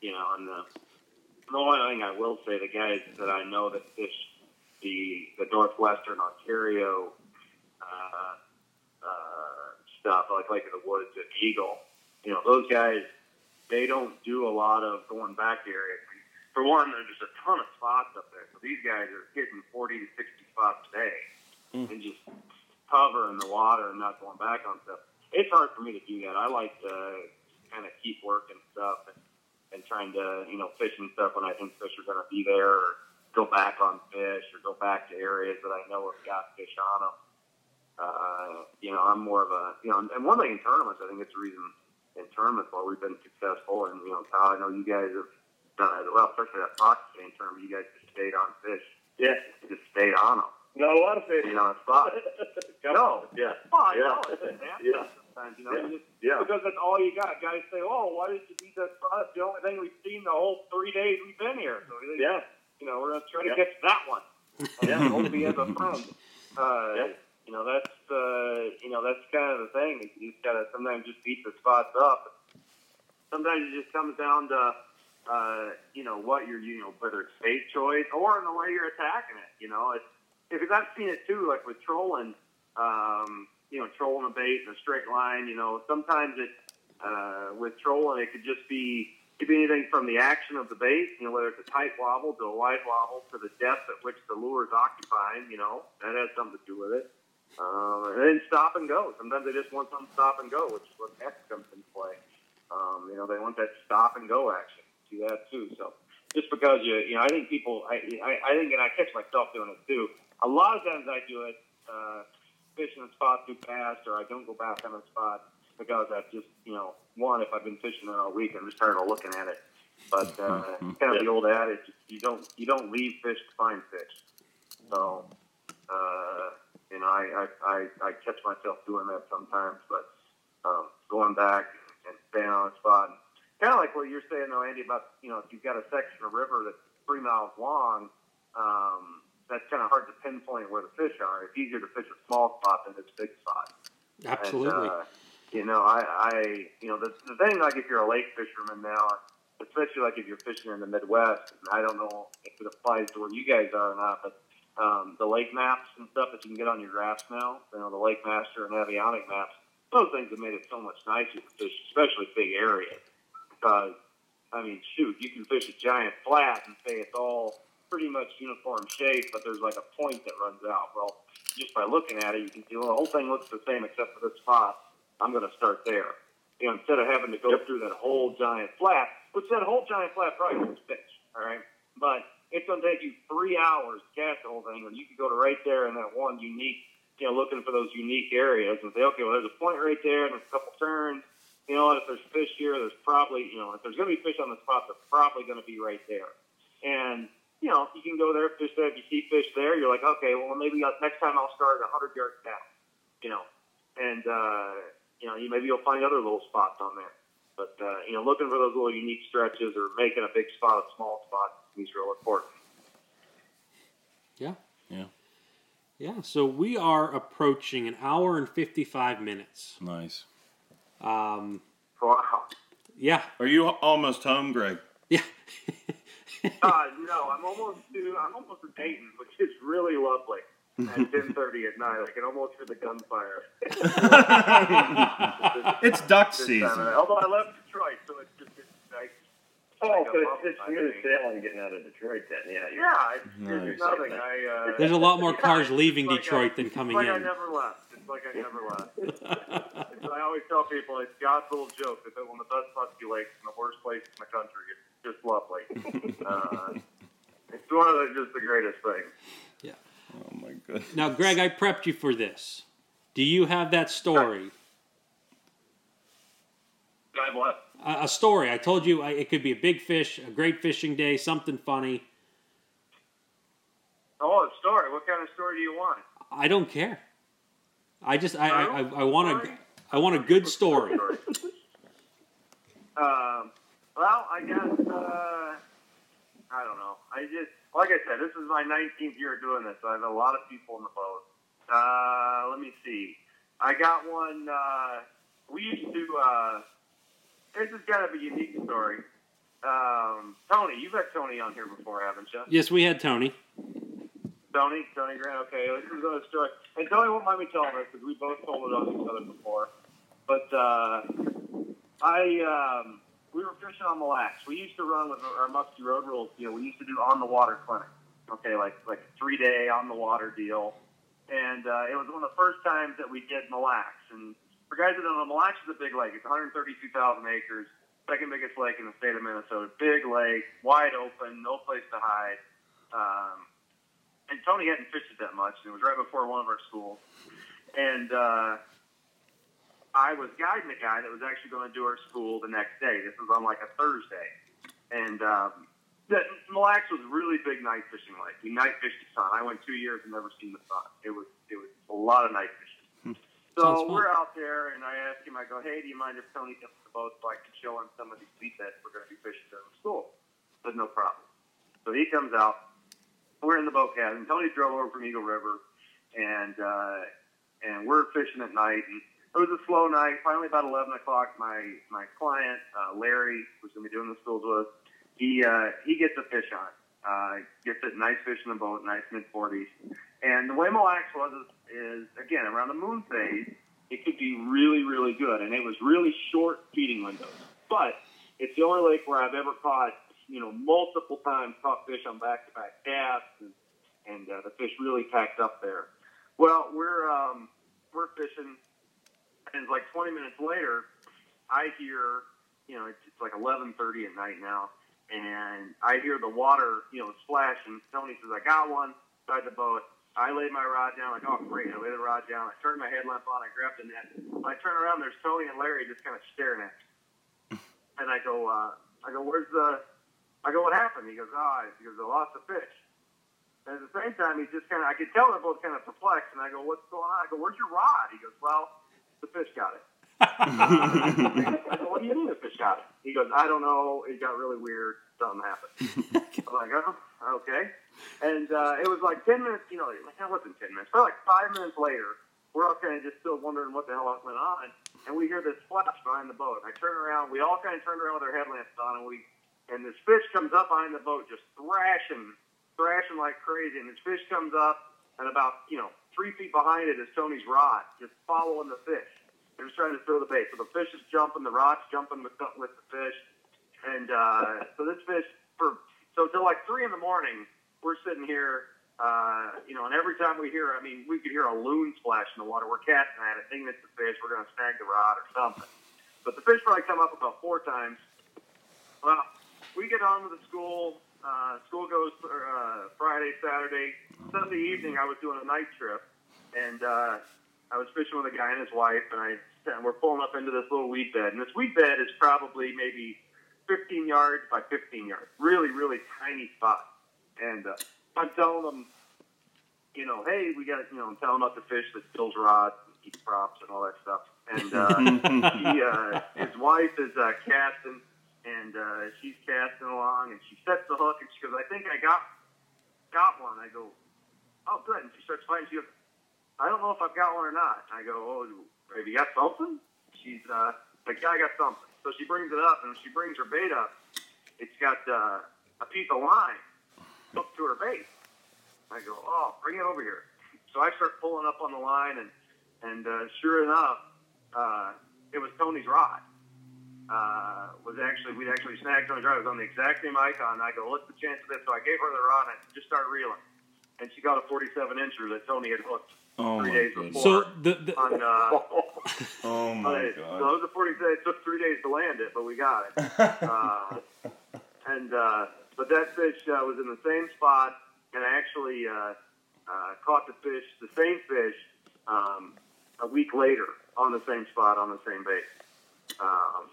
You know, and the, the only thing I will say, the guys that I know that fish the the northwestern Ontario uh, uh, stuff, like like in the woods at Eagle, you know, those guys they don't do a lot of going back area. For one, there's just a ton of spots up there. So these guys are hitting 40 to 60 spots a day mm. and just cover in the water and not going back on stuff. It's hard for me to do that. I like to kind of keep working stuff and, and trying to, you know, fishing stuff when I think fish are going to be there or go back on fish or go back to areas that I know have got fish on them. Uh, you know, I'm more of a, you know, and one thing in tournaments, I think it's the reason in tournaments why we've been successful. And, you know, Kyle, I know you guys have done it well, especially that Fox chain tournament. You guys just stayed on fish. Yeah. Just stayed on them. Not a lot of fish. You know, spot. no. Yeah. Well, yeah. know it's yeah. Sometimes, you know. Yeah. You just, yeah. Because that's all you got. Guys say, oh, why did you beat that spot? The only thing we've seen the whole three days we've been here. So, they, yeah. You know, we're to try to yeah. catch that one. yeah. Hope he has a friend. Uh, yeah. You know, that's, uh, you know, that's kind of the thing. You just got to sometimes just beat the spots up. Sometimes it just comes down to, uh, you know, what you're, you know, whether it's bait choice or in the way you're attacking it. You know, it's, because I've seen it too, like with trolling, um, you know, trolling a bait in a straight line. You know, sometimes it uh, with trolling it could just be could be anything from the action of the bait, you know, whether it's a tight wobble to a wide wobble to the depth at which the lure is occupying. You know, that has something to do with it. Um, and then stop and go. Sometimes they just want some stop and go, which is what X comes into play. Um, you know, they want that stop and go action. See that too. So just because you, you know, I think people, I, I, I think, and I catch myself doing it too a lot of times I do it uh, fishing a spot too fast, or I don't go back on a spot because I just, you know, one, if I've been fishing there all week, I'm just tired of looking at it. But uh, mm-hmm. kind of the old adage, you don't you don't leave fish to find fish. So, uh, you know, I, I, I, I catch myself doing that sometimes, but um, going back and staying on a spot, kind of like what you're saying though, Andy, about you know, if you've got a section of river that's three miles long. Um, that's kind of hard to pinpoint where the fish are. It's easier to fish a small spot than a big spot. Absolutely. And, uh, you know, I, I, you know, the, the thing like if you're a lake fisherman now, especially like if you're fishing in the Midwest, and I don't know if it applies to where you guys are or not, but um, the lake maps and stuff that you can get on your graphs now, you know, the Lake Master and Navionic maps, those things have made it so much nicer to fish, especially big areas, because I mean, shoot, you can fish a giant flat and say it's all pretty much uniform shape, but there's like a point that runs out. Well, just by looking at it, you can see well, the whole thing looks the same except for this spot. I'm going to start there. You know, instead of having to go through that whole giant flat, which that whole giant flat probably won't fish, all right? But it's going to take you three hours to cast the whole thing, when you can go to right there in that one unique, you know, looking for those unique areas and say, okay, well, there's a point right there, and there's a couple turns. You know, what, if there's fish here, there's probably, you know, if there's going to be fish on the spot, they're probably going to be right there. And you know, you can go there, fish there. If you see fish there, you're like, okay, well, maybe next time I'll start 100 yards down, you know, and, uh, you know, you, maybe you'll find other little spots on there. But, uh, you know, looking for those little unique stretches or making a big spot a small spot is real important. Yeah. Yeah. Yeah. So we are approaching an hour and 55 minutes. Nice. Um, Wow. yeah. Are you almost home, Greg? Yeah. Uh, no, I'm almost to, I'm almost to Dayton, which is really lovely. At 10:30 at night, I can almost hear the gunfire. It's duck This time season. night. Although I love Detroit, so it's just it's nice. Oh, Like a so bubble, it's just I smooth think. sailing getting out of Detroit then. Yeah. Yeah, it's, Nice. it's nothing. I, uh, There's a lot more cars leaving like Detroit I, than it's coming like I never left. It's like I never left. I always tell people it's God's little joke that one of the best musky lakes in the worst place in the country. It's just lovely. uh, it's one of the, just the greatest things. Yeah. Oh my goodness. Now, Greg, I prepped you for this. Do you have that story? God bless. A, a story. I told you I, it could be a big fish, a great fishing day, something funny. Oh, a story. What kind of story do you want? I don't care. I just I I, I, I want a Story? I want a good story. um, well, I guess uh, I don't know. I just like I said, this is my 19th year doing this. I have a lot of people in the boat. Uh, let me see. I got one. Uh, we used to. Uh, this is kind of a unique story. Um, Tony, you've had Tony on here before, haven't you? Yes, we had Tony. Tony, Tony Grant. Okay, this is a story. And Tony won't mind me telling this because we both told it on each other before. But uh, I, um, we were fishing on Mille Lacs. We used to run with our Muskie Road Rules. Know, we used to do on the water clinic. Okay, like like three day on the water deal. And uh, it was one of the first times that we did Mille Lacs. And for guys that don't know, Mille Lacs is a big lake. It's 132,000 acres, second biggest lake in the state of Minnesota. Big lake, wide open, no place to hide. Um, and Tony hadn't fished it that much. And it was right before one of our schools, and uh, I was guiding the guy that was actually going to do our school the next day. This was on like a Thursday, and um, the Mille Lacs was really big night fishing lake. We night fished the sun. I went two years and never seen the sun. It was it was a lot of night fishing. So we're out there, and I asked him. I go, "Hey, do you mind if Tony comes to the boat so I can show him some of these speed nets we're going to be fishing during the school?" Said, "No problem." So he comes out. We're in the boat cabin. Tony drove over from Eagle River, and uh, and we're fishing at night. And it was a slow night. Finally, about eleven o'clock, my my client uh, Larry, who's going to be doing the schools with us, he uh, he gets a fish on. Uh, gets it nice fish in the boat, nice mid forties. And the way Mille Lacs was is, is again around the moon phase, it could be really really good, and it was really short feeding windows. But it's the only lake where I've ever caught you know multiple times caught fish on back to back casts, and, and uh, the fish really packed up there. Well, we're um, we're fishing, it's like 20 minutes later, I hear you know it's, it's like 11:30 at night now, and I hear the water you know splash, and Tony says I got one inside the boat. I laid my rod down, like, oh, great. I laid the rod down. I turned my headlamp on. I grabbed the net. When I turn around, there's Tony and Larry just kind of staring at me. And I go, uh, I go, where's the, I go, what happened? He goes, oh, he goes, I lost the fish. And at the same time, he's just kind of, I could tell they're both kind of perplexed. And I go, what's going on? I go, where's your rod? He goes, well, the fish got it. I what do you mean the fish got it? He goes, I don't know. It got really weird. Something happened. I'm like, oh, okay. And uh, it was like 10 minutes, you know, like, that wasn't 10 minutes. Probably like five minutes later, we're all kind of just still wondering what the hell went on. And we hear this splash behind the boat. I turn around. We all kind of turned around with our headlamps on, and we and this fish comes up behind the boat, just thrashing, thrashing like crazy. And this fish comes up, and about you know three feet behind it is Tony's rod, just following the fish. They're just trying to throw the bait. So the fish is jumping, the rod's jumping with with the fish, And uh, so this fish for so till like three in the morning, we're sitting here, uh, you know, and every time we hear, I mean, we could hear a loon splash in the water. We're casting at it, thinking it's the fish. We're going to snag the rod or something. But the fish probably come up about four times. Well, we get on with the school. Uh, school goes uh, Friday, Saturday, Sunday evening. I was doing a night trip, and uh, I was fishing with a guy and his wife, and I and we're pulling up into this little weed bed, and this weed bed is probably maybe 15 yards by 15 yards, really, really tiny spot. And uh, I'm telling them, you know, hey, we got, you know, I'm telling about the fish that kills rods, and eats props, and all that stuff. And uh, he, uh, his wife is uh, casting, and uh, she's casting along, and she sets the hook, and she goes, I think I got got one. I go, oh, good. And she starts fighting. She goes, I don't know if I've got one or not. I go, oh, have you got something? She's uh, like, yeah, I got something. So she brings it up, and when she brings her bait up, it's got uh, a piece of line hooked to her bait. I go, oh, bring it over here. So I start pulling up on the line, and and uh, sure enough, uh, it was Tony's rod. Uh, was actually we'd actually snagged Tony's rod. It was on the exact same icon. I go, what's the chance of this? So I gave her the rod, and just started reeling, and she got a 47 incher that Tony had hooked Oh three my days goodness. before. So the, the on uh, Oh my Right. So god. it was a 40 day. It took three days to land it, but we got it. uh, and uh, but that fish uh, was in the same spot, and I actually uh, uh, caught the fish, the same fish, um, a week later on the same spot on the same bait. Um,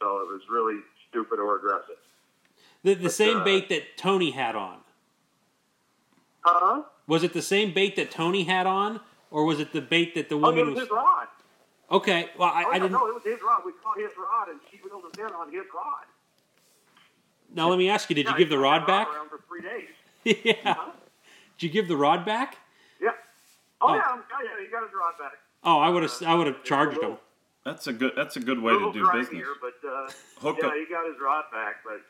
so it was really stupid or aggressive. the, the same uh, bait that Tony had on. Huh? Was it the same bait that Tony had on, or was it the bait that the Oh, woman was was? his rod. Okay, well I, Oh, I didn't. no, it was his rod. We caught his rod, and she reeled us in on his rod. Now let me ask you: Did you give the rod back? around for three days. yeah. Huh? Did you give the rod back? Yeah. Oh, Oh. yeah, oh, yeah, he got his rod back. Oh, I would have. Uh, I would have charged him. That's a good. That's a good way a to do business. Here, but uh, Hook yeah, up. he got his rod back, but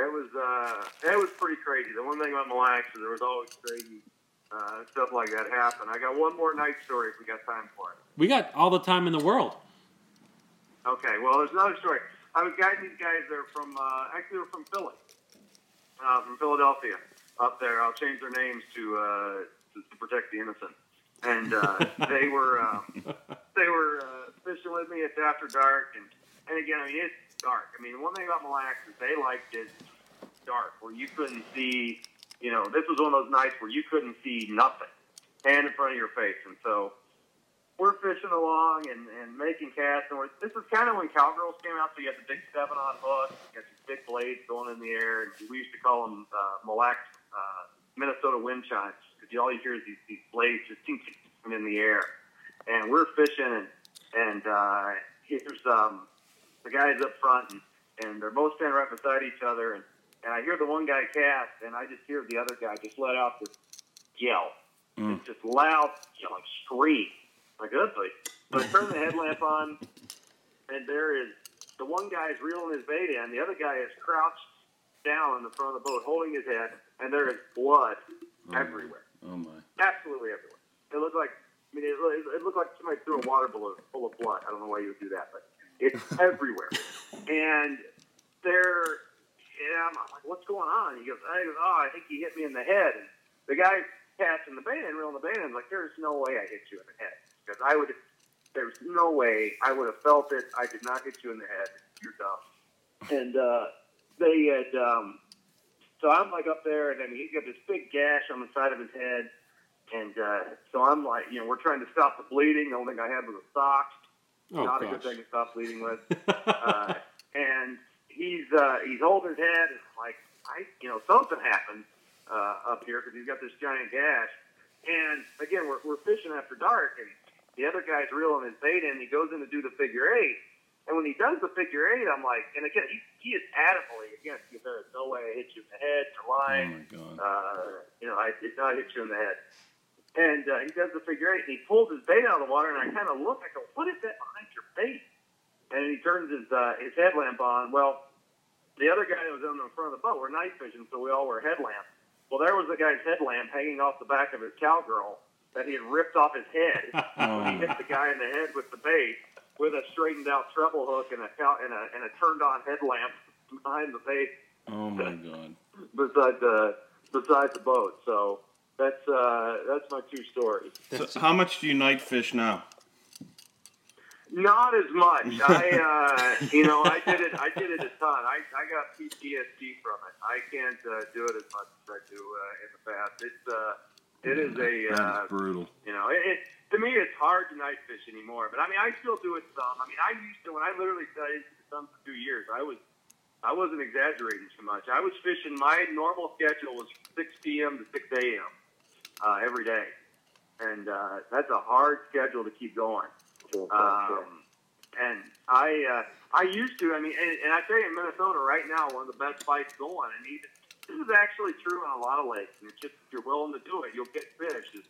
it was uh, it was pretty crazy. The one thing about Mille Lacs is there was always crazy uh, stuff like that happen. I got one more night story if we got time for it. We got all the time in the world. Okay, well, there's another story. I was guiding these guys. They're from uh, actually they're from Philly, uh, from Philadelphia, up there. I'll change their names to uh, to, to protect the innocent. And uh, they were um, they were uh, fishing with me. It's after dark, and and again, I mean it's dark. I mean, one thing about Mille Lacs is they liked it dark, where you couldn't see. You know, this was one of those nights where you couldn't see nothing, hand in front of your face, and so we're fishing along and, and making casts. And we're, this is kind of when cowgirls came out. So you had the big seven on hook, you got these big blades going in the air. And we used to call them uh, Mille Lacs, uh, Minnesota wind chimes because all you hear is these, these blades just tink, tink in the air. And we're fishing, and, and uh, here's um, the guys up front, and, and they're both standing right beside each other. And, and I hear the one guy cast, and I just hear the other guy just let out this yell. Mm. It's just loud, you know, like scream. Like like. So I turn the headlamp on, and there is the one guy is reeling his bait in. The other guy is crouched down in the front of the boat, holding his head, and there is blood everywhere, Oh my. absolutely everywhere. It looked like. I mean, it, it looked like somebody threw a water balloon full of blood. I don't know why you would do that, but it's everywhere. And there, yeah, I'm like, what's going on? He goes, I goes, oh, I think he hit me in the head. And the guy catching the in, reeling the in, like, there's no way I hit you in the head because I would. There's no way I would have felt it. I did not hit you in the head. You're dumb. And uh, they had. Um, so I'm like up there, and then he's got this big gash on the side of his head. And uh, so I'm like, you know, we're trying to stop the bleeding. The only thing I had was a sock. Oh Not a good thing to stop bleeding with. Uh, and he's uh, he's holding his head, and like, I, you know, something happened uh, up here because he's got this giant gash. And again, we're, we're fishing after dark, and the other guy's reeling his bait in. He goes in to do the figure eight, and when he does the figure eight, I'm like, and again, he, he is adamantly against you. There is no way I hit you in the head. You're Oh my god. Uh, you know, I did not hit you in the head. And uh, he does the figure eight, and he pulls his bait out of the water, and I kind of look. I go, "What is that behind your bait?" And he turns his uh, his headlamp on. Well, the other guy that was on the front of the boat, we're night fishing, so we all wear headlamps. Well, there was the guy's headlamp hanging off the back of his cowgirl that he had ripped off his head when he hit the guy in the head with the bait with a straightened out treble hook and a cow- and a and a turned on headlamp behind the bait Oh my god. beside the beside the boat. So that's uh, that's my two stories. So how much do you night fish now? Not as much. I, uh, you know, I did it. I did it a ton. I, I got PTSD from it. I can't uh, do it as much as I do uh, in the past. It's uh, it is a uh, is brutal. you know, it, it to me it's hard to night fish anymore. But I mean, I still do it some. I mean, I used to when I literally studied some for two years. I was I wasn't exaggerating too much. I was fishing. My normal schedule was 6 p.m. to 6 a.m. Uh, every day, and uh, that's a hard schedule to keep going. Um, and I uh, I used to. I mean, and, and I tell you, in Minnesota right now, one of the best fights going, and even this is actually true on a lot of lakes. And it's just if you're willing to do it, you'll get fish. Is,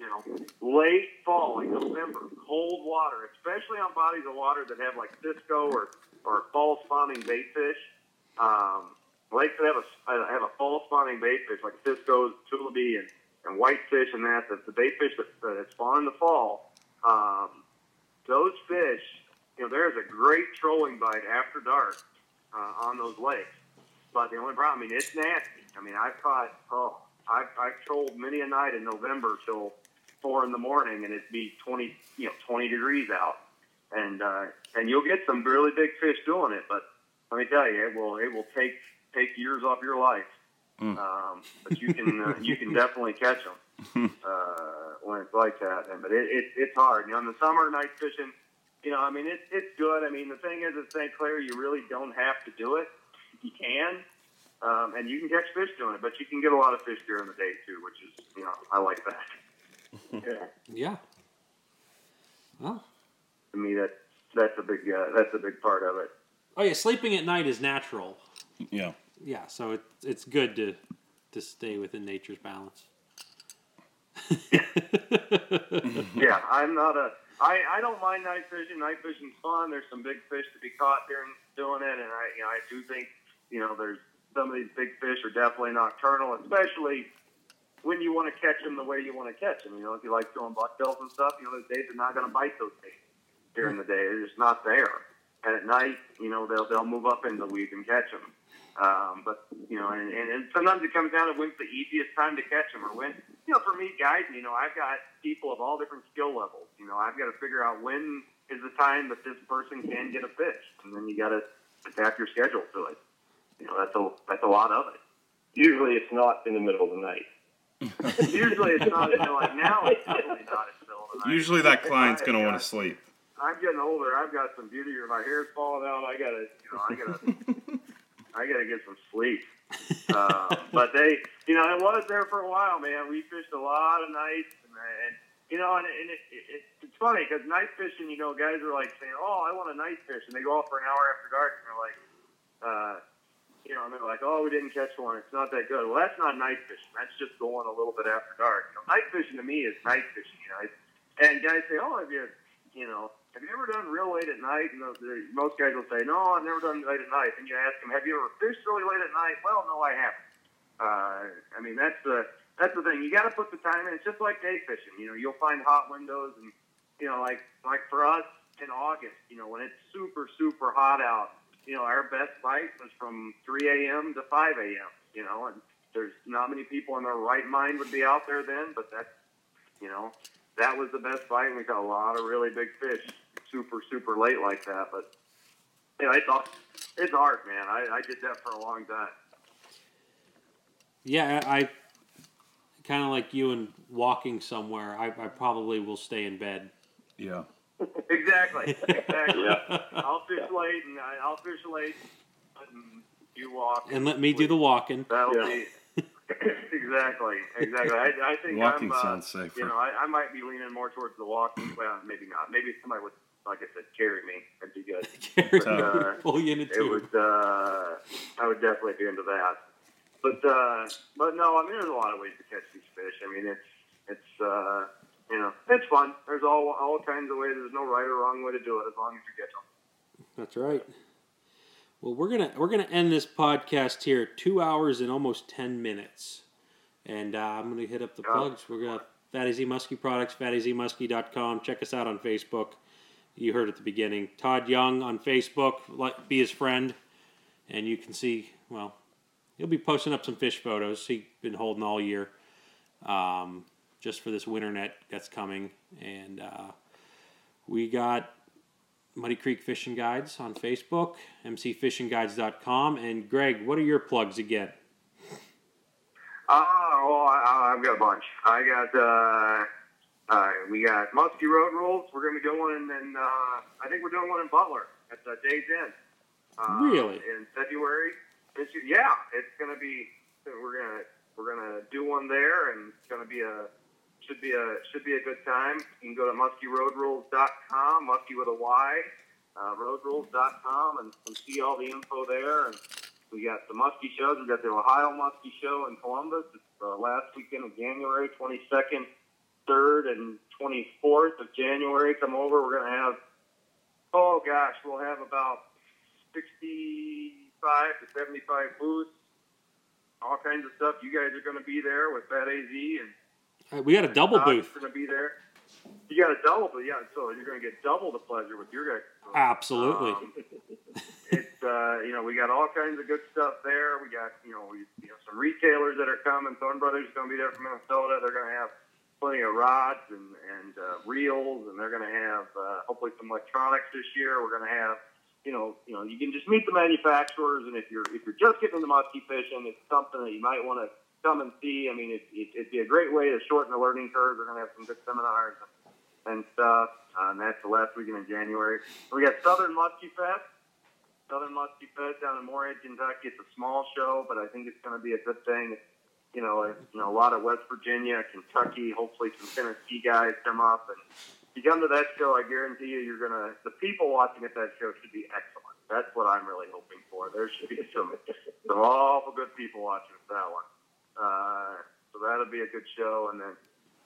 you know, late fall, like November, cold water, especially on bodies of water that have like Cisco or or fall spawning bait fish. Um, lakes that have a have a fall spawning bait fish like Cisco's, Tullibee, and and whitefish and that. The, the bait fish that, that spawn in the fall. Um, those fish, you know, there's a great trolling bite after dark uh, on those lakes. But the only problem, I mean, it's nasty. I mean, I've caught, oh, I've, I've trolled many a night in November till four in the morning, and it'd be 20, you know, 20 degrees out. And, uh, and you'll get some really big fish doing it, but let me tell you, it will, it will take, take years off your life. Mm. Um, but you can, uh, you can definitely catch them uh, when it's like that. And but it, it it's hard. You know, in the summer night fishing, you know, I mean, it's it's good. I mean, the thing is, at St. Clair, you really don't have to do it. You can, um, and you can catch fish doing it, but you can get a lot of fish during the day too, which is, you know, I like that. yeah, Yeah. Well, to me, that that's a big uh, that's a big part of it. oh yeah, sleeping at night is natural. Yeah. Yeah, so it, it's good to to stay within nature's balance. Yeah, I'm not a. I, I don't mind night fishing. Night fishing's fun. There's some big fish to be caught during doing it, and I you know I do think you know there's some of these big fish are definitely nocturnal, especially when you want to catch them the way you want to catch them. You know, if you like throwing bucktails and stuff, you know, those days are not going to bite those bait during the day. They're just not there. And at night, you know, they'll they'll move up in the weeds and catch them. Um, but you know, and, and, and sometimes it comes down to when's the easiest time to catch them, or when you know, for me, guys, you know, I've got people of all different skill levels. You know, I've got to figure out when is the time that this person can get a fish, and then you got to adapt your schedule to it. You know, that's a that's a lot of it. Usually it's not in the middle of the night. Usually it's not until like now it's definitely not in the middle of the night. Usually that client's gonna want to sleep. I'm getting older. I've got some beauty. Here. My hair's falling out. I gotta, you know, I gotta, I gotta get some sleep. Uh, but they, you know, it was there for a while, man. We fished a lot of nights, and, and you know, and, and it, it, it's funny because night fishing, you know, guys are like saying, "Oh, I want a night fish," and they go off for an hour after dark, and they're like, uh, you know, and they're like, "Oh, we didn't catch one. It's not that good." Well, that's not night fishing. That's just going a little bit after dark. You know, night fishing to me is night fishing. You know, and guys say, "Oh, have you, you know, have you ever done real late at night?" And the, the, most guys will say, "No, I've never done late at night." And you ask them, "Have you ever fished really late at night?" Well, no, I haven't. Uh, I mean, that's the that's the thing. You got to put the time in. It's just like day fishing. You know, you'll find hot windows, and you know, like like for us in August, you know, when it's super super hot out, you know, our best bite was from 3 a.m. to 5 a.m. You know, and there's not many people in their right mind would be out there then, but that's you know, that was the best bite. and We got a lot of really big fish, super super late like that. But you know, it's it's art, man. I, I did that for a long time. Yeah, I, I kind of like you and walking somewhere. I, I probably will stay in bed. Yeah. Exactly. Exactly. Yeah. I'll fish late, and I, I'll fish late, and you walk. and let me do the walking. That'll Yeah. be exactly, exactly. I, I think Walking I'm, uh, sounds safer. You know, I, I might be leaning more towards the walking. Well, maybe not. Maybe somebody would, like I said, carry me. That'd be good. uh, Pull you in a It tube. would. Uh, I would definitely be into that. But uh, but no, I mean, there's a lot of ways to catch these fish. I mean, it's it's uh, you know, it's fun. There's all all kinds of ways. There's no right or wrong way to do it as long as you get them. That's right. Well, we're gonna we're gonna end this podcast here two hours and almost ten minutes, and uh, I'm gonna hit up the Yeah. plugs. We're gonna Fatty Z Muskie products, fattyzmuskie.com. Check us out on Facebook. You heard at the beginning. Todd Young on Facebook. Be his friend. and you can see. Well, he'll be posting up some fish photos he's been holding all year, um, just for this winter net that's coming. And uh, we got Muddy Creek Fishing Guides on Facebook, mcfishingguides.com. And Greg, what are your plugs again? Oh, well, I, I've got a bunch. I got, uh, uh, we got Muskie Road Rules. We're going to be doing one in, in uh, I think we're doing one in Butler at uh, Days Inn. Uh, Really? In February. It's, yeah, it's going to be, we're going to, we're going to do one there and it's going to be a, should be a, should be a good time. You can go to muskyroadrules.com, muskie with a Y, uh, roadrules.com and, and see all the info there. And we got the Muskie shows. We got the Ohio Muskie Show in Columbus. It's the last weekend of January, 22nd, 3rd, and 24th of January. Come over. We're going to have, oh gosh, we'll have about 65 to 75 booths, all kinds of stuff. You guys are going to be there with Fat AZ and We got a double booth. going to be there. You got a double, but yeah, so you're going to get double the pleasure with your guys. Absolutely. Um, it's uh, you know we got all kinds of good stuff there. We got you know we you know some retailers that are coming. Thorne Brothers is going to be there from Minnesota. They're going to have plenty of rods and and uh, reels, and they're going to have uh, hopefully some electronics this year. We're going to have you know you know you can just meet the manufacturers, and if you're if you're just getting into muskie fishing, it's something that you might want to come and see. I mean, it, it, it'd be a great way to shorten the learning curve. We're going to have some good seminars and stuff. Uh, and that's the last weekend in January. We got Southern Muskie Fest. Southern Muskie Fest down in Morehead, Kentucky. It's a small show, but I think it's going to be a good thing. You know, you know, a lot of West Virginia, Kentucky, hopefully some Tennessee guys come up. And if you come to that show, I guarantee you, you're to, the people watching at that show should be excellent. That's what I'm really hoping for. There should be some, some awful good people watching at that one. Uh, so that'll be a good show. And then,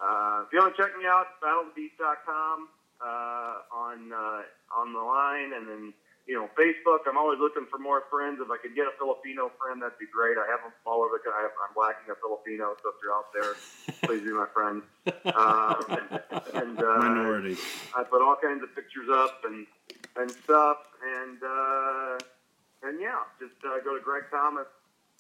uh, if you want to check me out, battlebeast.com uh, on uh, on the line, and then you know Facebook. I'm always looking for more friends. If I could get a Filipino friend, that'd be great. I have them all over the. I have, I'm lacking a Filipino, so if you're out there, please be my friend. Um, and uh, Minority. I put all kinds of pictures up and and stuff, and uh, and yeah, just uh, go to Greg Thomas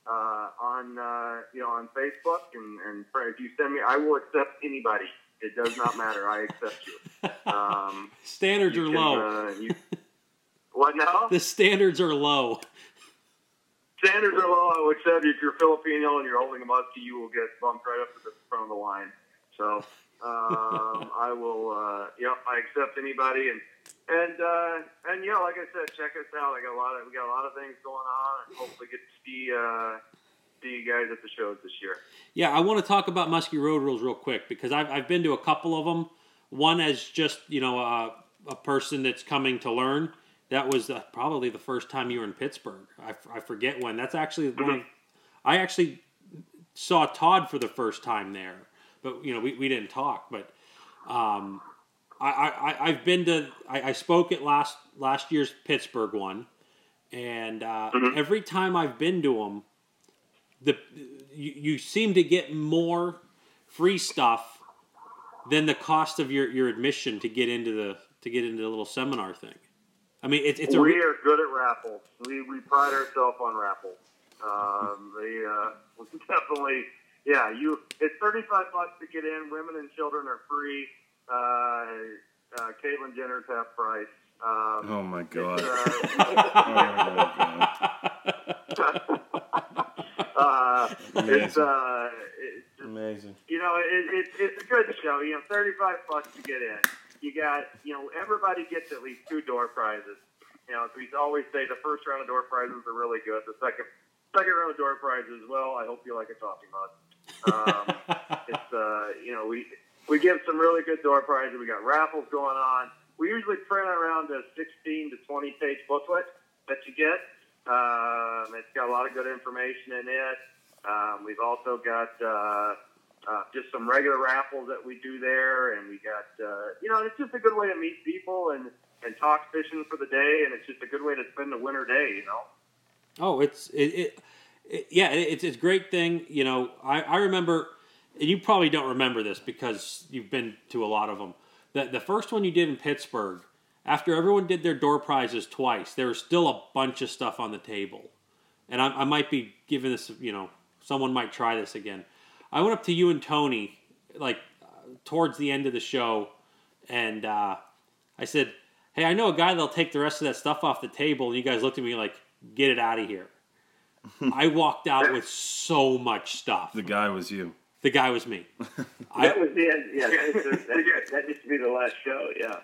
uh, on uh, you know on Facebook, and and if you send me, I will accept anybody. It does not matter. I accept you. Um, Standards you are can, low. Uh, you, what now? The standards are low. Standards are low. I would accept if you're Filipino and you're holding a muskie, you will get bumped right up to the front of the line. So um, I will. Uh, yep, I accept anybody, and and uh, and yeah, like I said, check us out. I got a lot of we got a lot of things going on, and hopefully get to see uh, see you guys at the shows this year. Yeah, I want to talk about Muskie Road Rules real quick because I've, I've been to a couple of them. One as just you know a, a person that's coming to learn. That was uh, probably the first time you were in Pittsburgh. I, f- I forget when. That's actually one. Of, I actually saw Todd for the first time there, but you know we, we didn't talk. But um, I, I I've been to. I, I spoke at last last year's Pittsburgh one, and uh, every time I've been to them, the you, you seem to get more free stuff than the cost of your, your admission to get into the to get into the little seminar thing. I mean, it's it's a we are good at raffles. We, we pride ourselves on raffles. Um, they uh, definitely, yeah. You it's thirty five bucks to get in. Women and children are free. Uh, uh, Caitlyn Jenner's half price. Um, Oh my god. uh, Oh my god. uh, it's uh, it's just, Amazing. you know, it, it, it's a good show. You know, thirty-five bucks to get in. You got, you know, everybody gets at least two door prizes. You know, as we always say, the first round of door prizes are really good. The second, second round of door prizes, well, I hope you like a coffee mug. Um, it's, uh, you know, we we give some really good door prizes. We got raffles going on. We usually print around a 16 to 20 page booklet that you get. Um, it's got a lot of good information in it. Um, we've also got uh, uh, just some regular raffles that we do there, and we got uh, you know it's just a good way to meet people and and talk fishing for the day, and it's just a good way to spend a winter day. You know. oh, it's it, it, it yeah, it's it's a great thing. You know, I I remember, and you probably don't remember this because you've been to a lot of them. The the first one you did in Pittsburgh, after everyone did their door prizes twice, there was still a bunch of stuff on the table. and I, I might be giving this, you know, someone might try this again. I went up to you and Tony, like towards the end of the show, and uh, I said, "Hey, I know a guy that'll take the rest of that stuff off the table." And you guys looked at me like, "Get it out of here." I walked out with so much stuff. The guy was you. The guy was me. I, That was the end. Yeah, that, that, that used to be the last show. Yeah.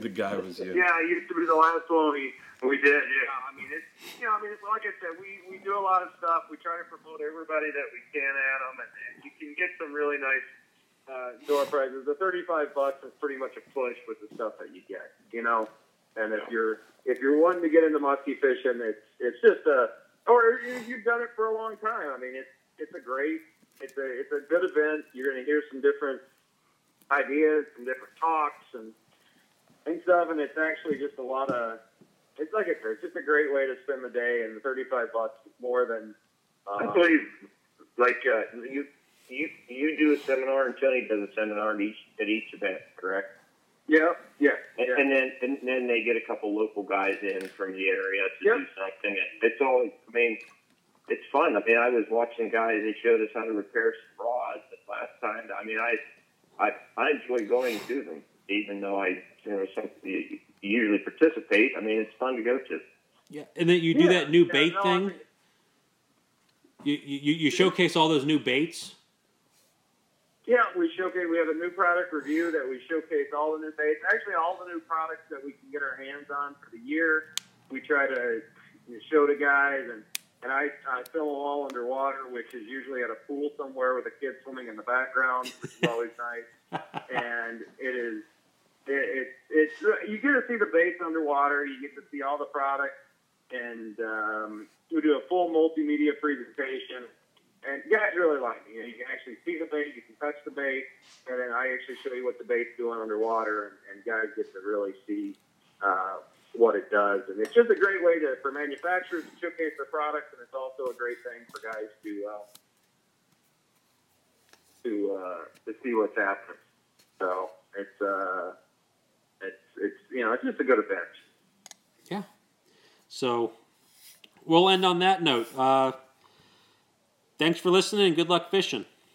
The guy was you. Yeah, it used to be the last one we we did. Yeah, I mean it's you know I mean it's like I said we we do a lot of stuff. We try to promote everybody that we can at them, and, and you can get some really nice uh, door prizes. The thirty five bucks is pretty much a push with the stuff that you get. You know, and if you're if you're wanting to get into musky fishing, it's it's just a or you- you've done it for a long time. I mean it's it's a great it's a it's a good event. You're going to hear some different ideas, some different talks, and and stuff, and it's actually just a lot of. It's like I said, it's just a great way to spend the day, and thirty-five bucks more than. I Uh, believe, like uh, you, you, you do a seminar, and Tony does a seminar at each at each event, correct? yeah, yeah, And, yeah. and then and then they get a couple local guys in from the area to Yep. do something. It's always, I mean, it's fun. I mean, I was watching guys. They showed us how to repair some rods the last time. I mean, I, I, I enjoy going to them, even though I, you know, some, you usually participate. I mean, it's fun to go to. yeah, and then you do Yeah, that new yeah, bait no, thing. You, you you showcase all those new baits. Yeah, we showcase. We have a new product review that we showcase all the new baits. Actually, all the new products that we can get our hands on for the year. We try to show the guys, and and I, I film them all underwater, which is usually at a pool somewhere with a kid swimming in the background, which is always nice. And it is, it, it it's you get to see the baits underwater. You get to see all the products, and um, we do a full multimedia presentation and guys really like it. You, know, you can actually see the bait, you can touch the bait, and then I actually show you what the bait's doing underwater, and, and guys get to really see uh, what it does. And it's just a great way to for manufacturers to showcase their products, and it's also a great thing for guys to uh, to uh, to see what's happening. So it's uh, it's you know it's just a good event. Yeah. So we'll end on that note. Uh, thanks for listening and good luck fishing.